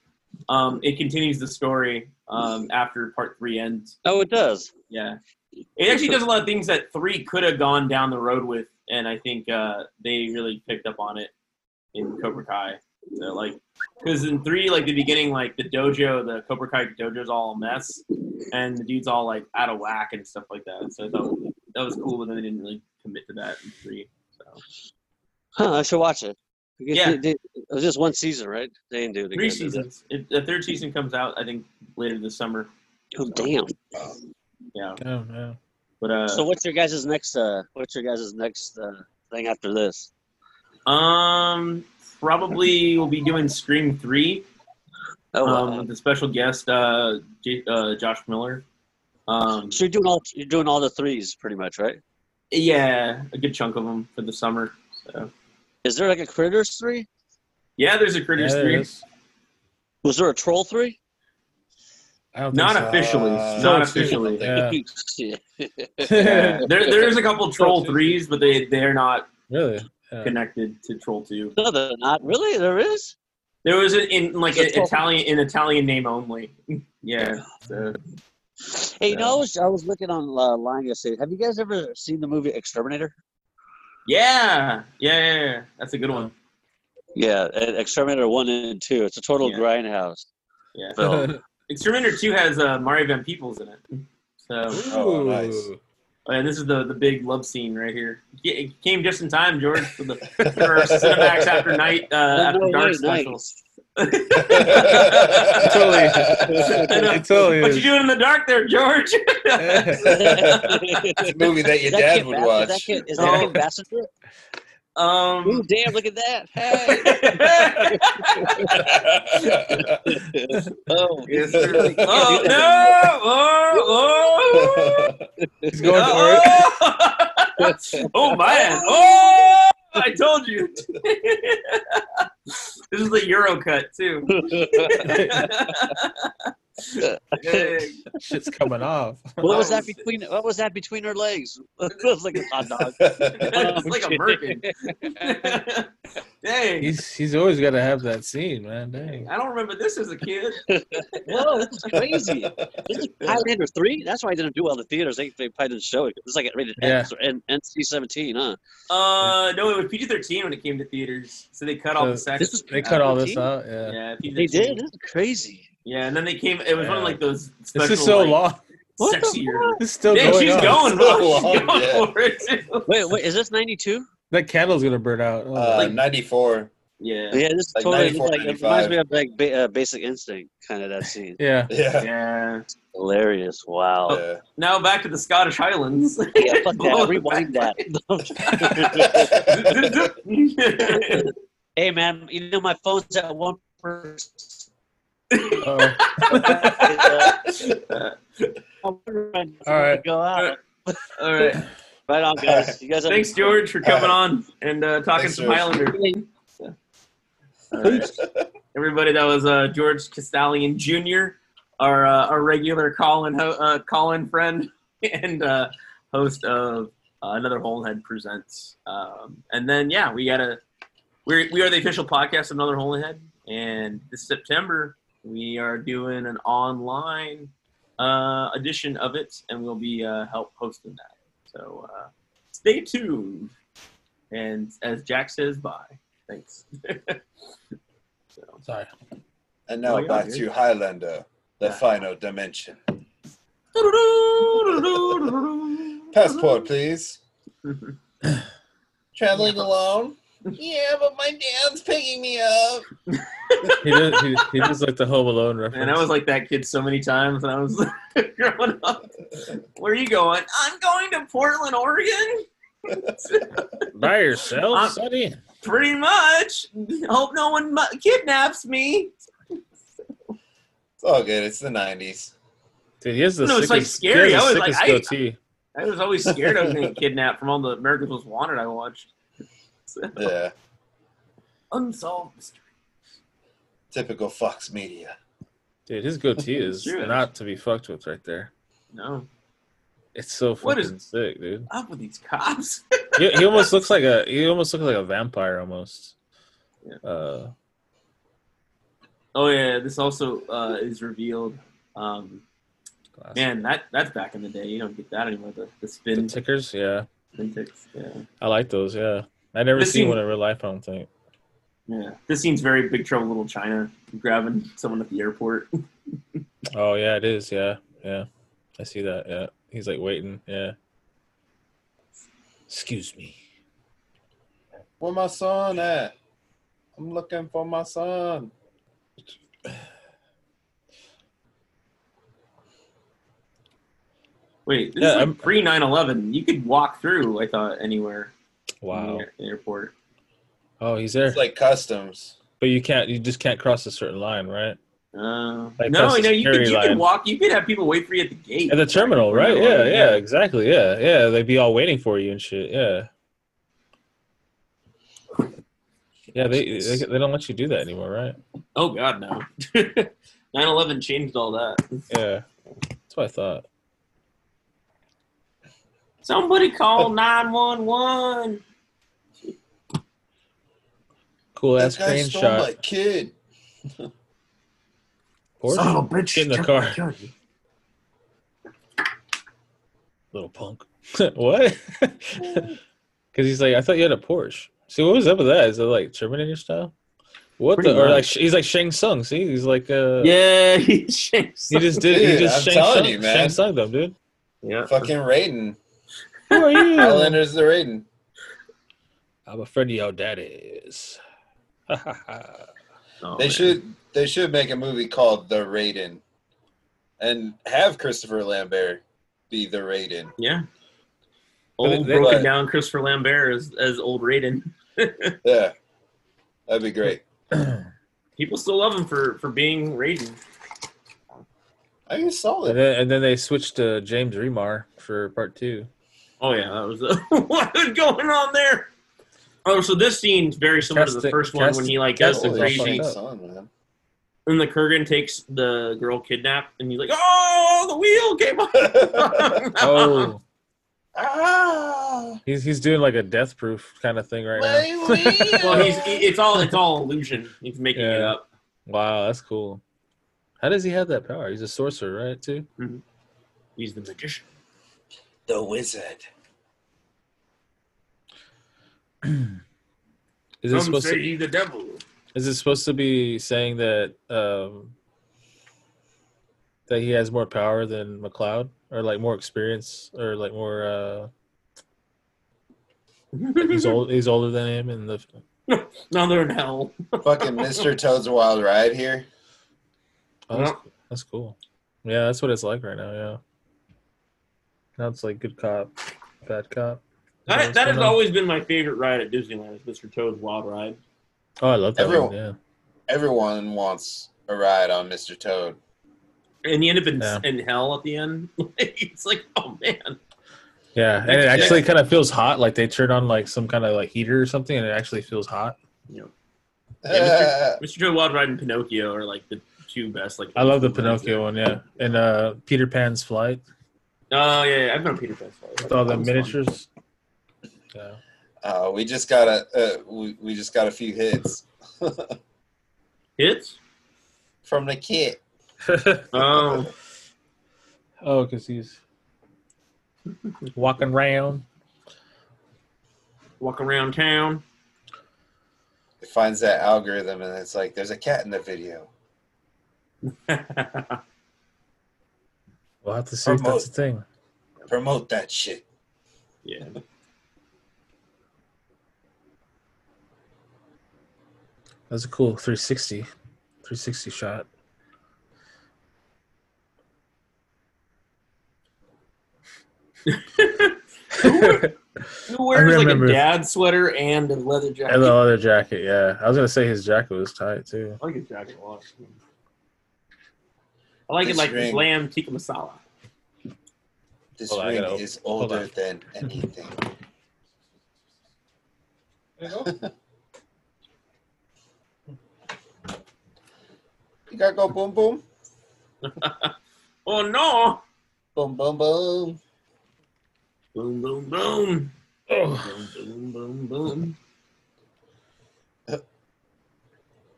Speaker 1: um, it continues the story um, after part three ends.
Speaker 6: Oh, it does.
Speaker 1: Yeah, it actually does a lot of things that three could have gone down the road with, and I think uh, they really picked up on it in Cobra Kai. So like, because in three, like the beginning, like the dojo, the Cobra Kai dojo's all a mess, and the dude's all like out of whack and stuff like that. So I thought that was cool, but then they didn't really commit to that in three. So.
Speaker 6: Huh, I should watch it. Because
Speaker 1: Yeah.
Speaker 6: they- they- it was just one season, right? They didn't do it
Speaker 1: Three
Speaker 6: again, did they?
Speaker 1: seasons. It, the third season comes out, I think, later this summer.
Speaker 6: Oh damn!
Speaker 1: Yeah,
Speaker 3: Yeah, yeah.
Speaker 1: but uh,
Speaker 6: So what's your guys' next? Uh, what's your guys' next uh, thing after this?
Speaker 1: um, probably we'll be doing Scream three.
Speaker 6: Oh,
Speaker 1: um, with the special guest, uh, J- uh, Josh Miller. Um,
Speaker 6: so you're doing all you're doing all the threes, pretty much, right?
Speaker 1: yeah, a good chunk of them for the summer. So
Speaker 6: Is there like a Critters three?
Speaker 1: yeah, there's a Critters
Speaker 3: there
Speaker 1: three.
Speaker 3: is.
Speaker 6: Was there a Troll three?
Speaker 3: Don't so.
Speaker 1: officially.
Speaker 2: Uh,
Speaker 1: not officially.
Speaker 3: Yeah. [laughs] [laughs]
Speaker 1: Yeah. there, there's a couple Troll threes, but they they're not
Speaker 3: Really? Yeah.
Speaker 1: connected to Troll two.
Speaker 6: no, they're not really. There is.
Speaker 1: There was an, in like
Speaker 6: There's a
Speaker 1: a,
Speaker 6: Troll-
Speaker 1: Italian in Italian name only. [laughs] yeah. So.
Speaker 6: Hey, you know, I was I was looking online yesterday. Have you guys ever seen the movie Exterminator?
Speaker 1: Yeah, yeah, yeah, yeah. That's a good one.
Speaker 6: Yeah, uh, Exterminator one and two. It's a total
Speaker 1: Yeah.
Speaker 6: grindhouse
Speaker 1: Yeah.
Speaker 6: film. [laughs]
Speaker 1: Exterminator Two has uh, Mario Van Peebles in it. So,
Speaker 2: Oh, nice.
Speaker 3: Ooh.
Speaker 1: oh, and this is the the big love scene right here. It it came just in time, George, for the [laughs] for our Cinemax after night uh, after
Speaker 6: no
Speaker 1: dark
Speaker 6: way,
Speaker 1: special.
Speaker 6: nice.
Speaker 3: totally. It totally
Speaker 1: What
Speaker 3: is.
Speaker 1: you doing in the dark there, George? [laughs] [laughs]
Speaker 2: It's a movie that your
Speaker 6: Is that
Speaker 2: dad
Speaker 6: Kid
Speaker 2: would
Speaker 6: Bas-
Speaker 2: watch.
Speaker 6: Is that Kid, is that
Speaker 1: Oh.
Speaker 6: Kid Bassett? Ooh,
Speaker 1: um.
Speaker 6: damn! Look at that! [laughs] Hey! oh, [laughs]
Speaker 1: Yes, sir. Oh no! [laughs] Oh! oh.
Speaker 3: He's going for it.
Speaker 1: oh, oh man! Oh! I told you. this is the Euro cut too. Hey,
Speaker 3: Shit's coming off.
Speaker 6: what was that [laughs] between? What was that between her legs? [laughs] it was like a [laughs] hot dog.
Speaker 1: it's like a merkin. Dang.
Speaker 3: He's he's always got to have that scene, man. Dang.
Speaker 1: I don't remember this as a kid.
Speaker 6: Whoa, this is crazy. This is Highlander three. That's why I didn't do well in the theaters. They, they probably didn't show it. It's like rated
Speaker 3: Yeah.
Speaker 6: X or N- NC seventeen, huh?
Speaker 1: Uh, no, it was PG thirteen when it came to theaters, so they cut all the sex.
Speaker 6: this is-
Speaker 3: They cut all this out. Yeah.
Speaker 1: Yeah, PG-13.
Speaker 6: They did. This is crazy.
Speaker 1: Yeah, and then they came. It was one of
Speaker 3: Yeah.
Speaker 1: like those.
Speaker 3: This is so
Speaker 1: like,
Speaker 3: long.
Speaker 6: What the
Speaker 1: Sexier.
Speaker 3: It's still
Speaker 1: Yeah,
Speaker 3: going
Speaker 1: she's
Speaker 3: on.
Speaker 1: going, bro.
Speaker 2: So
Speaker 1: She's
Speaker 2: long,
Speaker 1: going
Speaker 2: yeah.
Speaker 1: for it. too. [laughs]
Speaker 6: Wait, wait, is this ninety two?
Speaker 3: That candle's gonna burn out. Oh,
Speaker 2: Uh,
Speaker 1: Like-
Speaker 2: 94.
Speaker 1: Yeah.
Speaker 6: Yeah, this is
Speaker 2: Like
Speaker 6: totally
Speaker 2: 94,
Speaker 6: like it reminds me of like ba- uh, Basic Instinct, kind of that scene.
Speaker 3: yeah. [laughs]
Speaker 2: Yeah.
Speaker 1: Yeah.
Speaker 6: Hilarious! Wow.
Speaker 2: yeah.
Speaker 1: Now back to the Scottish Highlands. [laughs]
Speaker 6: Yeah, fuck that. Rewind that. hey man, you know my phone's at one percent. All
Speaker 3: All right.
Speaker 6: Go out.
Speaker 1: All right.
Speaker 6: Right on, guys. You guys have
Speaker 1: Thanks, George, for coming on and uh, talking
Speaker 2: Thanks,
Speaker 1: some
Speaker 2: George.
Speaker 1: Highlander. All right. Everybody, that was uh, George Castallion Jr., our uh, our regular call-in ho- uh, call-in friend [laughs] and uh, host of uh, another Holehead presents. Um, and then yeah, we gotta we we are the official podcast of another Holehead, and this September we are doing an online uh, edition of it, and we'll be uh, help hosting that. So uh, stay tuned. And as Jack says, bye. Thanks. [laughs] so.
Speaker 3: sorry.
Speaker 2: And now
Speaker 1: Oh, yeah,
Speaker 2: back to Highlander, the final dimension. [laughs] Passport, please. [laughs] Traveling alone? Yeah, but my dad's picking me up.
Speaker 3: He does. He, he does like the Home Alone reference.
Speaker 1: And I was like that kid so many times when I was [laughs] growing up. Where are you going? I'm going to Portland, Oregon. [laughs]
Speaker 3: by yourself,
Speaker 1: I'm-
Speaker 3: Sonny.
Speaker 1: Pretty much. Hope no one mu- kidnaps me.
Speaker 2: It's all good. It's the 90s.
Speaker 3: Dude, he has the
Speaker 1: No, it's, like, scary. I was like,
Speaker 3: sickest
Speaker 1: I- I was always scared I was going to get kidnapped from all the Americans Most Wanted I watched.
Speaker 2: Yeah.
Speaker 1: Unsolved mystery.
Speaker 2: Typical Fox Media.
Speaker 3: Dude, his goatee is
Speaker 1: Sure.
Speaker 3: not to be fucked with right there.
Speaker 1: No.
Speaker 3: It's so
Speaker 1: What is-
Speaker 3: fucking sick, dude.
Speaker 1: Up with these cops. [laughs]
Speaker 3: He, he almost looks like a he almost looks like a vampire almost.
Speaker 1: Yeah.
Speaker 3: Uh,
Speaker 1: oh, yeah. This also uh, is revealed. Um,
Speaker 3: glass-
Speaker 1: man, that that's back in the day. You don't get that anymore. The, the
Speaker 3: the
Speaker 1: spin,
Speaker 3: tickers, yeah,
Speaker 1: spin ticks. Yeah.
Speaker 3: I like those. Yeah, I never
Speaker 1: This
Speaker 3: seen
Speaker 1: scene-
Speaker 3: one in real life. I don't think.
Speaker 1: Yeah. This scene's very Big Trouble Little China, grabbing someone at the airport. [laughs]
Speaker 3: Oh yeah, it is. Yeah, yeah, I see that. Yeah, he's like waiting. Yeah. Excuse me.
Speaker 2: Where my son at? I'm looking for my son.
Speaker 1: Wait, this
Speaker 3: Yeah,
Speaker 1: is
Speaker 3: I'm-
Speaker 1: like pre 9 11. You could walk through, I thought, anywhere in
Speaker 3: Wow.
Speaker 1: the airport.
Speaker 3: Oh, he's there,
Speaker 2: It's like customs.
Speaker 3: but you can't. You just can't cross a certain line, right?
Speaker 1: Uh,
Speaker 3: Like,
Speaker 1: no, no, you could,
Speaker 3: scary
Speaker 1: you could walk. You could have people wait for you at the gate.
Speaker 3: At the terminal,
Speaker 1: Back
Speaker 3: right?
Speaker 1: in
Speaker 3: Yeah, yeah, exactly. Yeah, yeah. They'd be all waiting for you and shit. Yeah. Yeah, they, they they don't let you do that anymore, right?
Speaker 1: Oh, God, no. [laughs] 9 11 changed all that.
Speaker 3: Yeah, that's what I thought.
Speaker 1: Somebody call 911.
Speaker 3: Cool ass
Speaker 2: That guy
Speaker 3: crane
Speaker 2: stole
Speaker 3: shot.
Speaker 2: my kid.
Speaker 3: Porsche?
Speaker 1: Son of a bitch.
Speaker 3: Get in the
Speaker 1: jump
Speaker 3: car.
Speaker 1: my gun.
Speaker 3: Little punk. [laughs] what? [laughs] Because he's like, I thought you had a Porsche. See, what was up with that? Is it like Terminator style? What
Speaker 1: Pretty
Speaker 3: the? Or
Speaker 1: much.
Speaker 3: like he's like Shang Tsung. See, he's like uh,
Speaker 1: Yeah, [laughs] he changed.
Speaker 3: he just did. he
Speaker 2: Dude,
Speaker 3: just
Speaker 2: I'm
Speaker 3: Shang
Speaker 2: telling
Speaker 3: Tsung,
Speaker 2: you, man.
Speaker 3: Shang Tsung them, dude.
Speaker 1: Yeah.
Speaker 2: Fucking Raiden.
Speaker 3: Who are you?
Speaker 2: Highlander's the Raiden.
Speaker 3: I'm a friend of your daddy's. Ha, ha, ha.
Speaker 1: Oh,
Speaker 2: They
Speaker 1: man.
Speaker 2: should they should make a movie called The Raiden, and have Christopher Lambert be the Raiden.
Speaker 1: Yeah. Old
Speaker 3: they-
Speaker 1: broken
Speaker 2: but-
Speaker 1: down Christopher Lambert as, as old Raiden. [laughs]
Speaker 2: Yeah, that'd be great. [clears throat]
Speaker 1: People still love him for, for being Raiden.
Speaker 2: I think it's solid.
Speaker 3: and then and then they switched to James Remar for part two.
Speaker 1: Oh yeah, that was [laughs] what was going on there. Oh, so this scene's very similar to the
Speaker 3: Casting-
Speaker 1: first one when he like goes
Speaker 3: casting's all
Speaker 1: crazy,
Speaker 3: fucked up.
Speaker 1: and the Kurgan takes the girl kidnapped, and he's like, "Oh, the wheel came off." [laughs]
Speaker 3: Oh,
Speaker 2: Ah,
Speaker 3: He's he's doing like a death proof kind of thing right now.
Speaker 2: my wheel. [laughs]
Speaker 1: Well, he's it's all it's all illusion. He's making it
Speaker 3: Yeah.
Speaker 1: up.
Speaker 3: Wow, that's cool. How does he have that power? He's a sorcerer, right? Too.
Speaker 1: He's the magician.
Speaker 2: the wizard.
Speaker 3: Is it supposed
Speaker 1: say
Speaker 3: to?
Speaker 1: be the devil.
Speaker 3: Is it supposed to be saying that um, that he has more power than MacLeod, or like more experience, or like more? Uh, like he's old. He's older than him, and the [laughs]
Speaker 1: now they're in hell. [laughs]
Speaker 2: Fucking Mr. Toad's Wild Ride here.
Speaker 3: oh, that's, that's cool. Yeah, that's what it's like right now. Yeah. Now it's like good cop, bad cop. Is
Speaker 1: That,
Speaker 3: what's
Speaker 1: that has
Speaker 3: going on?
Speaker 1: always been my favorite ride at Disneyland. Is Mr. Toad's Wild Ride.
Speaker 3: Oh, I love that
Speaker 2: Everyone-
Speaker 3: one. Yeah.
Speaker 2: Everyone wants a ride on Mr. Toad.
Speaker 1: And you end up in,
Speaker 3: Yeah.
Speaker 1: in hell at the end. [laughs] it's like, oh man.
Speaker 3: Yeah, and it actually kind of feels hot. Like they turn on like some kind of like heater or something, and it actually feels hot. [laughs]
Speaker 1: Yeah, Mr. Toad Wild Ride and Pinocchio are like the two best. Like
Speaker 3: I love the
Speaker 1: rides there.
Speaker 3: Pinocchio one. Yeah, and uh Peter Pan's flight
Speaker 1: Oh yeah, yeah, I've been on Peter Pan's Flight.
Speaker 3: with all the
Speaker 1: miniatures. fun.
Speaker 3: Miniatures. Yeah.
Speaker 2: Uh, we just got a uh, we, we just got a few hits
Speaker 1: Hits?
Speaker 2: from the kit. [laughs]
Speaker 1: Oh,
Speaker 3: oh, because he's walking around.
Speaker 1: walking around town.
Speaker 2: It finds that algorithm and it's like there's a cat in the video. [laughs]
Speaker 3: We'll have to see if that's a thing.
Speaker 2: Promote that shit.
Speaker 1: yeah.
Speaker 3: That's a cool 360, 360 shot.
Speaker 1: Who [laughs] wears like a dad sweater and a leather jacket?
Speaker 3: And the leather jacket, yeah. I was gonna say his jacket was tight too.
Speaker 1: I like his jacket a lot. I like it like
Speaker 2: ring.
Speaker 1: lamb tikka masala.
Speaker 2: This
Speaker 3: Hold
Speaker 2: ring
Speaker 3: gotta-
Speaker 2: is older than anything. [laughs] You gotta go boom boom. [laughs]
Speaker 1: Oh no!
Speaker 2: Boom boom boom.
Speaker 1: Boom, boom, boom.
Speaker 3: Oh,
Speaker 1: Boom, boom, boom, boom.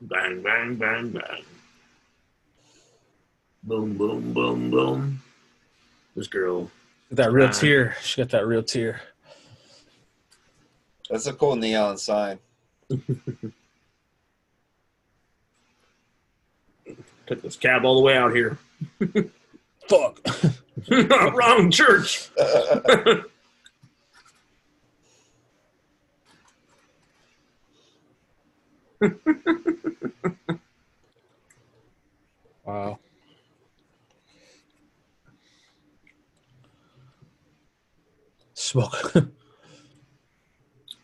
Speaker 1: Bang, bang, bang, bang. Boom, boom, boom, boom. This girl.
Speaker 3: that real
Speaker 1: Ah.
Speaker 3: tear. She got that real tear.
Speaker 2: That's a cool neon sign. [laughs]
Speaker 1: Took this cab all the way out here. [laughs]
Speaker 3: Fuck. [laughs]
Speaker 1: Wrong church. [laughs]
Speaker 3: Wow. Smoke.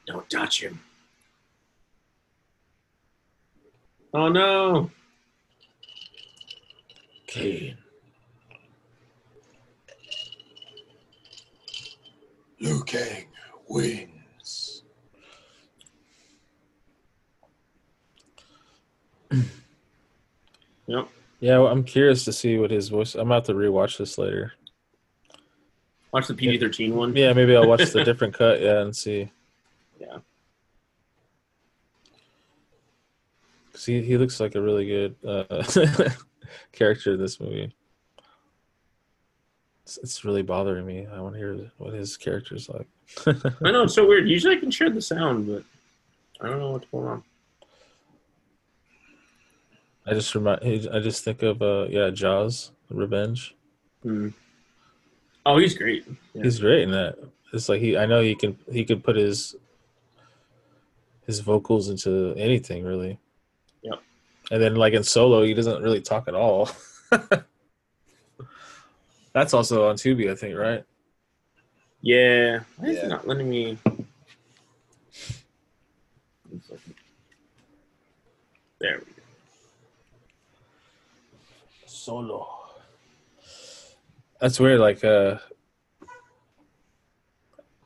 Speaker 1: Don't touch him. Oh no.
Speaker 3: Kane.
Speaker 2: Liu Kang wins.
Speaker 1: Yep.
Speaker 3: Yeah, well, I'm curious to see what his voice. I'm about to rewatch this later.
Speaker 1: Watch the PG 13 one.
Speaker 3: Yeah, maybe I'll watch the [laughs] different cut. Yeah, and see.
Speaker 1: Yeah.
Speaker 3: Cause he he looks like a really good uh, [laughs] character in this movie. It's, it's really bothering me. I want to hear what his character is like.
Speaker 1: I know it's so weird. Usually I can share the sound, but I don't know what's going on.
Speaker 3: I just remind. I just think of uh yeah Jaws Revenge.
Speaker 1: Hmm. Oh, he's great. Yeah.
Speaker 3: He's great in that. It's like he. I know he can. He could put his his vocals into anything really.
Speaker 1: Yep.
Speaker 3: And then like in solo, he doesn't really talk at all. [laughs] That's also on Tubi, I think, right?
Speaker 1: Yeah. Why is
Speaker 2: Yeah.
Speaker 1: it not letting me? One second. There we go.
Speaker 3: Solo. That's weird. Like, uh,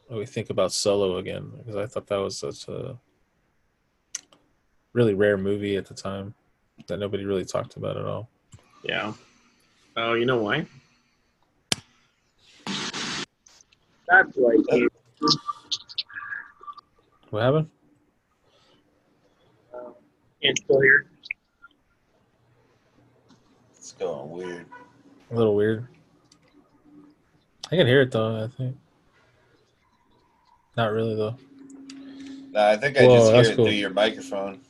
Speaker 3: when we think about Solo again, because I thought that was such a really rare movie at the time that nobody really talked about at all.
Speaker 1: Yeah. Oh, you know why? That's right. Keith.
Speaker 3: What happened?
Speaker 1: Ian's uh, still here.
Speaker 2: It's going weird.
Speaker 3: A little weird. I can hear it though. I think. Not really though.
Speaker 2: Nah, I think I
Speaker 3: Whoa,
Speaker 2: just hear it
Speaker 3: cool.
Speaker 2: through your microphone.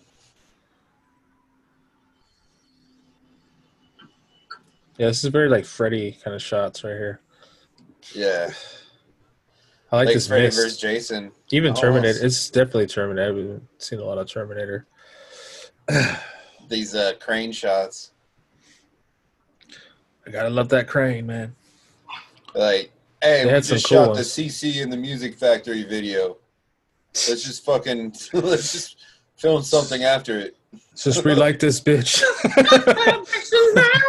Speaker 3: Yeah, this is very like Freddy kind of shots right here.
Speaker 2: Yeah.
Speaker 3: I like,
Speaker 2: Like,
Speaker 3: this
Speaker 2: Freddy
Speaker 3: mist.
Speaker 2: versus Jason.
Speaker 3: Even
Speaker 2: Oh,
Speaker 3: Terminator.
Speaker 2: it's-
Speaker 3: definitely Terminator. We've seen a lot of Terminator. [sighs]
Speaker 2: These uh, crane shots.
Speaker 3: I gotta love that crane, man.
Speaker 2: Like, hey,
Speaker 3: They
Speaker 2: we just
Speaker 3: cool
Speaker 2: shot
Speaker 3: ones.
Speaker 2: the CC in the Music Factory video. Let's just fucking [laughs] let's just film something after it.
Speaker 3: Let's just relight this bitch.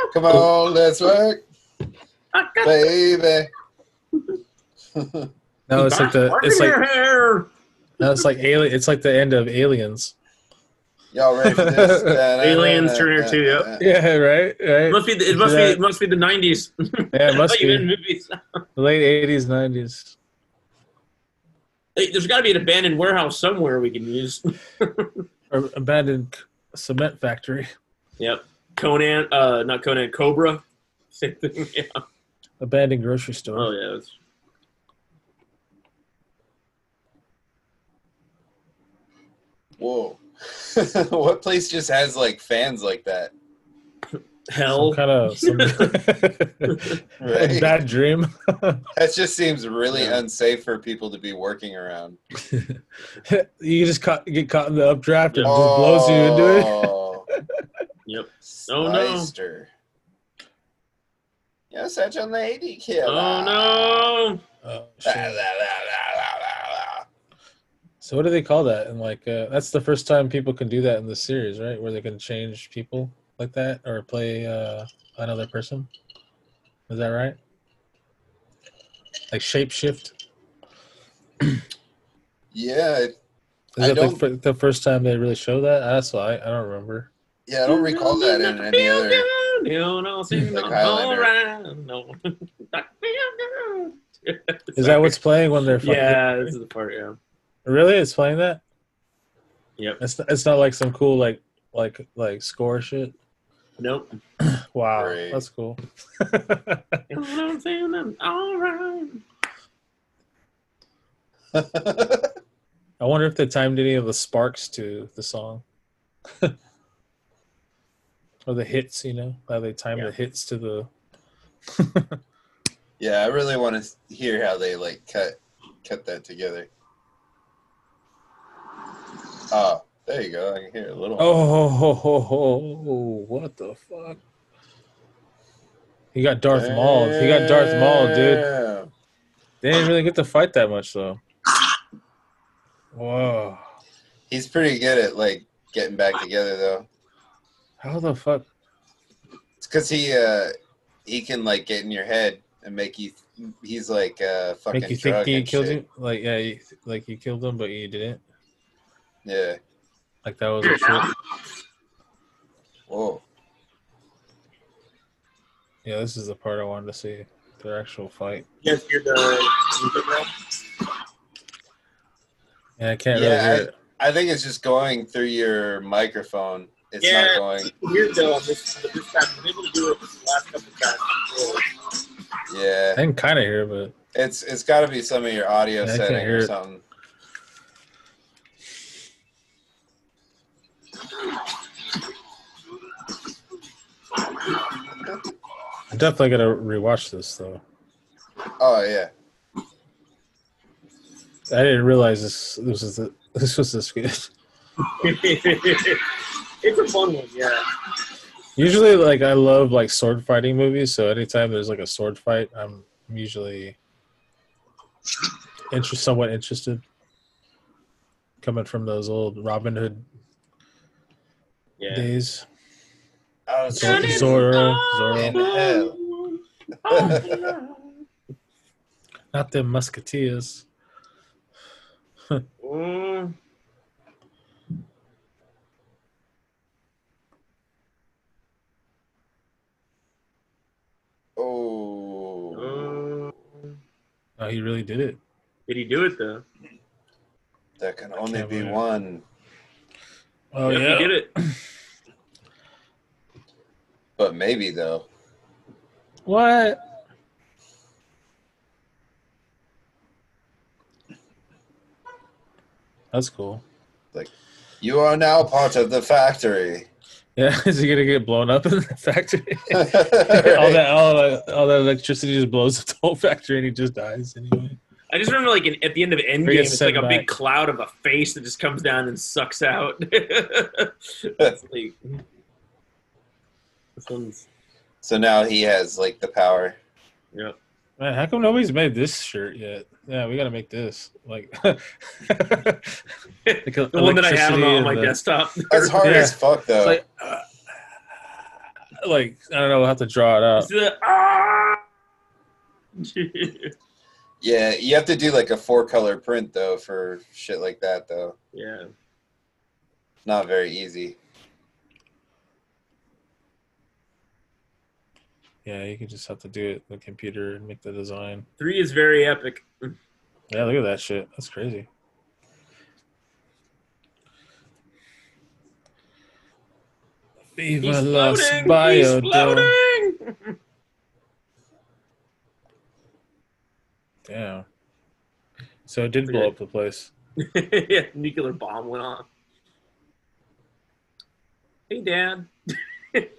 Speaker 3: [laughs]
Speaker 2: Come on, let's work, baby. [laughs]
Speaker 3: no, it's like the it's like
Speaker 1: hair.
Speaker 3: no, it's like alien. It's like the end of Aliens.
Speaker 2: Y'all ready for this? [laughs]
Speaker 1: Aliens, Terminator 2, yep.
Speaker 3: Yeah, right,
Speaker 1: It
Speaker 3: right.
Speaker 1: must be. The, it must be. It must be the nineties.
Speaker 3: Yeah, it must be
Speaker 1: movies.
Speaker 3: the late eighties, nineties.
Speaker 1: Hey, There's got to be an abandoned warehouse somewhere we can use.
Speaker 3: Or abandoned cement factory.
Speaker 1: Yep. Conan. Uh, not Conan. Cobra. [laughs] Same thing. Yeah.
Speaker 3: Abandoned grocery store.
Speaker 1: Oh yeah. It's,
Speaker 2: Whoa. [laughs] what place just has like fans like that?
Speaker 1: Hell.
Speaker 3: Some kind of some
Speaker 2: Right? [laughs]
Speaker 3: bad dream. [laughs]
Speaker 2: That just seems really
Speaker 1: Yeah.
Speaker 2: unsafe for people to be working around. [laughs]
Speaker 3: you just caught, get caught in the updraft and it just blows you into it.
Speaker 2: Oh.
Speaker 1: Yep. Oh, no.
Speaker 2: Slyster. You're such a lady killer.
Speaker 1: Oh no.
Speaker 3: Oh,
Speaker 2: La, la, la, la, la, la, la.
Speaker 3: So what do they call that? And like, uh, that's the first time people can do that in the series, right? Where they can change people like that or play uh, another person. Is that right? Like shapeshift. [clears throat]
Speaker 2: Yeah, it-
Speaker 3: Is
Speaker 2: I
Speaker 3: that the,
Speaker 2: don't-
Speaker 3: fir- the first time they really show that? That's why I, I don't remember.
Speaker 2: yeah, I don't recall that in any other.
Speaker 1: No, no, [laughs]
Speaker 2: Like
Speaker 1: all
Speaker 2: Highlander.
Speaker 1: around. No.
Speaker 3: Is that what's playing when they're fucking?
Speaker 1: Yeah, this is the part. Yeah.
Speaker 3: Really, it's playing that.
Speaker 1: Yep.
Speaker 3: It's it's not like some cool like like like score shit.
Speaker 1: Nope. [clears throat]
Speaker 3: Wow,
Speaker 2: Great.
Speaker 3: that's cool.
Speaker 1: I'm all right.
Speaker 3: I wonder if they timed any of the sparks to the song. [laughs] or the hits, you know, how they time
Speaker 1: Yeah.
Speaker 3: the hits to the. [laughs]
Speaker 2: yeah, I really want to hear how they like cut cut that together. Oh, there you go. I can hear a little.
Speaker 3: Oh, ho, ho, ho, what the fuck? He got Darth Maul. He got Darth Maul, dude. They didn't really get to fight that much, though. Whoa.
Speaker 2: He's pretty good at like getting back together though.
Speaker 3: How the fuck?
Speaker 2: It's because he uh he can like get in your head and make you. He's like uh fucking
Speaker 3: Make you think he killed
Speaker 2: shit.
Speaker 3: him? Like, yeah, you, like you killed him, but you didn't?
Speaker 2: Yeah.
Speaker 3: Like that was a trick?
Speaker 2: Whoa.
Speaker 3: Yeah, this is the part I wanted to see. Their actual fight.
Speaker 1: You guys hear the?
Speaker 3: Yeah, I can't
Speaker 2: Yeah,
Speaker 3: really hear it.
Speaker 2: I think it's just going through your microphone. It's
Speaker 1: Yeah.
Speaker 2: not going.
Speaker 1: Weird though this, this time I've been able to do it the last couple times.
Speaker 2: Yeah.
Speaker 3: I can kind of hear but
Speaker 2: It's it's got to be some of your audio
Speaker 3: Yeah, I
Speaker 2: setting
Speaker 3: hear
Speaker 2: or
Speaker 3: it. I'm definitely gonna rewatch this though.
Speaker 2: Oh yeah.
Speaker 3: I didn't realize this this was the, [laughs] this was this good. [laughs]
Speaker 1: it's a fun one, yeah.
Speaker 3: Usually, like I love like sword fighting movies, so anytime there's like a sword fight, I'm usually interest somewhat interested. Coming from those old Robin Hood
Speaker 1: Yeah.
Speaker 3: days,
Speaker 2: Oh,
Speaker 3: Zor-
Speaker 2: shit.
Speaker 3: Zorro,
Speaker 2: In
Speaker 3: Zorro,
Speaker 2: hell. [laughs]
Speaker 3: not the Musketeers. [laughs]
Speaker 1: Mm.
Speaker 2: Oh.
Speaker 3: Oh, Oh, he really did it.
Speaker 1: Did he do it though?
Speaker 2: There can only be
Speaker 3: believe
Speaker 2: one.
Speaker 3: Oh
Speaker 1: Yep,
Speaker 3: yeah.
Speaker 1: he did it.
Speaker 2: But maybe though.
Speaker 3: What? That's cool.
Speaker 2: Like, you are now part of the factory. [laughs]
Speaker 3: Yeah, is he gonna get blown up in the factory? [laughs] [laughs] all that, all that, all that electricity just blows up the whole factory, and he just dies anyway.
Speaker 1: I just remember like in, at the end of Endgame, it's like a
Speaker 3: sent
Speaker 1: big cloud of a face that just comes down and sucks out. [laughs] It's like, this one's
Speaker 2: so now he has like the power.
Speaker 1: yeah.
Speaker 3: Man, how come nobody's made this shirt yet? Yeah, we gotta make this. Like [laughs] [laughs]
Speaker 1: The one that I have on, on my
Speaker 3: the,
Speaker 1: desktop.
Speaker 2: That's hard
Speaker 3: Yeah.
Speaker 2: as fuck though.
Speaker 3: It's like, uh, like I don't know. We'll have to draw it out.
Speaker 1: It's the- ah!
Speaker 2: yeah, you have to do like a four color print though for shit like that though.
Speaker 1: yeah.
Speaker 2: Not very easy.
Speaker 3: Yeah, you could just have to do it in the computer and make the design.
Speaker 1: Three is very epic.
Speaker 3: Yeah, look at that shit. That's crazy. Viva
Speaker 1: He's
Speaker 3: Los
Speaker 1: floating! He's
Speaker 3: Biodome.
Speaker 1: floating! [laughs]
Speaker 3: Damn. So it did blow up the place. [laughs]
Speaker 1: yeah, nuclear bomb went off. Hey, Dad. [laughs]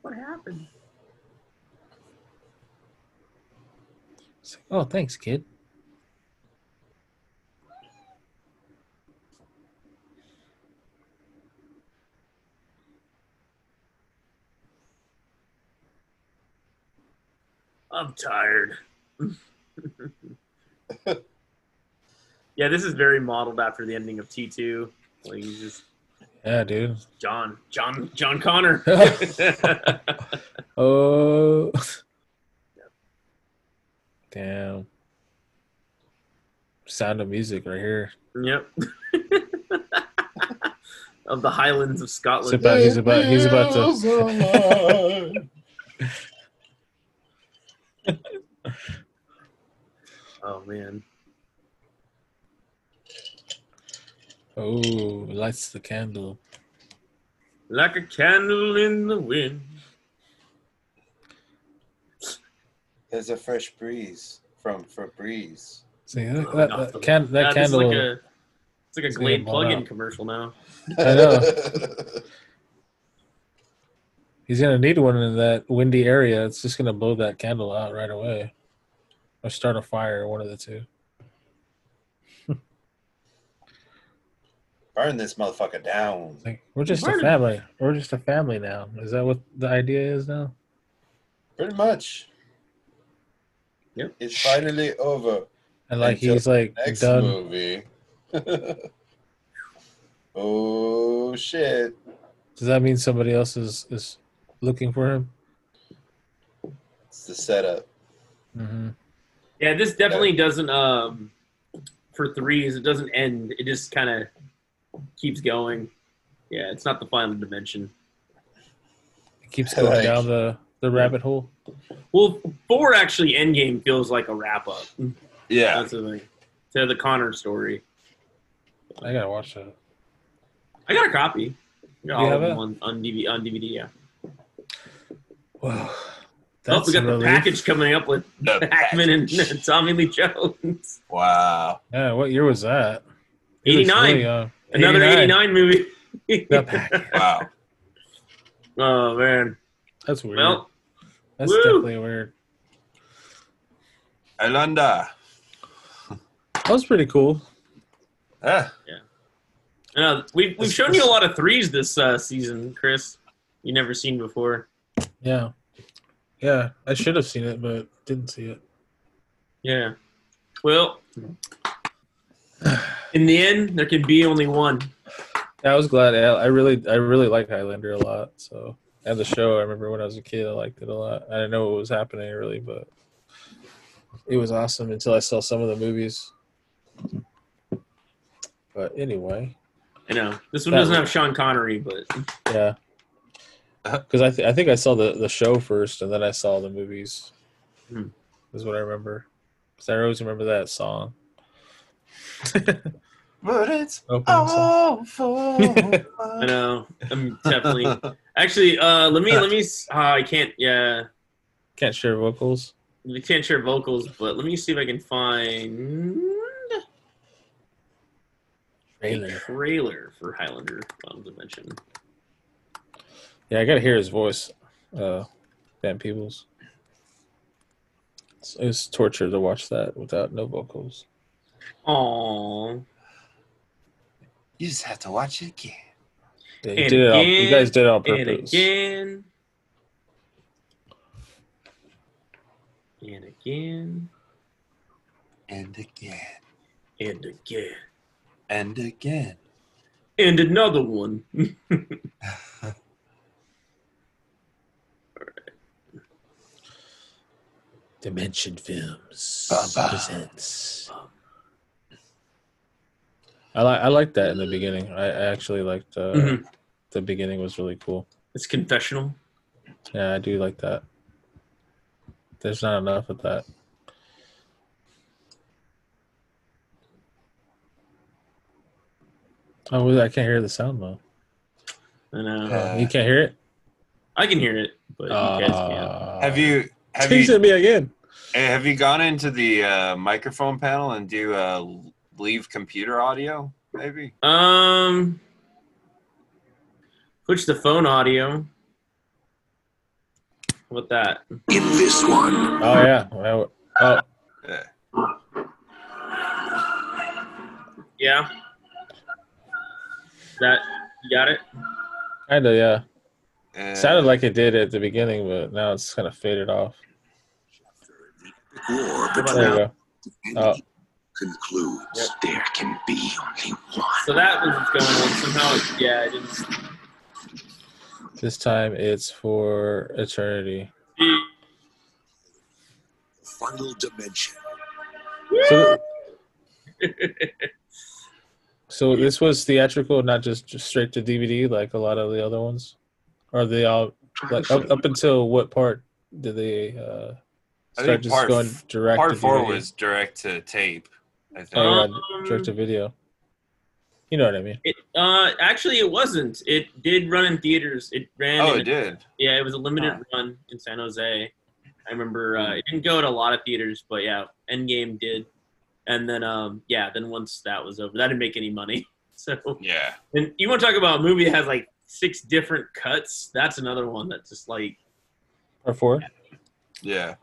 Speaker 1: what happened?
Speaker 3: Like, oh, thanks, kid.
Speaker 1: I'm tired. yeah, this is very modeled after the ending of T2. Like he's just
Speaker 3: Yeah, dude.
Speaker 1: John, John, John Connor. [laughs] [laughs]
Speaker 3: Oh. Damn. Sound of music right here.
Speaker 1: yep. [laughs] of the Highlands of
Speaker 3: Sit
Speaker 1: Scotland.
Speaker 3: back. He's about. He's about to. [laughs]
Speaker 1: Oh man.
Speaker 3: Oh, lights the candle.
Speaker 1: Like a candle in the wind.
Speaker 2: There's a fresh breeze from Febreze.
Speaker 3: See that,
Speaker 1: Oh,
Speaker 3: that, that, can, that
Speaker 1: Yeah,
Speaker 3: candle.
Speaker 1: like a, it's like a Glade plug-in commercial now.
Speaker 3: I know. [laughs] He's gonna need one in that windy area. It's just gonna blow that candle out right away, or start a fire. One of the two. [laughs]
Speaker 2: Burn this motherfucker down.
Speaker 3: Like we're just a
Speaker 1: Burn it.
Speaker 3: family. We're just a family now. Is that what the idea is now?
Speaker 2: Pretty much.
Speaker 1: Yep.
Speaker 2: It's finally over.
Speaker 3: And like
Speaker 2: Until
Speaker 3: he's like
Speaker 2: Next
Speaker 3: done.
Speaker 2: movie. [laughs] oh shit.
Speaker 3: Does that mean somebody else is is looking for him?
Speaker 2: It's the setup.
Speaker 3: hmm
Speaker 1: Yeah, this definitely doesn't. Um, for threes, it doesn't end. It just kind of keeps going. Yeah, it's not the final dimension.
Speaker 3: It keeps going
Speaker 2: Like-
Speaker 3: down the the rabbit hole.
Speaker 1: Well, four actually Endgame feels like a wrap up.
Speaker 4: Yeah.
Speaker 1: That's the thing. To the Connor story.
Speaker 3: I gotta watch that.
Speaker 1: I got a copy. I got
Speaker 3: You
Speaker 1: all
Speaker 3: have it?
Speaker 1: on, on DVD. On DVD, yeah.
Speaker 3: Wow,
Speaker 1: oh,
Speaker 3: that's
Speaker 1: we got
Speaker 3: a
Speaker 1: the package coming up with
Speaker 4: The [laughs]
Speaker 1: Hackman and
Speaker 4: package. [laughs]
Speaker 1: Tommy Lee Jones.
Speaker 4: Wow.
Speaker 3: Yeah, what year was that? He was
Speaker 1: 89.
Speaker 3: really young.
Speaker 1: Another 89, movie.
Speaker 3: The package. [laughs]
Speaker 4: Wow.
Speaker 1: oh man.
Speaker 3: That's weird.
Speaker 1: Well,
Speaker 3: That's
Speaker 1: woo.
Speaker 3: definitely weird.
Speaker 4: Alanda.
Speaker 3: That was pretty cool.
Speaker 4: Yeah.
Speaker 1: uh, we've we've shown you a lot of threes this uh, season, Chris. You never seen before.
Speaker 3: Yeah, yeah. I should have seen it, but didn't see it.
Speaker 1: Yeah. Well, in the end, there can be only one.
Speaker 3: Yeah, I was glad. I I really, I really like Highlander a lot. So, and the show. I remember when I was a kid, I liked it a lot. I didn't know what was happening really, but it was awesome until I saw some of the movies. But anyway,
Speaker 1: I know this one
Speaker 3: That
Speaker 1: doesn't
Speaker 3: was-
Speaker 1: have Sean Connery, but
Speaker 3: yeah. Because I, th- I think I saw the, the show first, and then I saw the movies.
Speaker 1: Hmm.
Speaker 3: Is what I remember. Because I always remember that song. [laughs]
Speaker 4: But it's
Speaker 3: Opening song.
Speaker 4: all for [laughs]
Speaker 1: I know. I'm definitely. [laughs] Actually, uh, let me let me. Uh, I can't. Yeah,
Speaker 3: Can't share vocals.
Speaker 1: we can't share vocals, but let me see if I can find a trailer for Highlander Final Dimension.
Speaker 3: Yeah, I gotta hear his voice. Uh, Van Peebles. It's, it's torture to watch that without no vocals.
Speaker 1: Aww.
Speaker 4: You just have to watch it again.
Speaker 3: Yeah, you
Speaker 1: And
Speaker 3: did it. On, you guys did it on purpose.
Speaker 1: And
Speaker 3: purpose.
Speaker 1: again. And again.
Speaker 4: And again.
Speaker 1: And again.
Speaker 4: And again.
Speaker 1: And another one. [laughs]
Speaker 3: Dimension Films
Speaker 4: Ba-ba.
Speaker 3: presents. I like I like that in the beginning. I, I actually liked uh,
Speaker 1: Mhm.
Speaker 3: the beginning was really cool.
Speaker 1: It's confessional.
Speaker 3: Yeah, I do like that. There's not enough of that. Oh, I can't hear the sound though.
Speaker 1: I know.
Speaker 4: Yeah.
Speaker 3: you can't hear it.
Speaker 1: I can hear it, but you guys can't.
Speaker 3: Uh,
Speaker 4: Have you have
Speaker 3: Tease
Speaker 4: you
Speaker 3: at me again.
Speaker 4: Eh, have you gone into the uh, microphone panel and do uh, leave computer audio? Maybe.
Speaker 1: Um, push the phone audio. What that?
Speaker 7: In this one,
Speaker 3: Oh yeah. Well, oh,
Speaker 4: Yeah.
Speaker 1: Yeah. That you got it?
Speaker 3: kinda yeah.
Speaker 4: Uh,
Speaker 3: Sounded like it did at the beginning, but now it's kind of faded off.
Speaker 7: War
Speaker 1: between about
Speaker 3: There you
Speaker 1: now?
Speaker 3: go.
Speaker 7: and
Speaker 3: Oh.
Speaker 7: concludes
Speaker 1: Yep.
Speaker 7: there can be only one.
Speaker 1: So that was what's going on. Somehow, it, yeah, I didn't.
Speaker 3: This time it's for eternity.
Speaker 1: see.
Speaker 7: Final dimension.
Speaker 3: So, [laughs] so this was theatrical, not just, just straight to DVD like a lot of the other ones. Are they all like up, up until what part did they uh,
Speaker 4: I
Speaker 3: start
Speaker 4: think
Speaker 3: just
Speaker 4: part
Speaker 3: going direct
Speaker 4: Part
Speaker 3: to
Speaker 4: four
Speaker 3: DVD?
Speaker 4: was direct to tape. I think.
Speaker 3: Oh,
Speaker 1: Um,
Speaker 3: yeah, direct to video. You know what I mean?
Speaker 1: It, uh, actually, it wasn't. It did run in theaters. It ran.
Speaker 4: oh,
Speaker 1: in
Speaker 4: it did.
Speaker 1: Yeah, it was a limited
Speaker 4: Huh.
Speaker 1: run in San Jose. I remember uh, it didn't go to a lot of theaters, but yeah, Endgame did. And then, um, yeah, then once that was over, that didn't make any money. [laughs] So,
Speaker 4: Yeah.
Speaker 1: and you want to talk about a movie that has like six different cuts? That's another one that's just like
Speaker 3: Part four?
Speaker 4: Yeah.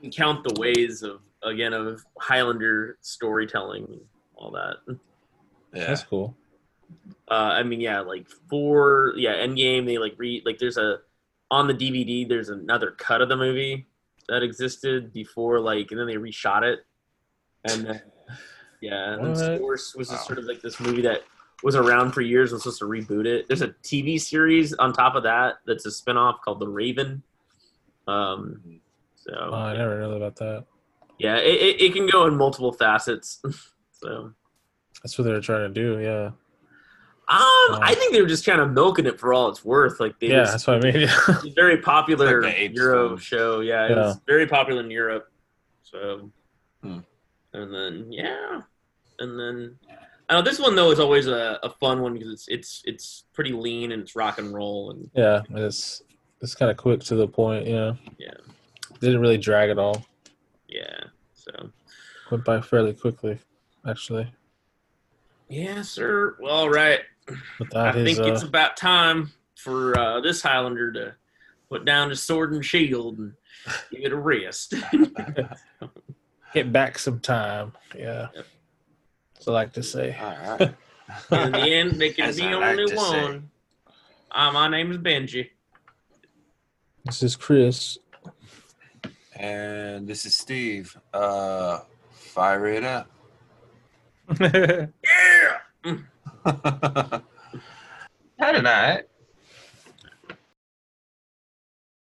Speaker 1: You can count the ways of again of Highlander storytelling and all that.
Speaker 4: Yeah.
Speaker 3: That's cool.
Speaker 1: Uh, I mean, yeah, like for yeah, Endgame. They like re like there's a on the DVD. There's another cut of the movie that existed before, like, and then they reshot it, and then, yeah, and then Source was just
Speaker 4: Wow.
Speaker 1: sort of like this movie that was around for years. Was supposed to reboot it. There's a TV series on top of that that's a spinoff called The Raven. Um, so
Speaker 3: Oh, I never knew about that.
Speaker 1: yeah, it, it, it can go in multiple facets. [laughs] so.
Speaker 3: That's what they were trying to do. Yeah.
Speaker 1: Um, I think they were just kind of milking it for all it's worth. Like they
Speaker 3: yeah,
Speaker 1: just,
Speaker 3: that's what I mean. [laughs]
Speaker 1: it's very popular
Speaker 4: Like
Speaker 1: Euro
Speaker 4: film.
Speaker 1: show. Yeah, it
Speaker 3: Yeah.
Speaker 1: was very popular in Europe. So,
Speaker 4: Hmm.
Speaker 1: and then yeah, and then I know this one though is always a, a fun one because it's it's it's pretty lean and it's rock and roll and
Speaker 3: yeah, it's it's kind of quick to the point. Yeah.
Speaker 1: Yeah.
Speaker 3: Didn't really drag at all.
Speaker 1: yeah. So
Speaker 3: Went by fairly quickly, actually.
Speaker 1: yeah, sir. Well, all right.
Speaker 3: Without
Speaker 1: I
Speaker 3: his,
Speaker 1: think it's
Speaker 3: uh,
Speaker 1: about time for uh, this Highlander to put down his sword and shield and give it a rest. [laughs]
Speaker 3: get back some time. Yeah.
Speaker 1: Yep.
Speaker 3: So I like to say.
Speaker 4: All right. [laughs]
Speaker 1: In the end, there can be
Speaker 4: I like
Speaker 1: only
Speaker 4: to
Speaker 1: one. Uh, my name is Benji.
Speaker 3: This is Chris.
Speaker 4: And this is Steve. Uh, fire it up. [laughs]
Speaker 1: Yeah. [laughs]
Speaker 8: Hi tonight.